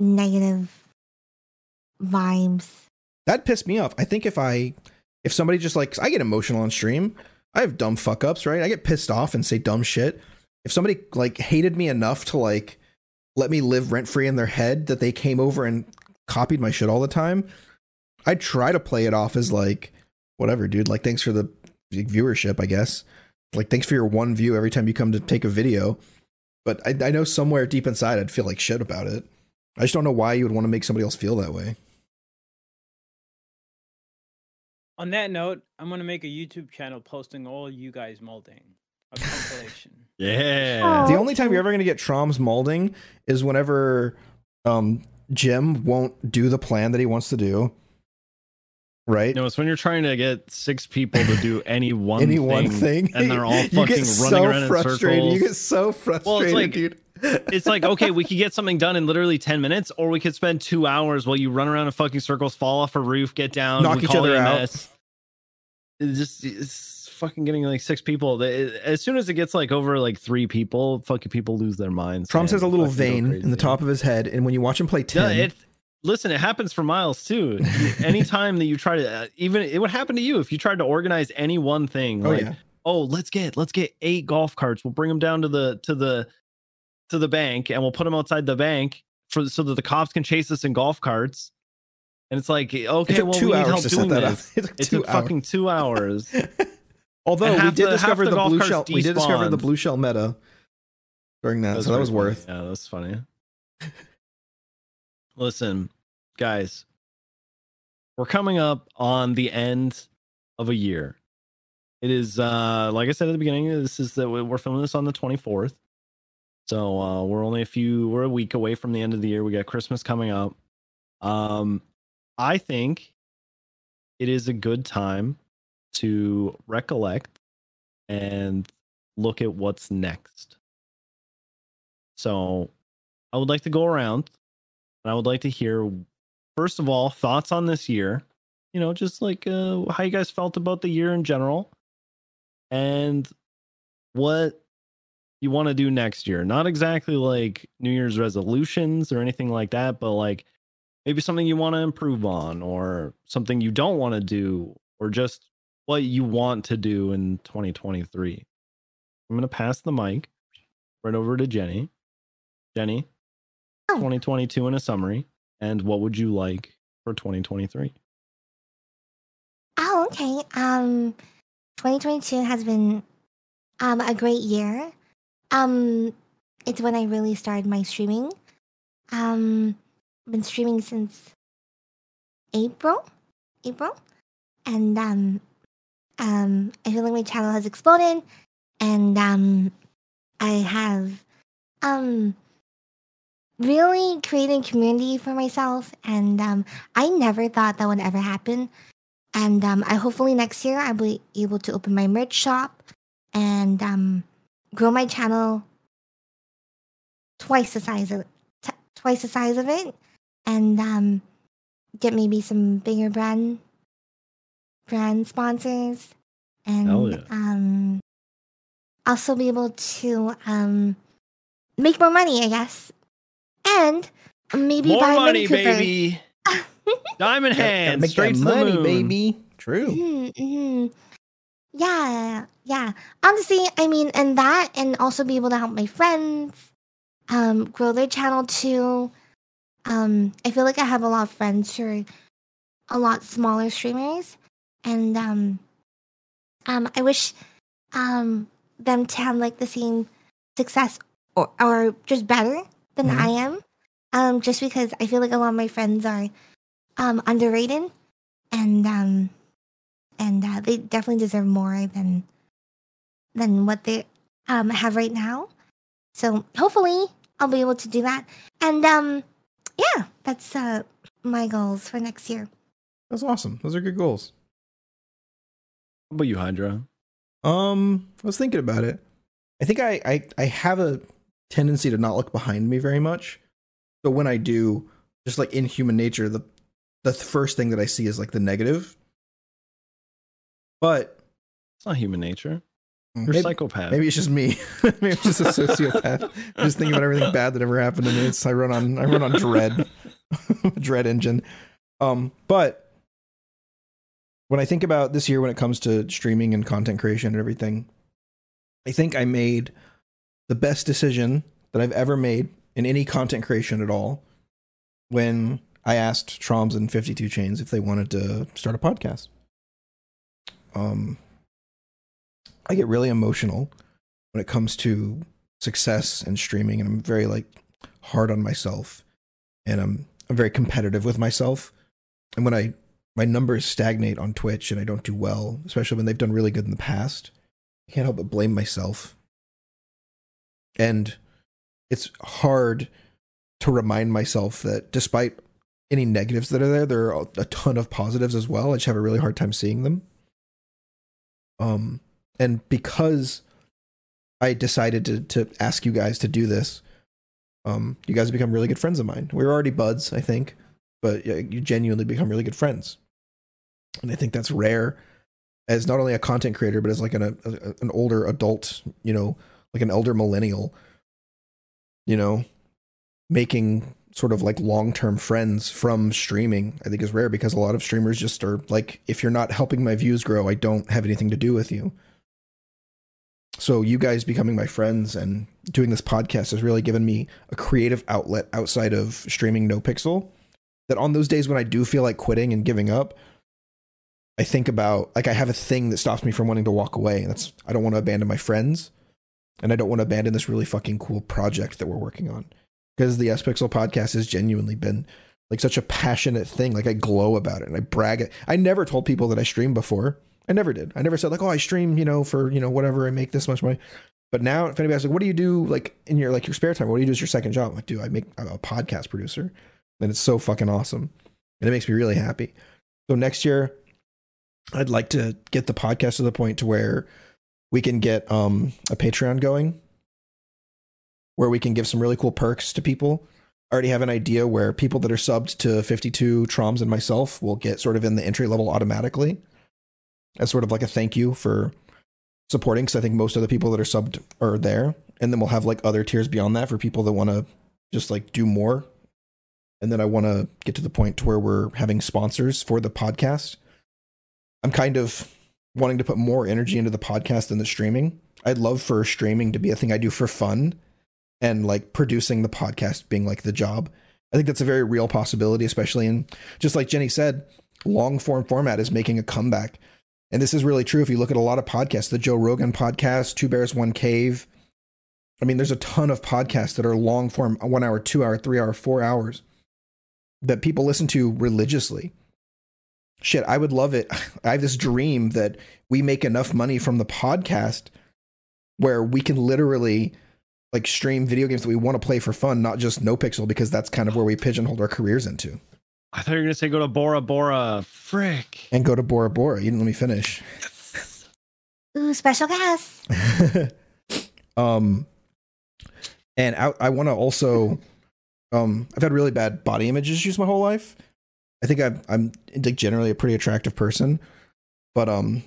negative vibes. That pissed me off. I think if I, if somebody just like, I get emotional on stream. I have dumb fuck ups, right? I get pissed off and say dumb shit. If somebody like hated me enough to like let me live rent free in their head that they came over and copied my shit all the time, I'd try to play it off as like, whatever, dude. Like, thanks for the viewership, I guess. Like, thanks for your one view every time you come to take a video. But I, I know somewhere deep inside I'd feel like shit about it. I just don't know why you would want to make somebody else feel that way. On that note, I'm gonna make a YouTube channel posting all you guys molding a compilation. Yeah. Oh. The only time you're ever going to get Trom's molding is whenever um, Jim won't do the plan that he wants to do. Right? No, it's when you're trying to get six people to do any one Any thing, one thing. and they're all you fucking get running so around in frustrated. You get so frustrated, like- dude. It's like okay, we could get something done in literally ten minutes, or we could spend two hours while you run around in fucking circles, fall off a roof, get down, Knock each other a out. mess. It's just it's fucking getting like six people. As soon as it gets like over like three people, fucking people lose their minds. Troms has a little vein in the top of his head, and when you watch him play Yeah, it listen, it happens for Miles too. Anytime that you try to, uh, even it would happen to you if you tried to organize any one thing. oh like, yeah. oh, let's get let's get eight golf carts. We'll bring them down to the to the to the bank, and we'll put them outside the bank for so that the cops can chase us in golf carts. And it's like, okay, took well, we need help doing that this. It took It took fucking two hours. Although we did the- discover the the, blue shell, we did discover the blue shell meta during that, so that was funny. worth. Yeah, that's funny. Listen, guys, we're coming up on the end of a year. It is uh like I said at the beginning, this is that we're filming this on the 24th. So uh we're only a few we're a week away from the end of the year. We got Christmas coming up. Um I think it is a good time to recollect and look at what's next. So I would like to go around and I would like to hear, first of all, thoughts on this year. You know, just like uh, how you guys felt about the year in general and what you want to do next year. Not exactly like New Year's resolutions or anything like that, but like maybe something you want to improve on or something you don't want to do or just what you want to do in 2023. I'm going to pass the mic right over to Jenny. Jenny, Oh. 2022 in a summary, and what would you like for 2023? Oh, okay. Um, 2022 has been um a great year. Um, it's when I really started my streaming. Um, been streaming since April, April, and um, um, I feel like my channel has exploded, and um, I have um really creating community for myself, and um, I never thought that would ever happen. And um, I hopefully next year I'll be able to open my merch shop. And um, grow my channel twice the size of t- twice the size of it, and um, get maybe some bigger brand brand sponsors, and yeah. um, also be able to um, make more money, I guess, and maybe More buy a money, Cooper. baby. Diamond Gotta- gotta hands, make straight that to the money, moon. baby. True. Mhm, mhm. Yeah, yeah. Honestly, I mean, and that, and also be able to help my friends um, grow their channel too. Um, I feel like I have a lot of friends who are a lot smaller streamers, and um, um, I wish um, them to have like the same success or or just better than Mhm. I am. Um, just because I feel like a lot of my friends are um underrated, and um, and uh, they definitely deserve more than than what they um have right now. So hopefully I'll be able to do that. And um, yeah, that's uh my goals for next year. That's awesome. Those are good goals. How about you, Hydra? Um, I was thinking about it. I think I, I I have a tendency to not look behind me very much. So when I do, just like in human nature, the the first thing that I see is like the negative. But It's not human nature. You're maybe, a psychopath. maybe it's just me. maybe I'm just a sociopath. just thinking about everything bad that ever happened to me. It's I run on I run on dread, dread engine. Um, but when I think about this year, when it comes to streaming and content creation and everything, I think I made the best decision that I've ever made in any content creation at all. When I asked Troms and Fifty Two Chains if they wanted to start a podcast. Um, I get really emotional when it comes to success and streaming, and I'm very like hard on myself, and I'm I'm very competitive with myself. And when I my numbers stagnate on Twitch and I don't do well, especially when they've done really good in the past, I can't help but blame myself. And it's hard to remind myself that despite any negatives that are there, there are a ton of positives as well. I just have a really hard time seeing them. Um, and because I decided to to ask you guys to do this, um, you guys have become really good friends of mine. We were already buds, I think, but you genuinely become really good friends, and I think that's rare. As not only a content creator, but as like an a, an older adult, you know, like an elder millennial, you know, making sort of like long term friends from streaming, I think is rare because a lot of streamers just are like, if you're not helping my views grow, I don't have anything to do with you. So you guys becoming my friends and doing this podcast has really given me a creative outlet outside of streaming No Pixel. That on those days when I do feel like quitting and giving up, I think about like I have a thing that stops me from wanting to walk away. And that's I don't want to abandon my friends, and I don't want to abandon this really fucking cool project that we're working on. Because the Yespixel podcast has genuinely been like such a passionate thing. Like I glow about it and I brag it. I never told people that I streamed before. I never did. I never said like, oh, I stream, you know, for you know whatever. I make this much money. But now, if anybody asks, like, what do you do, like in your like your spare time? What do you do as your second job? I'm like, dude, I make I'm a podcast producer, and it's so fucking awesome, and it makes me really happy. So next year, I'd like to get the podcast to the point to where we can get um a Patreon going, where we can give some really cool perks to people. I already have an idea where people that are subbed to 52 Troms and myself will get sort of in the entry level automatically as sort of like a thank you for supporting because I think most of the people that are subbed are there. And then we'll have like other tiers beyond that for people that want to just like do more. And then I want to get to the point to where we're having sponsors for the podcast. I'm kind of wanting to put more energy into the podcast than the streaming. I'd love for streaming to be a thing I do for fun and like producing the podcast being like the job. I think that's a very real possibility, especially in just like Jenny said, long form format is making a comeback. And this is really true if you look at a lot of podcasts, the Joe Rogan podcast, Two Bears, One Cave. I mean, there's a ton of podcasts that are long form, one hour, two hour, three hour, four hours that people listen to religiously. Shit, I would love it. I have this dream that we make enough money from the podcast where we can literally like stream video games that we want to play for fun, not just no pixel, because that's kind of where we pigeonholed our careers into. I thought you were gonna say go to Bora Bora. Frick. And go to Bora Bora. You didn't let me finish. Ooh, special guest. um, and I, I want to also, um, I've had really bad body image issues my whole life. I think I'm, I'm like generally a pretty attractive person, but um,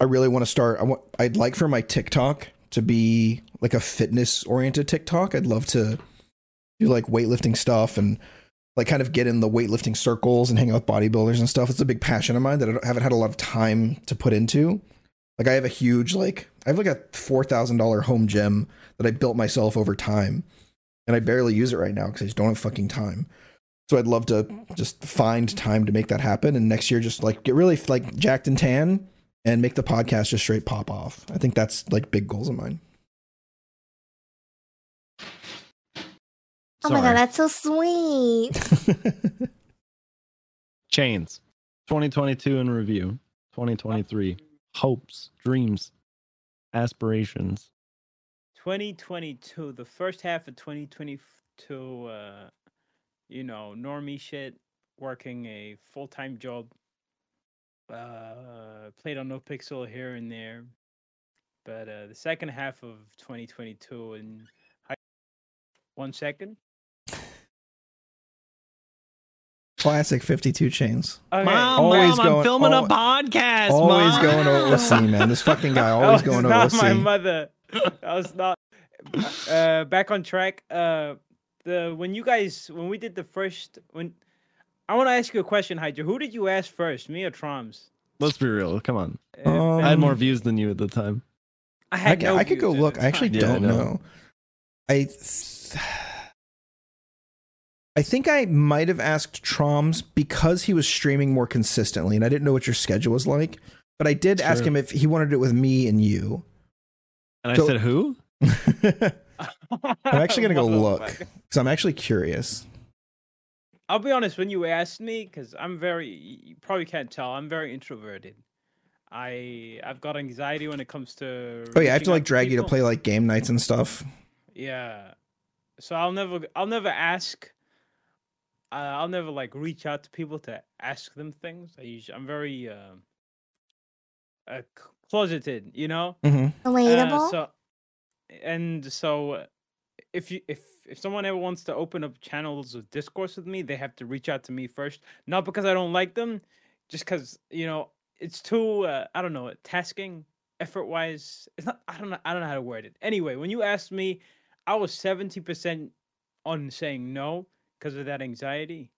I really want to start. I want, I'd like for my TikTok to be like a fitness oriented TikTok. I'd love to do like weightlifting stuff and like kind of get in the weightlifting circles and hang out with bodybuilders and stuff. It's a big passion of mine that I haven't had a lot of time to put into. Like I have a huge like I have like a four thousand dollar home gym that I built myself over time, and I barely use it right now because I just don't have fucking time. So I'd love to just find time to make that happen, and next year just like get really like jacked and tan and make the podcast just straight pop off. I think that's like big goals of mine. Oh my god, that's so sweet. Chains. 2022 in review. 2023. Hopes, dreams, aspirations. 2022, the first half of 2022, uh, you know, normie shit working a full time job. Uh, played on No Pixel here and there, but uh, the second half of 2022 and hi- one second. Classic 52 chains. Okay. Mom, Always mom, going- I'm filming al- a podcast. Always Mom. going to OC, man. This fucking guy always was going to not my mother. That was not. Uh, back on track. Uh, the when you guys when we did the first when I want to ask you a question, Hydra. Who did you ask first, me or Troms? Let's be real. Come on. Uh, I had more Um, views than you at the time. I I, had ca- no I could go look. I actually. Yeah, don't know. know. I th- I think I might have asked Troms because he was streaming more consistently, and I didn't know what your schedule was like. But I did ask him if he wanted it with me and you. And I said, who? I'm actually gonna go oh look because I'm actually curious. I'll be honest. When you asked me, because I'm very, you probably can't tell, I'm very introverted. I I've got anxiety when it comes to. Oh yeah, I have to like drag you to play like game nights and stuff. Yeah. So I'll never I'll never ask I'll never like reach out to people to ask them things. I usually I'm very um uh, c- closeted, you know? hmm Uh, so and so uh, if you if if someone ever wants to open up channels of discourse with me, they have to reach out to me first. Not because I don't like them, just because you know it's too uh, I don't know tasking effort wise. It's not I don't know I don't know how to word it. Anyway, when you asked me, I was seventy percent on saying no because of that anxiety.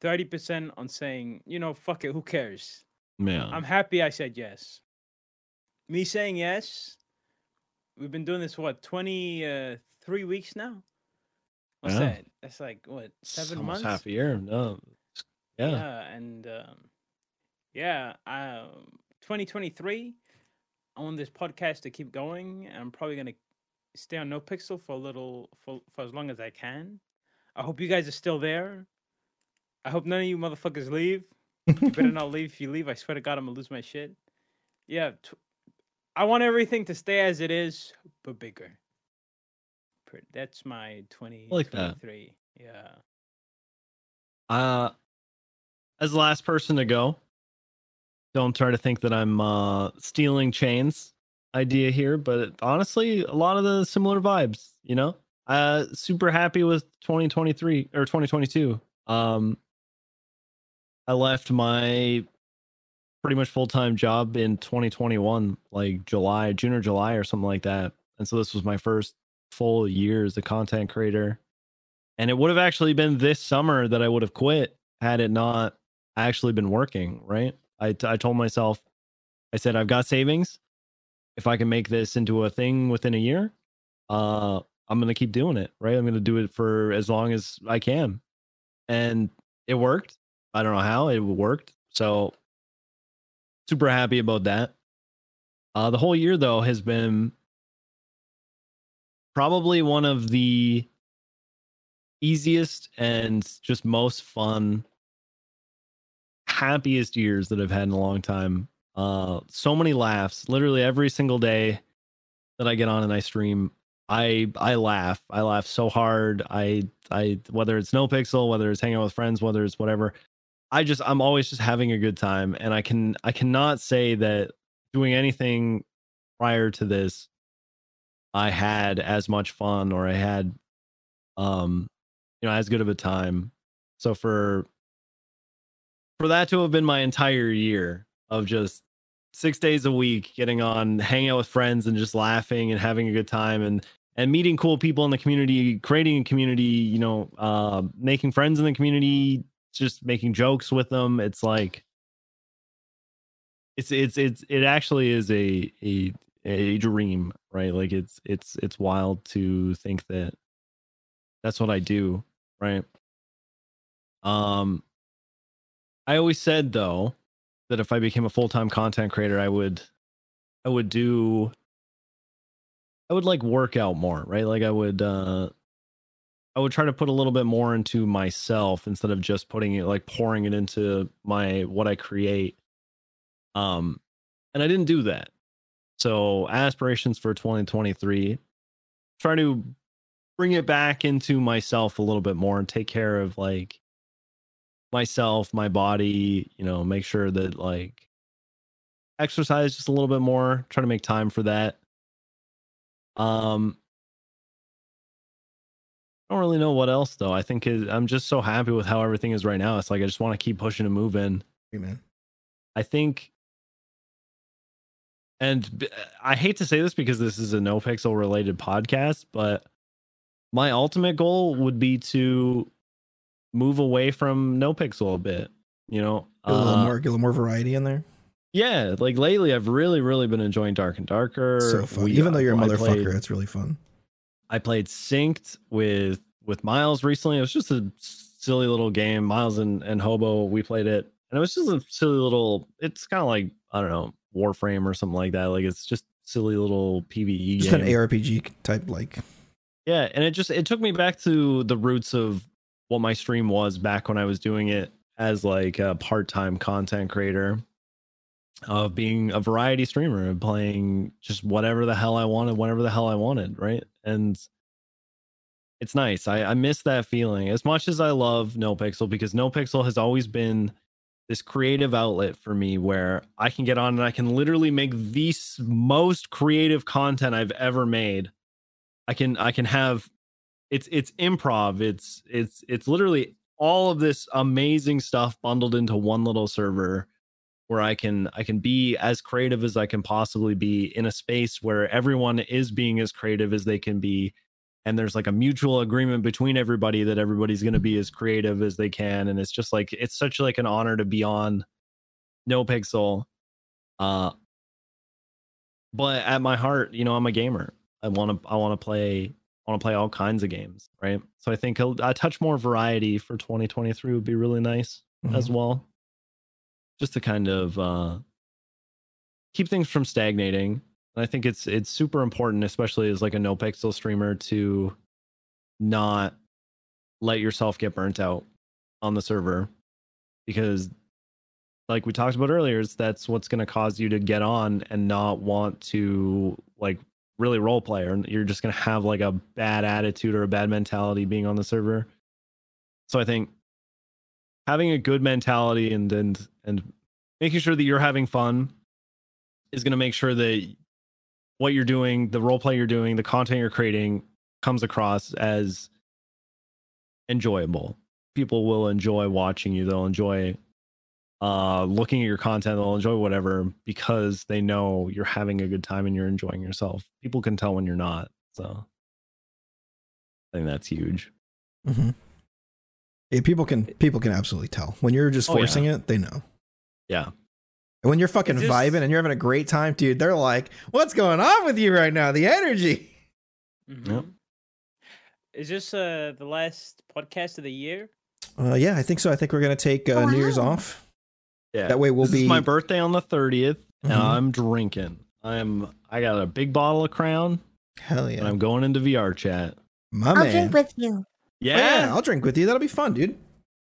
Thirty percent on saying you know fuck it, who cares? Man. I'm happy I said yes. Me saying yes. We've been doing this what twenty uh, weeks now. What's Yeah. that? That's like what seven months. half a year. No. Yeah. Yeah, and um, yeah, um, 2023. I want this podcast to keep going. I'm probably gonna stay on No Pixel for a little for for as long as I can. I hope you guys are still there. I hope none of you motherfuckers leave. You better not leave. If you leave, I swear to God, I'm gonna lose my shit. Yeah, t- I want everything to stay as it is, but bigger. That's my 2023. like that. Yeah. Uh, as the last person to go, don't try to think that I'm uh, stealing chains idea here, but honestly, a lot of the similar vibes, you know? Uh, super happy with 2023 or 2022. Um, I left my pretty much full time job in 2021, like July, June or July or something like that. And so this was my first full year as a content creator. And it would have actually been this summer that I would have quit had it not actually been working, right? I, I told myself, I said, I've got savings. If I can make this into a thing within a year, uh, I'm going to keep doing it, right? I'm going to do it for as long as I can. And it worked. I don't know how it worked. So super happy about that. Uh, the whole year though has been probably one of the easiest and just most fun, happiest years that I've had in a long time. Uh, so many laughs. Literally every single day that I get on and I stream, I I laugh. I laugh so hard. I I whether it's no pixel, whether it's hanging out with friends, whether it's whatever. I just I'm always just having a good time, and I can I cannot say that doing anything prior to this I had as much fun or I had um you know as good of a time. So for for that to have been my entire year of just six days a week getting on hanging out with friends and just laughing and having a good time and and meeting cool people in the community creating a community you know uh making friends in the community just making jokes with them. It's like it's it's it's it actually is a a a dream right? Like it's it's it's wild to think that that's what i do right? Um i always said though that if i became a full-time content creator i would i would do i would like work out more right? Like i would uh i would try to put a little bit more into myself instead of just putting it like pouring it into my what i create. Um and i didn't do that. So aspirations for 2023 try to bring it back into myself a little bit more and take care of like myself, my body, you know, make sure that like exercise just a little bit more, try to make time for that. Um I don't really know what else though. I think I'm just so happy with how everything is right now. It's like I just want to keep pushing and moving. Man. I think, and I hate to say this because this is a no pixel related podcast, but my ultimate goal would be to move away from no pixel a bit. You know, a little Uh, more, get a little more variety in there. Yeah, like lately, I've really, really been enjoying Dark and Darker. So fun. We- Even though uh, you're a motherfucker, played- it's really fun. I played Synced with with Miles recently. It was just a silly little game. Miles and, and Hobo, we played it, and it was just a silly little. It's kind of like I don't know Warframe or something like that. Like it's just silly little PVE Just game. an ARPG type, like Yeah, and it just it took me back to the roots of what my stream was back when I was doing it as like a part-time content creator of being a variety streamer and playing just whatever the hell I wanted, whenever the hell I wanted, right? And it's nice. I, I miss that feeling as much as I love NoPixel because NoPixel has always been this creative outlet for me where I can get on and I can literally make the most creative content I've ever made. I can I can have it's it's improv. It's it's it's literally all of this amazing stuff bundled into one little server where I can I can be as creative as I can possibly be in a space where everyone is being as creative as they can be and there's like a mutual agreement between everybody that everybody's going to be as creative as they can and it's just like it's such like an honor to be on NoPixel uh but at my heart you know i'm a gamer. I want to i want to play I want to play all kinds of games right? So i think a, a touch more variety for 2023 would be really nice as mhm. well just to kind of uh keep things from stagnating. And i think it's it's super important especially as like a NoPixel streamer to not let yourself get burnt out on the server because like we talked about earlier is that's what's going to cause you to get on and not want to like really role play or you're just going to have like a bad attitude or a bad mentality being on the server. So i think having a good mentality and and and making sure that you're having fun is going to make sure that what you're doing the role play you're doing the content you're creating comes across as enjoyable. People will enjoy watching you. They'll enjoy uh looking at your content. They'll enjoy whatever because they know you're having a good time and you're enjoying yourself. People can tell when you're not so. I think that's huge. Mhm. Yeah, people can people can absolutely tell when you're just Oh, yeah. forcing it. They know. yeah And when you're fucking Is this- vibing and you're having a great time, dude, they're like, "What's going on with you right now? The energy." Mhm. Is this uh the last podcast of the year? Uh, yeah, I think so. I think we're gonna take uh, Oh, New Year's off. yeah That way we'll this be is my birthday on the 30th and Mhm. i'm drinking i'm i got a big bottle of crown Hell yeah! and i'm going into vr chat my I'll man. drink with you. Yeah, Oh, yeah, I'll drink with you. That'll be fun, dude.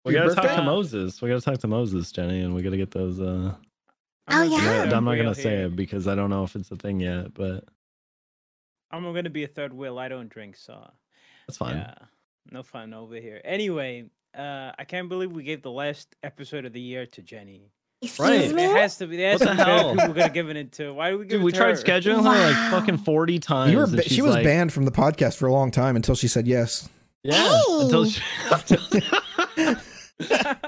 we Your gotta talk to moses we gotta talk to moses jenny and we gotta get those uh Oh, yeah. Yeah, I'm not gonna say it because I don't know if it's a thing yet, but I'm gonna be a third wheel. I don't drink, so that's fine. yeah, no fun over here. Anyway, uh, I can't believe we gave the last episode of the year to Jenny. Excuse Right. me. There has to be. There has What to the be better hell? people gonna give it to. Why do we give Dude, it we tried her? scheduling her like fucking 40 times. You were and ba- she's she was like- banned from the podcast for a long time until she said yes. Yeah. Until she, until-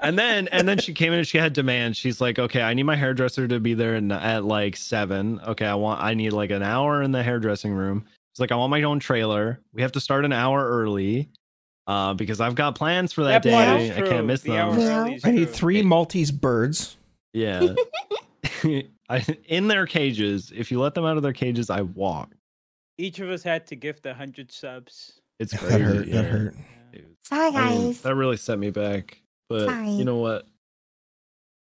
and then and then she came in and she had demands. She's like, okay, I need my hairdresser to be there in, at like seven. Okay, I want I need like an hour in the hairdressing room. She's like, I want my own trailer. We have to start an hour early. Uh, because I've got plans for that, That day. I can't miss The them. hour Yeah. I need three Maltese birds. Yeah. I, in their cages. If you let them out of their cages, I walk. Each of us had to gift a hundred subs. It's crazy. That hurt. yeah. That hurt. Yeah. Dude, Sorry, I mean, guys. that really set me back. But Sorry. you know what?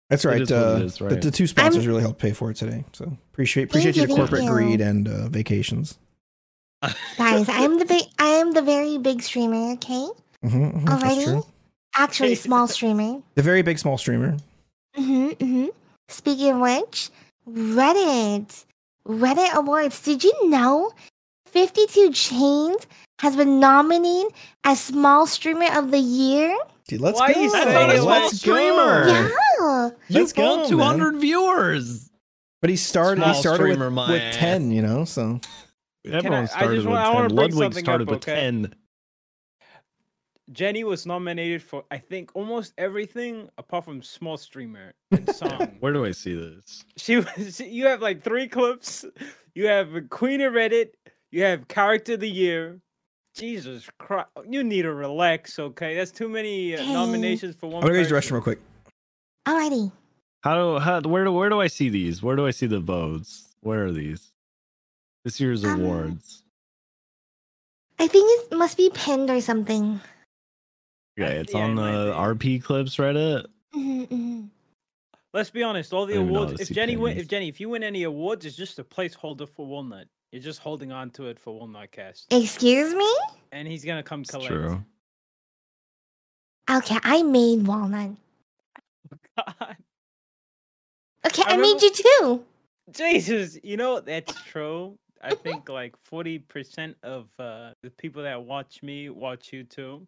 That's right. is what it uh, is, the, right? the two sponsors I'm- really helped pay for it today. So appreciate appreciate you, your thank corporate you. greed and uh, vacations. guys, I'm the big. I am the very big streamer. Okay. Mhm, mhm, that's Alrighty. true. Actually, small streamer. The very big small streamer. Mm-hmm, mm-hmm. Speaking of which, Reddit. Reddit Awards. Did you know 52 Chains has been nominated as Small Streamer of the Year? Dude, let's Why go. you say That's not a it small streamer. Yeah. Let's you got go, 200 viewers. But he started. Small he started with, streamer, my with ten. You know, so Everyone I started just with wanna- I wanna 10. Ludwig started up, with okay? 10. Jenny was nominated for I think almost everything apart from small streamer and song. Where do I see this? she was you have like three clips. You have Queen of Reddit, you have character of the year. Jesus Christ. You need to relax, okay? That's too many uh, Hey. nominations for one I'm gonna go use the person. restroom real quick. Alrighty. How do how where do where do I see these? Where do I see the votes? Where are these? This year's Um, awards. I think it must be pinned or something. Okay, it's yeah, on it the might RP clips Reddit. Mhm, mhm. Let's be honest, all the I don't even know how awards to if see Jenny win pennies. if Jenny, if you win any awards, it's just a placeholder for Walnut. You're just holding on to it for Walnut Cast. Excuse me? And he's gonna come It's collect. true. Okay, I made walnut. God. Okay, I I, made you too. Jesus, you know that's true. I think like forty percent of uh, the people that watch me watch you too.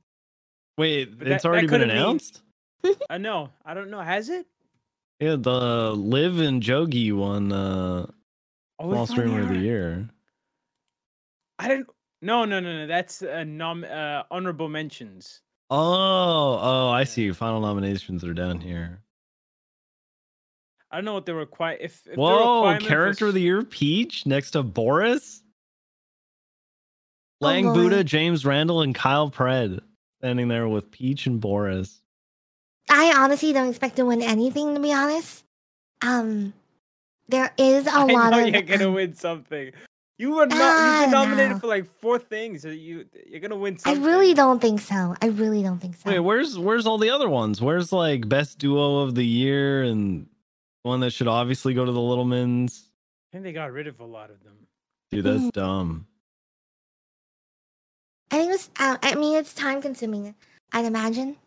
Wait, But it's that- already that been couldn't announced? I know. I don't know. Has it? Yeah, the Live and Jogi one. uh Oh, we Small Streamer of the Year. I didn't. No, no, no, no. That's uh, nom uh, honorable mentions. Oh, oh, I see. Final nominations are down here. I don't know what the require. If, if the Whoa, requirement for character of the year, Peach, next to Boris, Oh, Lang Lord. Buddha, James Randall, and Kyle Pred standing there with Peach and Boris. I honestly don't expect to win anything, to be honest. Um, there is a I lot know of. you're gonna win something. You were not. Ah, You've been nominated no. for like four things. so You you're gonna win Something. I really don't think so. I really don't think so. Wait, where's where's all the other ones? Where's like best duo of the year and one that should obviously go to the Littlemans? I think they got rid of a lot of them. Dude, that's dumb. I think it's. Uh, I mean, it's time consuming. I'd imagine.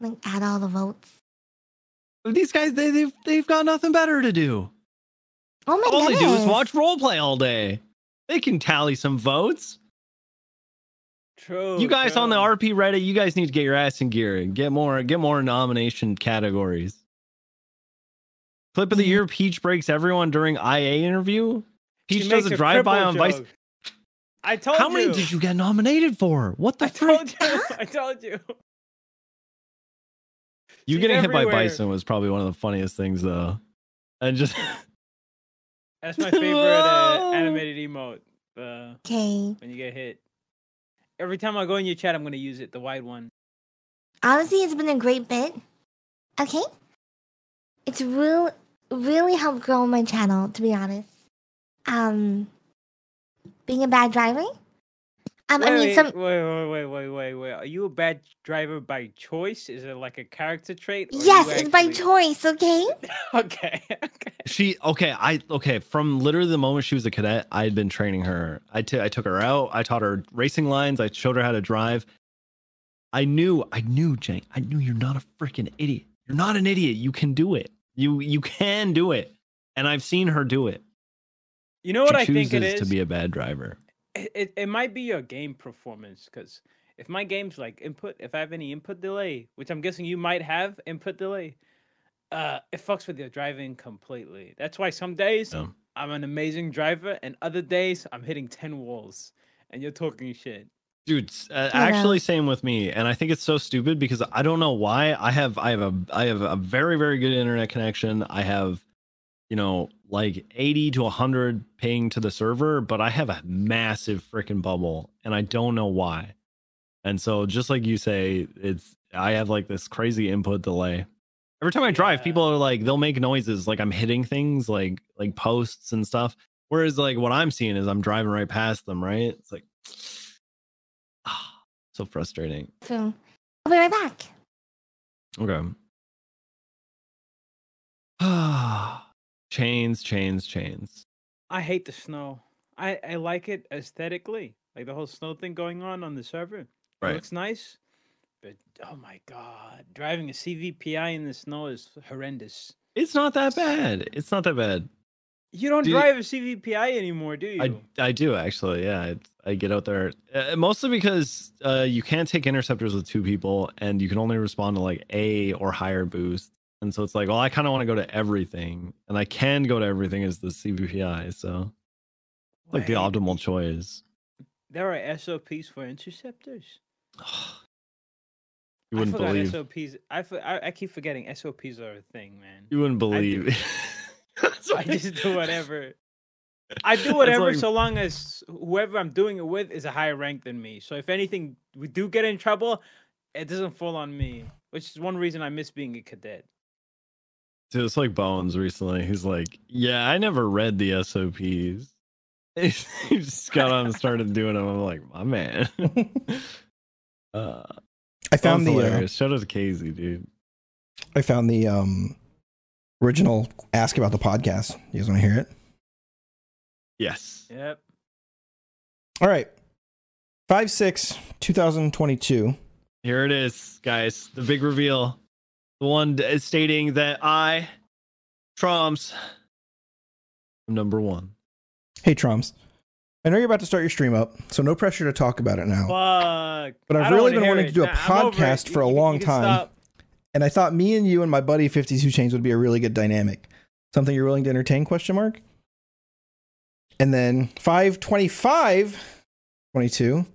Like add all the votes. These guys, they they've they've got nothing better to do. Oh my all goodness! they do is watch roleplay all day. They can tally some votes. True. you guys on the. RP Reddit, you guys need to get your ass in gear and get more get more nomination categories. Clip of the Mhm. year: Peach breaks everyone during IA interview. She Peach does a drive by cripple on Vice. I told How you. How many did you get nominated for? What the I frick? told you. I told you. You She's getting hit by. Bison was probably one of the funniest things, though. And just That's my favorite uh, animated emote. Uh, Okay. when you get hit. Every time I go in your chat, I'm gonna use it. The wide one. Honestly, it's been a great bit. Okay. It's real, really helped grow my channel. To be honest. Um. Being a bad driver. Um. I wait, mean, wait, some. wait, wait, wait, wait, wait, wait. Are you a bad driver by choice? Is it like a character trait? Yes, you it's by choice. Okay. Okay. Okay. she okay. I okay from literally the moment she was a cadet, I had been training her. I t- I took her out. I taught her racing lines. I showed her how to drive. I knew, I knew, Jenny. I knew you're not a freaking idiot. You're not an idiot. You can do it. You you can do it. And I've seen her do it. You know what she I think chooses it is? to be a bad driver. It, it, it might be your game performance because if my game's like input if i have any input delay which i'm guessing you might have input delay uh it fucks with your driving completely that's why some days Yeah. i'm an amazing driver and other days i'm hitting 10 walls and you're talking shit dude uh, Yeah. actually same with me and i think it's so stupid because i don't know why i have i have a i have a very very good internet connection i have you know like 80 to 100 ping to the server but i have a massive freaking bubble and i don't know why and so just like you say it's i have like this crazy input delay every time i drive people are like they'll make noises like i'm hitting things like like posts and stuff whereas like what i'm seeing is i'm driving right past them right it's like Ah, so frustrating. So, I'll be right back. Okay. chains, chains, chains. i hate the snow i i like it aesthetically like the whole snow thing going on on the server it Right. looks nice but oh my god driving a cvpi in the snow is horrendous It's not that bad. It's not that bad. You don't Do you- drive a CVPI anymore, do you? I I do actually. Yeah, it's, I get out there. Uh, mostly because uh, you can't take interceptors with two people, and you can only respond to like A or higher boost. And so it's like, well, I kind of want to go to everything, and I can go to everything as the CVPI. So like the optimal choice. There are SOPs for interceptors. You wouldn't I believe. SOPs. I, for- I I keep forgetting SOPs are a thing, man. You wouldn't do. believe. That's I just do whatever. I do whatever like- so long as whoever I'm doing it with is a higher rank than me. So if anything, we do get in trouble, it doesn't fall on me. Which is one reason I miss being a cadet. Dude, it's like Bones recently. He's like, "Yeah, I never read the SOPs." he just got on and started doing them. I'm like, "My man." uh, I found the uh, hilarious. Shout out to Casey, dude. I found the um original ask about the podcast. You guys want to hear it? Yes. Yep. All right. 5 6 2022. Here it is, guys. The big reveal. The one is stating that I, Troms, am number one. Hey Troms. I know you're about to start your stream up, so no pressure to talk about it now. Fuck. But I've really been wanting it. to do a Nah, I'm over it. podcast for a you- long you time. stop. And I thought me and you and my buddy 52 Chains would be a really good dynamic. Something you're willing to entertain question mark? And then 525 22.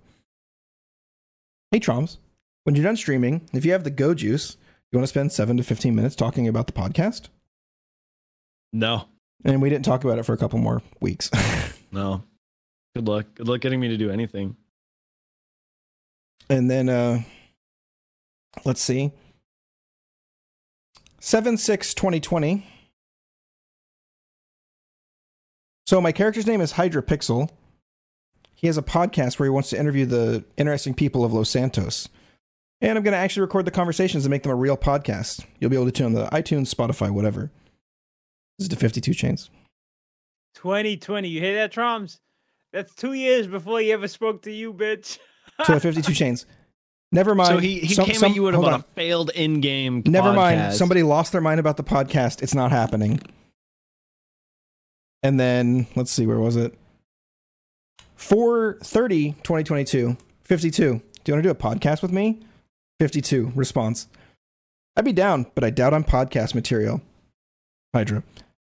Hey Troms. When you're done streaming, if you have the go juice, you want to spend 7 to 15 minutes talking about the podcast? No, And we didn't talk about it for a couple more weeks. no. Good luck. Good luck getting me to do anything. And then uh let's see. 7 6 2020. So my character's name is Hydra Pixel. He has a podcast where he wants to interview the interesting people of Los Santos. And I'm going to actually record the conversations and make them a real podcast. You'll be able to tune the iTunes, Spotify, whatever. This is the 52 Chains. 2020. You hear that, Troms? That's two years before he ever spoke to you, bitch. So the 52 Chains. Never mind. so he, he Some- came some- at you with about on. a failed in-game. Never mind. Somebody lost their mind about the podcast. It's not happening. And then let's see, where was it? 430 2022. 52. Do you want to do a podcast with me? 52. Response. I'd be down, but I doubt I'm podcast material. Hydra.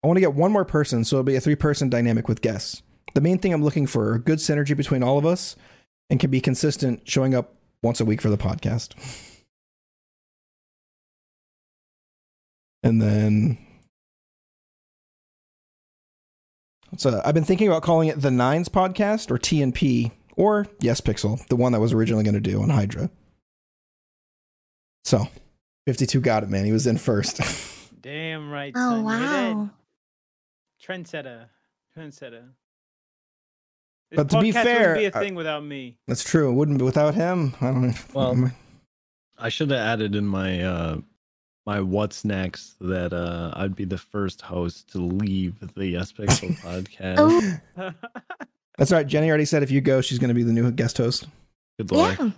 I want to get one more person, so it'll be a three person dynamic with guests. The main thing I'm looking for are good synergy between all of us and can be consistent showing up once a week for the podcast. And then so I've been thinking about calling it the Nines Podcast or TNP or Yespixel, the one that was originally going to do on Hydra. So 52 got it, man. He was in first. Damn right. Oh son. You hear that? wow. Trendsetter. Trendsetter. This But to be podcast fair, wouldn't be a thing without me. That's true. It wouldn't be without him. I don't know. Well, I should have added in my uh my what's next that uh I'd be the first host to leave the Yespixel podcast. Oh, that's all right. Jenny already said if you go, she's going to be the new guest host. Good luck. yeah.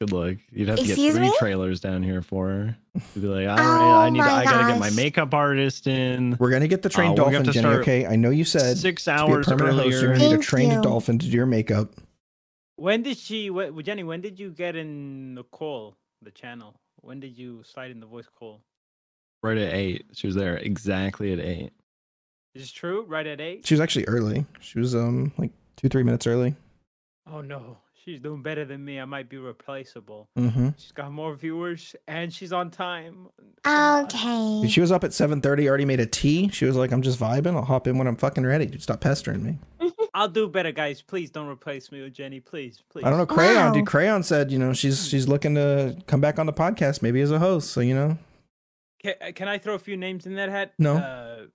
Good luck. You'd have to get Excuse three me? trailers down here for her. You'd be like, all Oh I need, my I gotta get my gosh. makeup artist in. We're going to get the trained Uh, we're gonna dolphin, to Jenny. start Okay. I know you said Six to be a hours permanent host, you're earlier. going to need a Thank trained you. dolphin to do your makeup. when did she? Wh- Jenny, when did you get in the call, the channel? When did you slide in the voice call? Right at eight. She was there exactly at eight. Is this true? Right at eight? She was actually early. She was um like two, three minutes early. Oh no, she's doing better than me. I might be replaceable. Mm-hmm. She's got more viewers and she's on time. Okay. She was up at 7:30, already made a tea. She was like, "I'm just vibing. I'll hop in when I'm fucking ready. Dude, stop pestering me." I'll do better, guys. Please don't replace me with Jenny. Please, please. I don't know. Crayon, Wow. dude. Crayon said, you know, she's she's looking to come back on the podcast, maybe as a host. So you know, Can, can I throw a few names in that hat? No. Uh,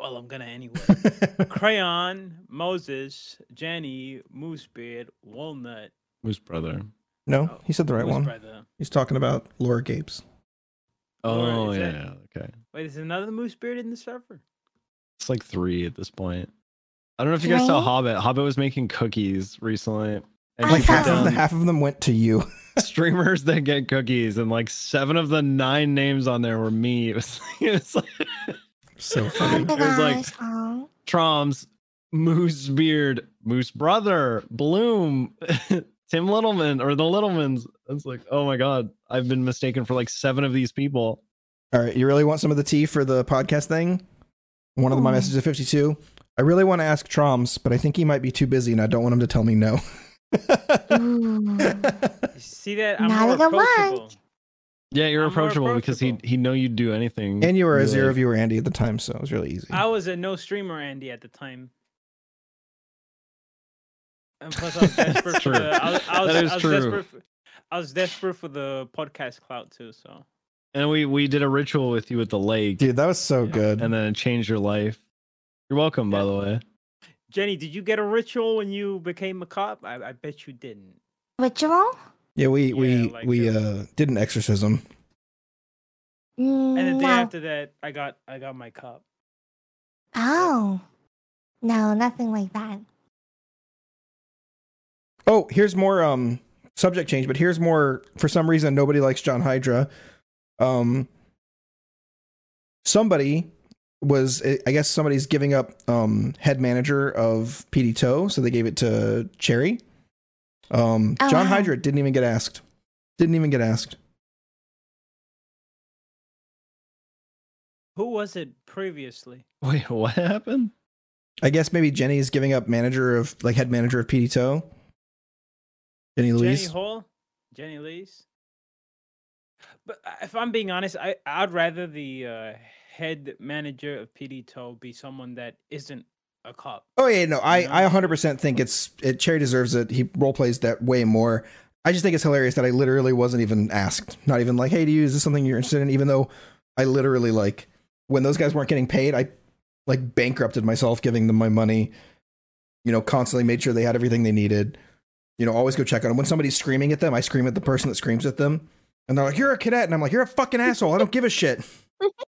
well, I'm gonna anyway. Crayon, Moses, Jenny, Moosebeard, Walnut. Moose brother. no, Oh, he said the right Moose one. Brother. He's talking about Laura Gapes. Oh is yeah, that- yeah, okay. Wait, is another Moosebeard in the server? It's like three at this point. I don't know if you guys saw Hobbit. Hobbit was making cookies recently. And Like half of saw. them, half of them went to you. streamers that get cookies, and like seven of the nine names on there were me. It was, it was like So funny. It was like- gosh. Troms, Moose Beard, Moose Brother, Bloom, Tim Littleman, or the Littlemans. It's like, oh my god, I've been mistaken for like seven of these people. All right, you really want some of the tea for the podcast thing? One of my messages of 52. I really want to ask Troms, but I think he might be too busy and I don't want him to tell me no. You see that? I'm Not more a good one. approachable. Yeah, you're I'm approachable because he approachable. he know you'd do anything. and you were a You're zero like, viewer Andy at the time, so it was really easy. I was a no streamer Andy at the time. And plus, I was desperate for True. the. I was, I was, That is I was true. Desperate for, I was desperate for the podcast clout too. So And we we did a ritual with you at the lake, Dude, that was so Yeah. good. and then it changed your life. You're welcome, by the way. Jenny, did you get a ritual when you became a cop? I, I bet you didn't. Ritual? Yeah, we we like we it- uh did an exorcism. Mm, And the day no. after that, I got I got my cup. Oh. No, nothing like that. Oh, here's more um subject change, but here's more for some reason nobody likes John Hydra. Um somebody was I guess somebody's giving up um head manager of PD Toe, so they gave it to Cherry. Um Oh, John wow. Hydra didn't even get asked. Didn't even get asked. Who was it previously? Wait, what happened? I guess maybe Jenny's giving up manager of like head manager of PD Toe. Jenny Jenny Hall, Jenny Lee's. But uh, if I'm being honest, I I'd rather the uh, head manager of PD Toe be someone that isn't a cop. Oh yeah, no, I You know? I 100% think it's it, Cherry deserves it. He role plays that way more. I just think it's hilarious that I literally wasn't even asked. Not even like, "Hey, do you is this something you're interested in?" Even though I literally like when those guys weren't getting paid, I like bankrupted myself giving them my money. You know, constantly made sure they had everything they needed. You know, always go check on them. When somebody's screaming at them, I scream at the person that screams at them. And they're like, "You're a cadet." And I'm like, "You're a fucking asshole. I don't give a shit."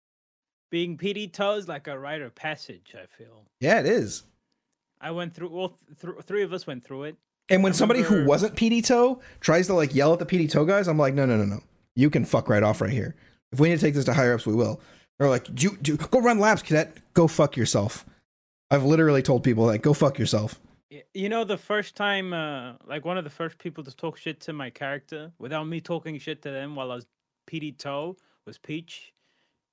Being PD Toe is like a rite of passage. I feel. Yeah, it is. I went through. Well, th- th- three of us went through it. And when somebody who wasn't PD Toe tries to like yell at the PD Toe guys, I'm like, no, no, no, no. You can fuck right off right here. If we need to take this to higher ups, we will. They're like, do, do, go run laps, cadet. Go fuck yourself. I've literally told people like, go fuck yourself. You know, the first time, uh, like one of the first people to talk shit to my character without me talking shit to them while I was PD Toe was Peach.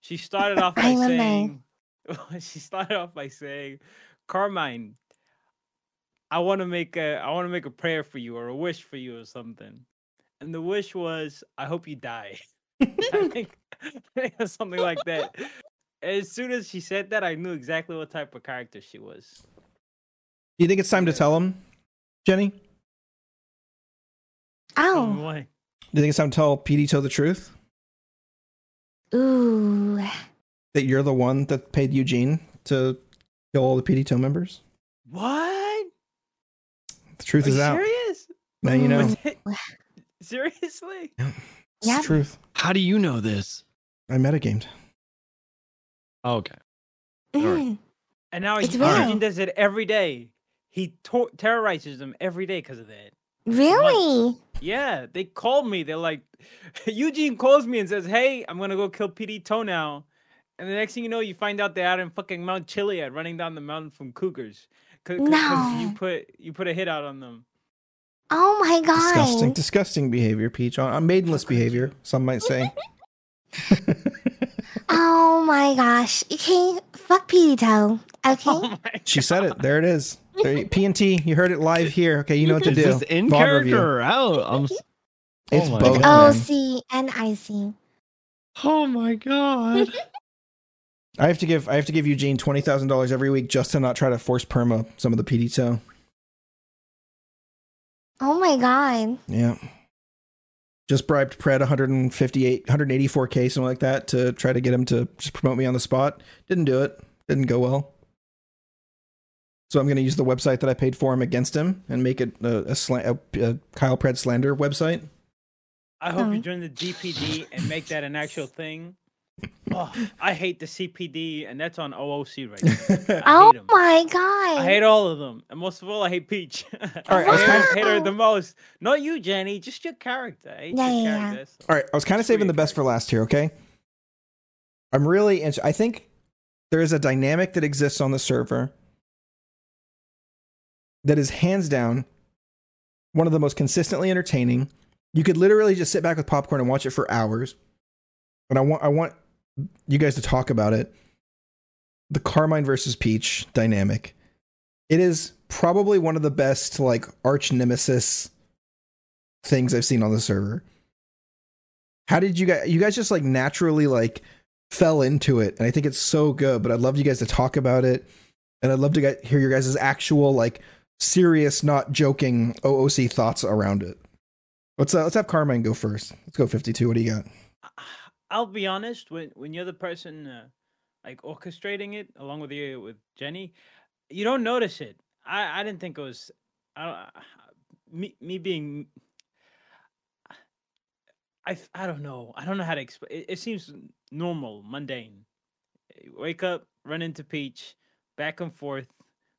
She started off by saying, she started off by saying, Carmine, I want to make a, I want to make a prayer for you or a wish for you or something. And the wish was, I hope you die. I think, I think something like that. As soon as she said that, I knew exactly what type of character she was. Do you think it's time to tell him, Jenny? Do Tell Oh. me why. you think it's time to tell PD Toe the truth? Ooh. That you're the one that paid Eugene to kill all the PD Toe members? What? The truth Are is you out. serious? Now you know. Was it- Seriously? It's Yeah. the truth. How do you know this? I metagamed. Okay. Alright. Mm. And now It's Eugene real. does it every day. He tor- terrorizes them every day because of that. Really? Yeah, they called me. They're like, Eugene calls me and says, "Hey, I'm gonna go kill PD Toe now." And the next thing you know, you find out they're out in fucking Mount Chiliad, running down the mountain from cougars. Cause, 'cause- 'cause you put you put a hit out on them. Oh my god. disgusting disgusting behavior, Peach. On on maidenless behavior, some might say. Oh my gosh. Okay, fuck PD Toe. Okay. Oh She said it. There it is. There, P&T, you heard it live here. Okay, you know what to Is do. this in VOD character review. or out? I'm. s- It's Oh both, God. man. OC and IC. Oh my god. I have to give I have to give Eugene twenty thousand dollars every week just to not try to force perma some of the PD toe. Oh my god. Yeah. Just bribed Pred 158, 184k, something like that, to try to get him to just promote me on the spot. Didn't do it. Didn't go well. So I'm going to use the website that I paid for him against him and make it a, a, sla- a, a Kyle Pred slander website. I hope you Oh. join the DPD and make that an actual thing. Oh, I hate the CPD, and that's on OOC right now. Oh my god. I hate all of them, and most of all, I hate Peach. All right, I was I kinda- hate, hate her the most. Not you, Jenny. Just your character. I hate Yeah, your yeah, yeah. character. that's all. All right, I was kind of saving the best for last here, okay? I'm really int- I think there is a dynamic that exists on the server that is hands down one of the most consistently entertaining. You could literally just sit back with popcorn and watch it for hours. And I want I want you guys to talk about it. The Carmine versus Peach dynamic. It is probably one of the best like arch nemesis things I've seen on the server. How did you guys you guys just like naturally like fell into it and I think it's so good, but I'd love you guys to talk about it and I'd love to get hear your guys' actual like serious not joking OOC thoughts around it. Let's uh, let's have Carmine go first. Let's go 52. What do you got? I'll be honest. When when you're the person uh, like orchestrating it along with you with Jenny, you don't notice it. I I didn't think it was. I me me being. I, I don't know. I don't know how to explain. It, it seems normal, mundane. Wake up, run into Peach, back and forth,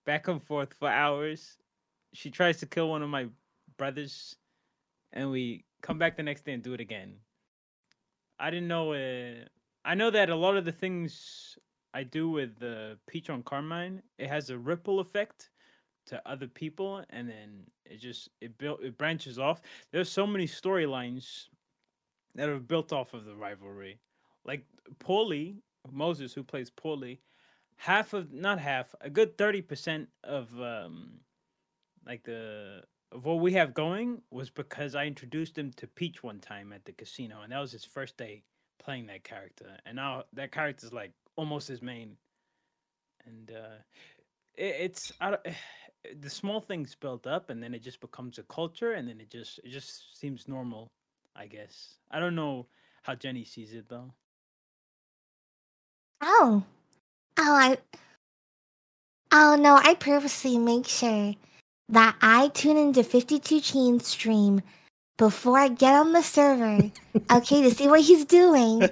back and forth for hours. She tries to kill one of my brothers, and we come back the next day and do it again. I didn't know. I know that a lot of the things I do with uh, Peach on Carmine, it has a ripple effect to other people, and then it just it built it branches off. There's so many storylines that are built off of the rivalry. Like Paulie Moses, who plays Paulie, half of not half, a good thirty percent of um, like the what we have going was because I introduced him to Peach one time at the casino, and that was his first day playing that character, and now that character's like almost his main, and uh, it, it's the small things built up, and then it just becomes a culture, and then it just it just seems normal, I guess. I don't know how Jenny sees it though. Oh. Oh, I. Oh, no, I purposely make sure that I tune into 52 Chain stream before I get on the server, okay, to see what he's doing,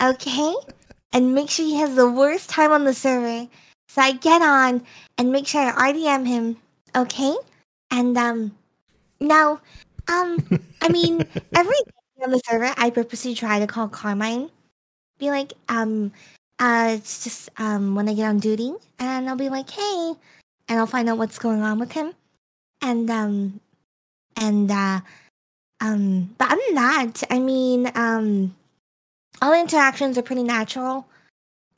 okay? And make sure he has the worst time on the server. So I get on and make sure I RDM him, okay? And, um, now, um, I mean, every day on the server, I purposely try to call Carmine, be like, um, uh, it's just um when I get on duty, and I'll be like, "Hey," and I'll find out what's going on with him, and um, and uh, um, but other than that, I mean, um, all the interactions are pretty natural.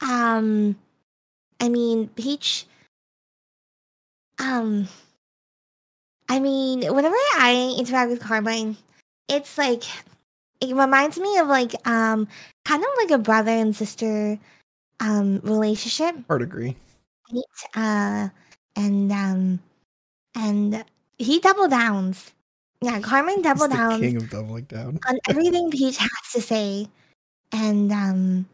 Um, I mean, Peach. Um, I mean, whenever I interact with Carmine, it's like it reminds me of like um kind of like a brother and sister um relationship Hard agree. uh and um and he double downs yeah carmen He's double the downs king of doubling down. on everything peach has to say and um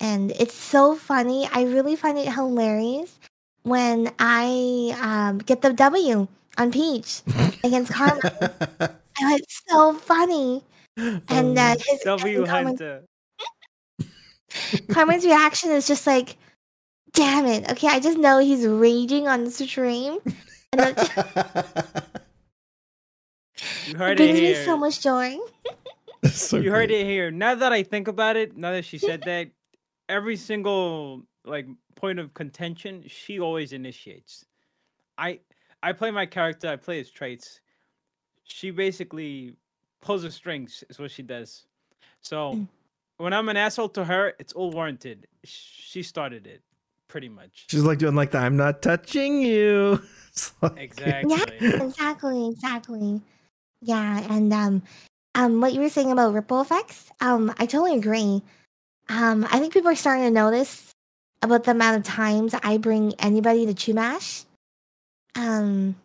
and it's so funny i really find it hilarious when i um get the w on peach against carmen and it's so funny and uh his W and Carmen- Carmen's reaction is just like, damn it. Okay, I just know he's raging on the stream. And it You heard it brings me here. so much joy. So you heard it here. Now that I think about it, now that she said that, every single like point of contention, she always initiates. I I play my character. I play his traits. She basically pulls the strings. Is what she does. So Mm. when I'm an asshole to her, it's all warranted. She started it, pretty much. She's like doing like the I'm not touching you. Like- Exactly. exactly, exactly. Yeah, and um um what you were saying about ripple effects, um, I totally agree. Um, I think people are starting to notice about the amount of times I bring anybody to Chumash. Um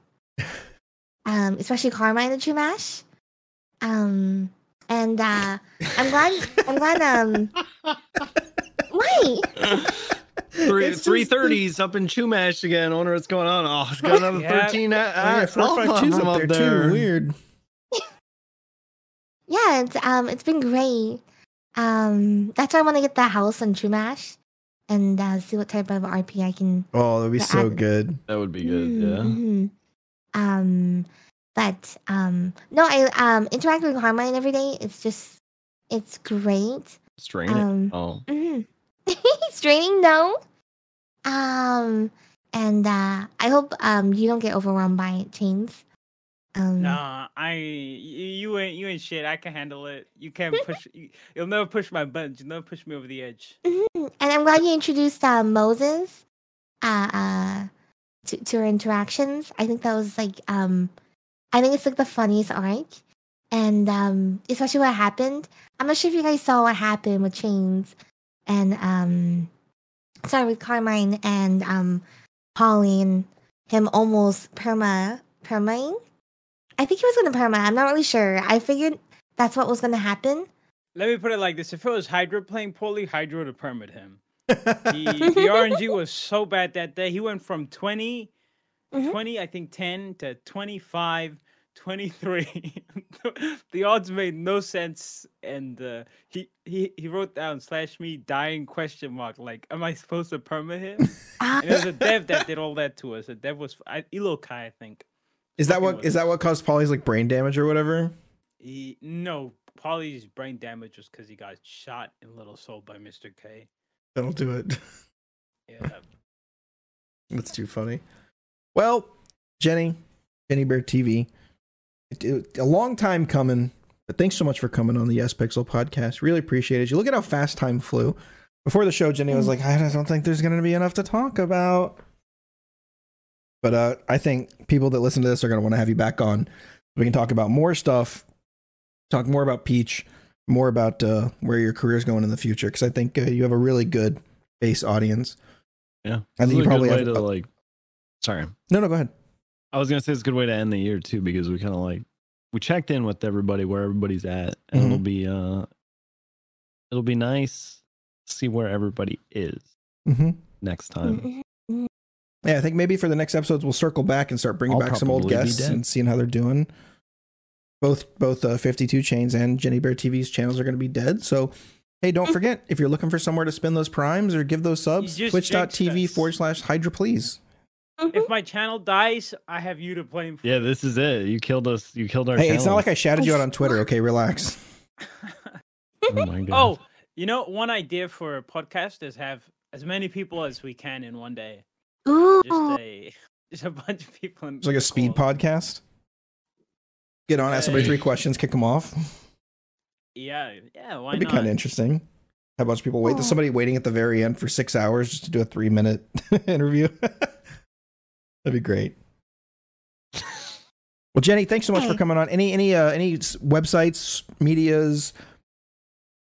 um, especially Carmine to Chumash. Um and uh I'm glad I'm glad um wait. Three It's just- three thirties up in Chumash again. I wonder what's going on. Oh, it's got another Yeah. thirteen. Oh, yeah, four five two's up there, too. Weird. Yeah, it's um it's been great. Um that's why I want to get the house on Chumash and uh, see what type of RP I can Oh, that'd be so ad- good. That would be good. Mm, Yeah. mhm. Um but um no I um interact with Carmine every day. It's just it's great. Strain it. Um Oh, mhm. Straining no. Um and uh, I hope um you don't get overwhelmed by chains. Um, Nah, I you, ain't you ain't shit. I can handle it. You can't push. you, you'll never push my buttons. You'll never push me over the edge. mhm. And I'm glad you introduced uh, Moses uh, uh, to, to her interactions. I think that was like, um, I think it's like the funniest arc. And um, especially what happened. I'm not sure if you guys saw what happened with Chains and, um, sorry, with Carmine and um, Paulie, him almost perma, permaing. I think he was going to perma. I'm not really sure. I figured that's what was going to happen. Let me put it like this: If it was Hydra playing poorly, Hydra would have permit him. The, the RNG was so bad that day. He went from 20, Mhm. 20, I think 10 to 25, 23. the odds made no sense. And uh, he, he, he wrote down slash me dying question mark. Like, am I supposed to permit him? And it was a dev that did all that to us. A dev was I, Ilokai, I think. Is that what is that what caused Paulie's like brain damage or whatever? He, no, Paulie's brain damage was because he got shot in Little Seoul by Mr. K. That'll do it. Yeah. That's too funny. Well, Jenny, Jenny Bear TV, it- it- a long time coming, but thanks so much for coming on the Yespixel podcast. Really appreciate it. You look at how fast time flew. Before the show, Jenny was like, I don't think there's going to be enough to talk about. But uh, I think people that listen to this are going to want to have you back on. We can talk about more stuff, talk more about Peach, more about uh, where your career is going in the future. Because I think uh, you have a really good base audience. Yeah. I think you probably have to like. Sorry, No, no, go ahead. I was gonna say it's a good way to end the year too because we kind of like we checked in with everybody where everybody's at, and Mhm. it'll be uh, it'll be nice to see where everybody is Mm-hmm. next time. mhm. Yeah, I think maybe for the next episodes we'll circle back and start bringing I'll back some old guests and seeing how they're doing. Both both uh, 52 Chains and Jenny Bear TV's channels are going to be dead. So, hey, don't forget if you're looking for somewhere to spend those primes or give those subs, just twitch.tv jinxed forward slash Hydra, please. If mm-hmm. my channel dies, I have you to blame for Yeah, this is it. You killed us. You killed our. Hey, it's not like I shouted you out on Twitter. Okay, relax. Oh my oh, god. Oh, you know, one idea for a podcast is have as many people as we can in one day. Ooh. Just a just a bunch of people in It's like a speed call. podcast. Get on, ask somebody three questions, kick them off. Yeah, yeah, why That'd be not? kind of interesting. Have a bunch of people wait. There's somebody waiting at the very end for six hours just to do a three minute interview. That'd be great. Well, Jenny, thanks so much for coming on. Any any uh, any websites, medias,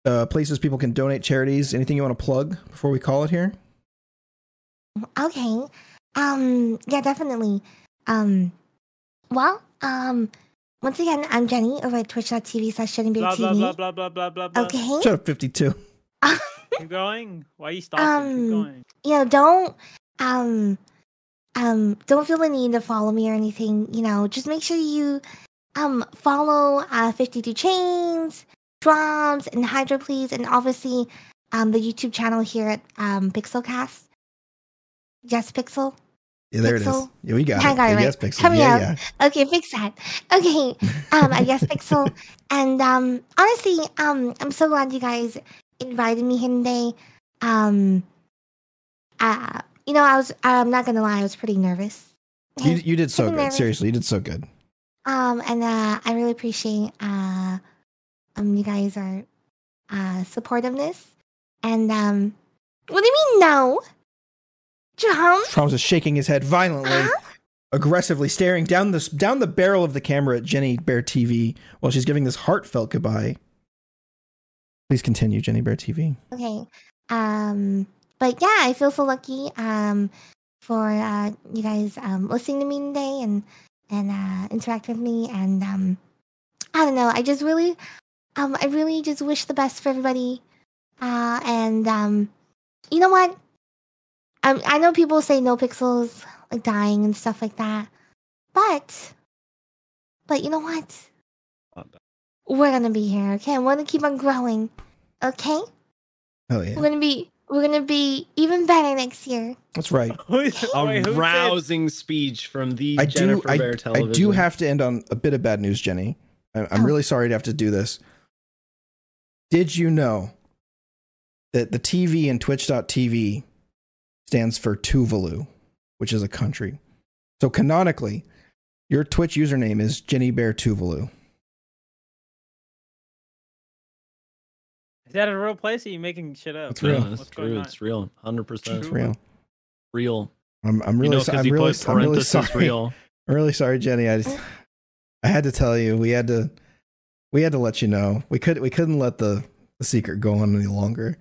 uh, places people can donate charities? Anything you want to plug before we call it here? Okay. Um, yeah, definitely. Um, well, um, once again, I'm Jenny over at twitch.tv slash Jenny Bear Blah blah TV. blah blah blah blah blah blah. Okay. Shut up, fifty two. Keep going. Why are you stopping? Um, Keep going. you know, don't um um don't feel the need to follow me or anything, you know, just make sure you um follow uh 52 chains, Troms and Hydra please and obviously um the YouTube channel here at um Pixelcast. Yes, Pixel. Yeah, there it is. Pixel. Yeah, we got I it. got it right. Yes, Pixel. Me yeah, out. yeah. Okay, fix that. Okay. Um, I guess Pixel. And um honestly, um I'm so glad you guys invited me here today. Um uh you know, I was I'm not gonna lie, I was pretty nervous. You you did so good. nervous. Seriously, you did so good. Um and uh I really appreciate uh um you guys are uh supportiveness. And um what do you mean no? John? Thomas is shaking his head violently, Huh? aggressively staring down the down the barrel of the camera at Jenny Bear TV while she's giving this heartfelt goodbye. Please continue, Jenny Bear TV. Okay. Um but yeah, I feel so lucky um for uh you guys um listening to me today and and uh interact with me and um I don't know, I just really um I really just wish the best for everybody. Uh and um you know what? Um I know people say NoPixel's like dying and stuff like that. But but you know what? We're gonna be here, okay? We're gonna keep on growing. Okay? Oh yeah, We're gonna be we're gonna be even better next year. that's right. A wait, who said- rousing speech from the I do. Jennifer I, Bear I television. do have to end on a bit of bad news, Jenny. I, I'm Oh. really sorry to have to do this. Did you know that the TV in Twitch.tv stands for Tuvalu? which is a country. So canonically, your Twitch username is Jenny Bear Tuvalu. That a real place? Or are you making shit up? It's real. What's it's going true. It's real. Hundred percent It's real. real. I'm, I'm really, you know, so- I'm, really I'm really sorry. real. I'm really sorry, Jenny. I just, I had to tell you. We had to, we had to let you know. We could, we couldn't let the, the secret go on any longer.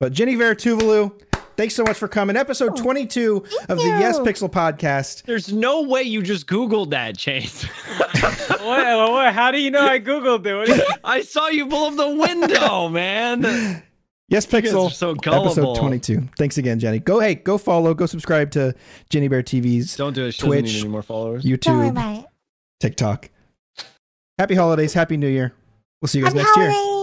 But Jenny Bear Tuvalu, thanks so much for coming. Episode Oh, 22 of the you. Yespixel podcast. There's no way you just Googled that, Chase. what, what, how do you know I googled it? What do you- I saw you pull up the window, man. Yes You guys are Pixel. so gullible. Episode 22. Thanks again, Jenny. Go, hey, go follow, go subscribe to Jenny Bear TV's Don't do it. She Twitch, need any more followers. Don't YouTube. TikTok. Happy holidays. Happy New Year. We'll see you guys Happy next year. holidays.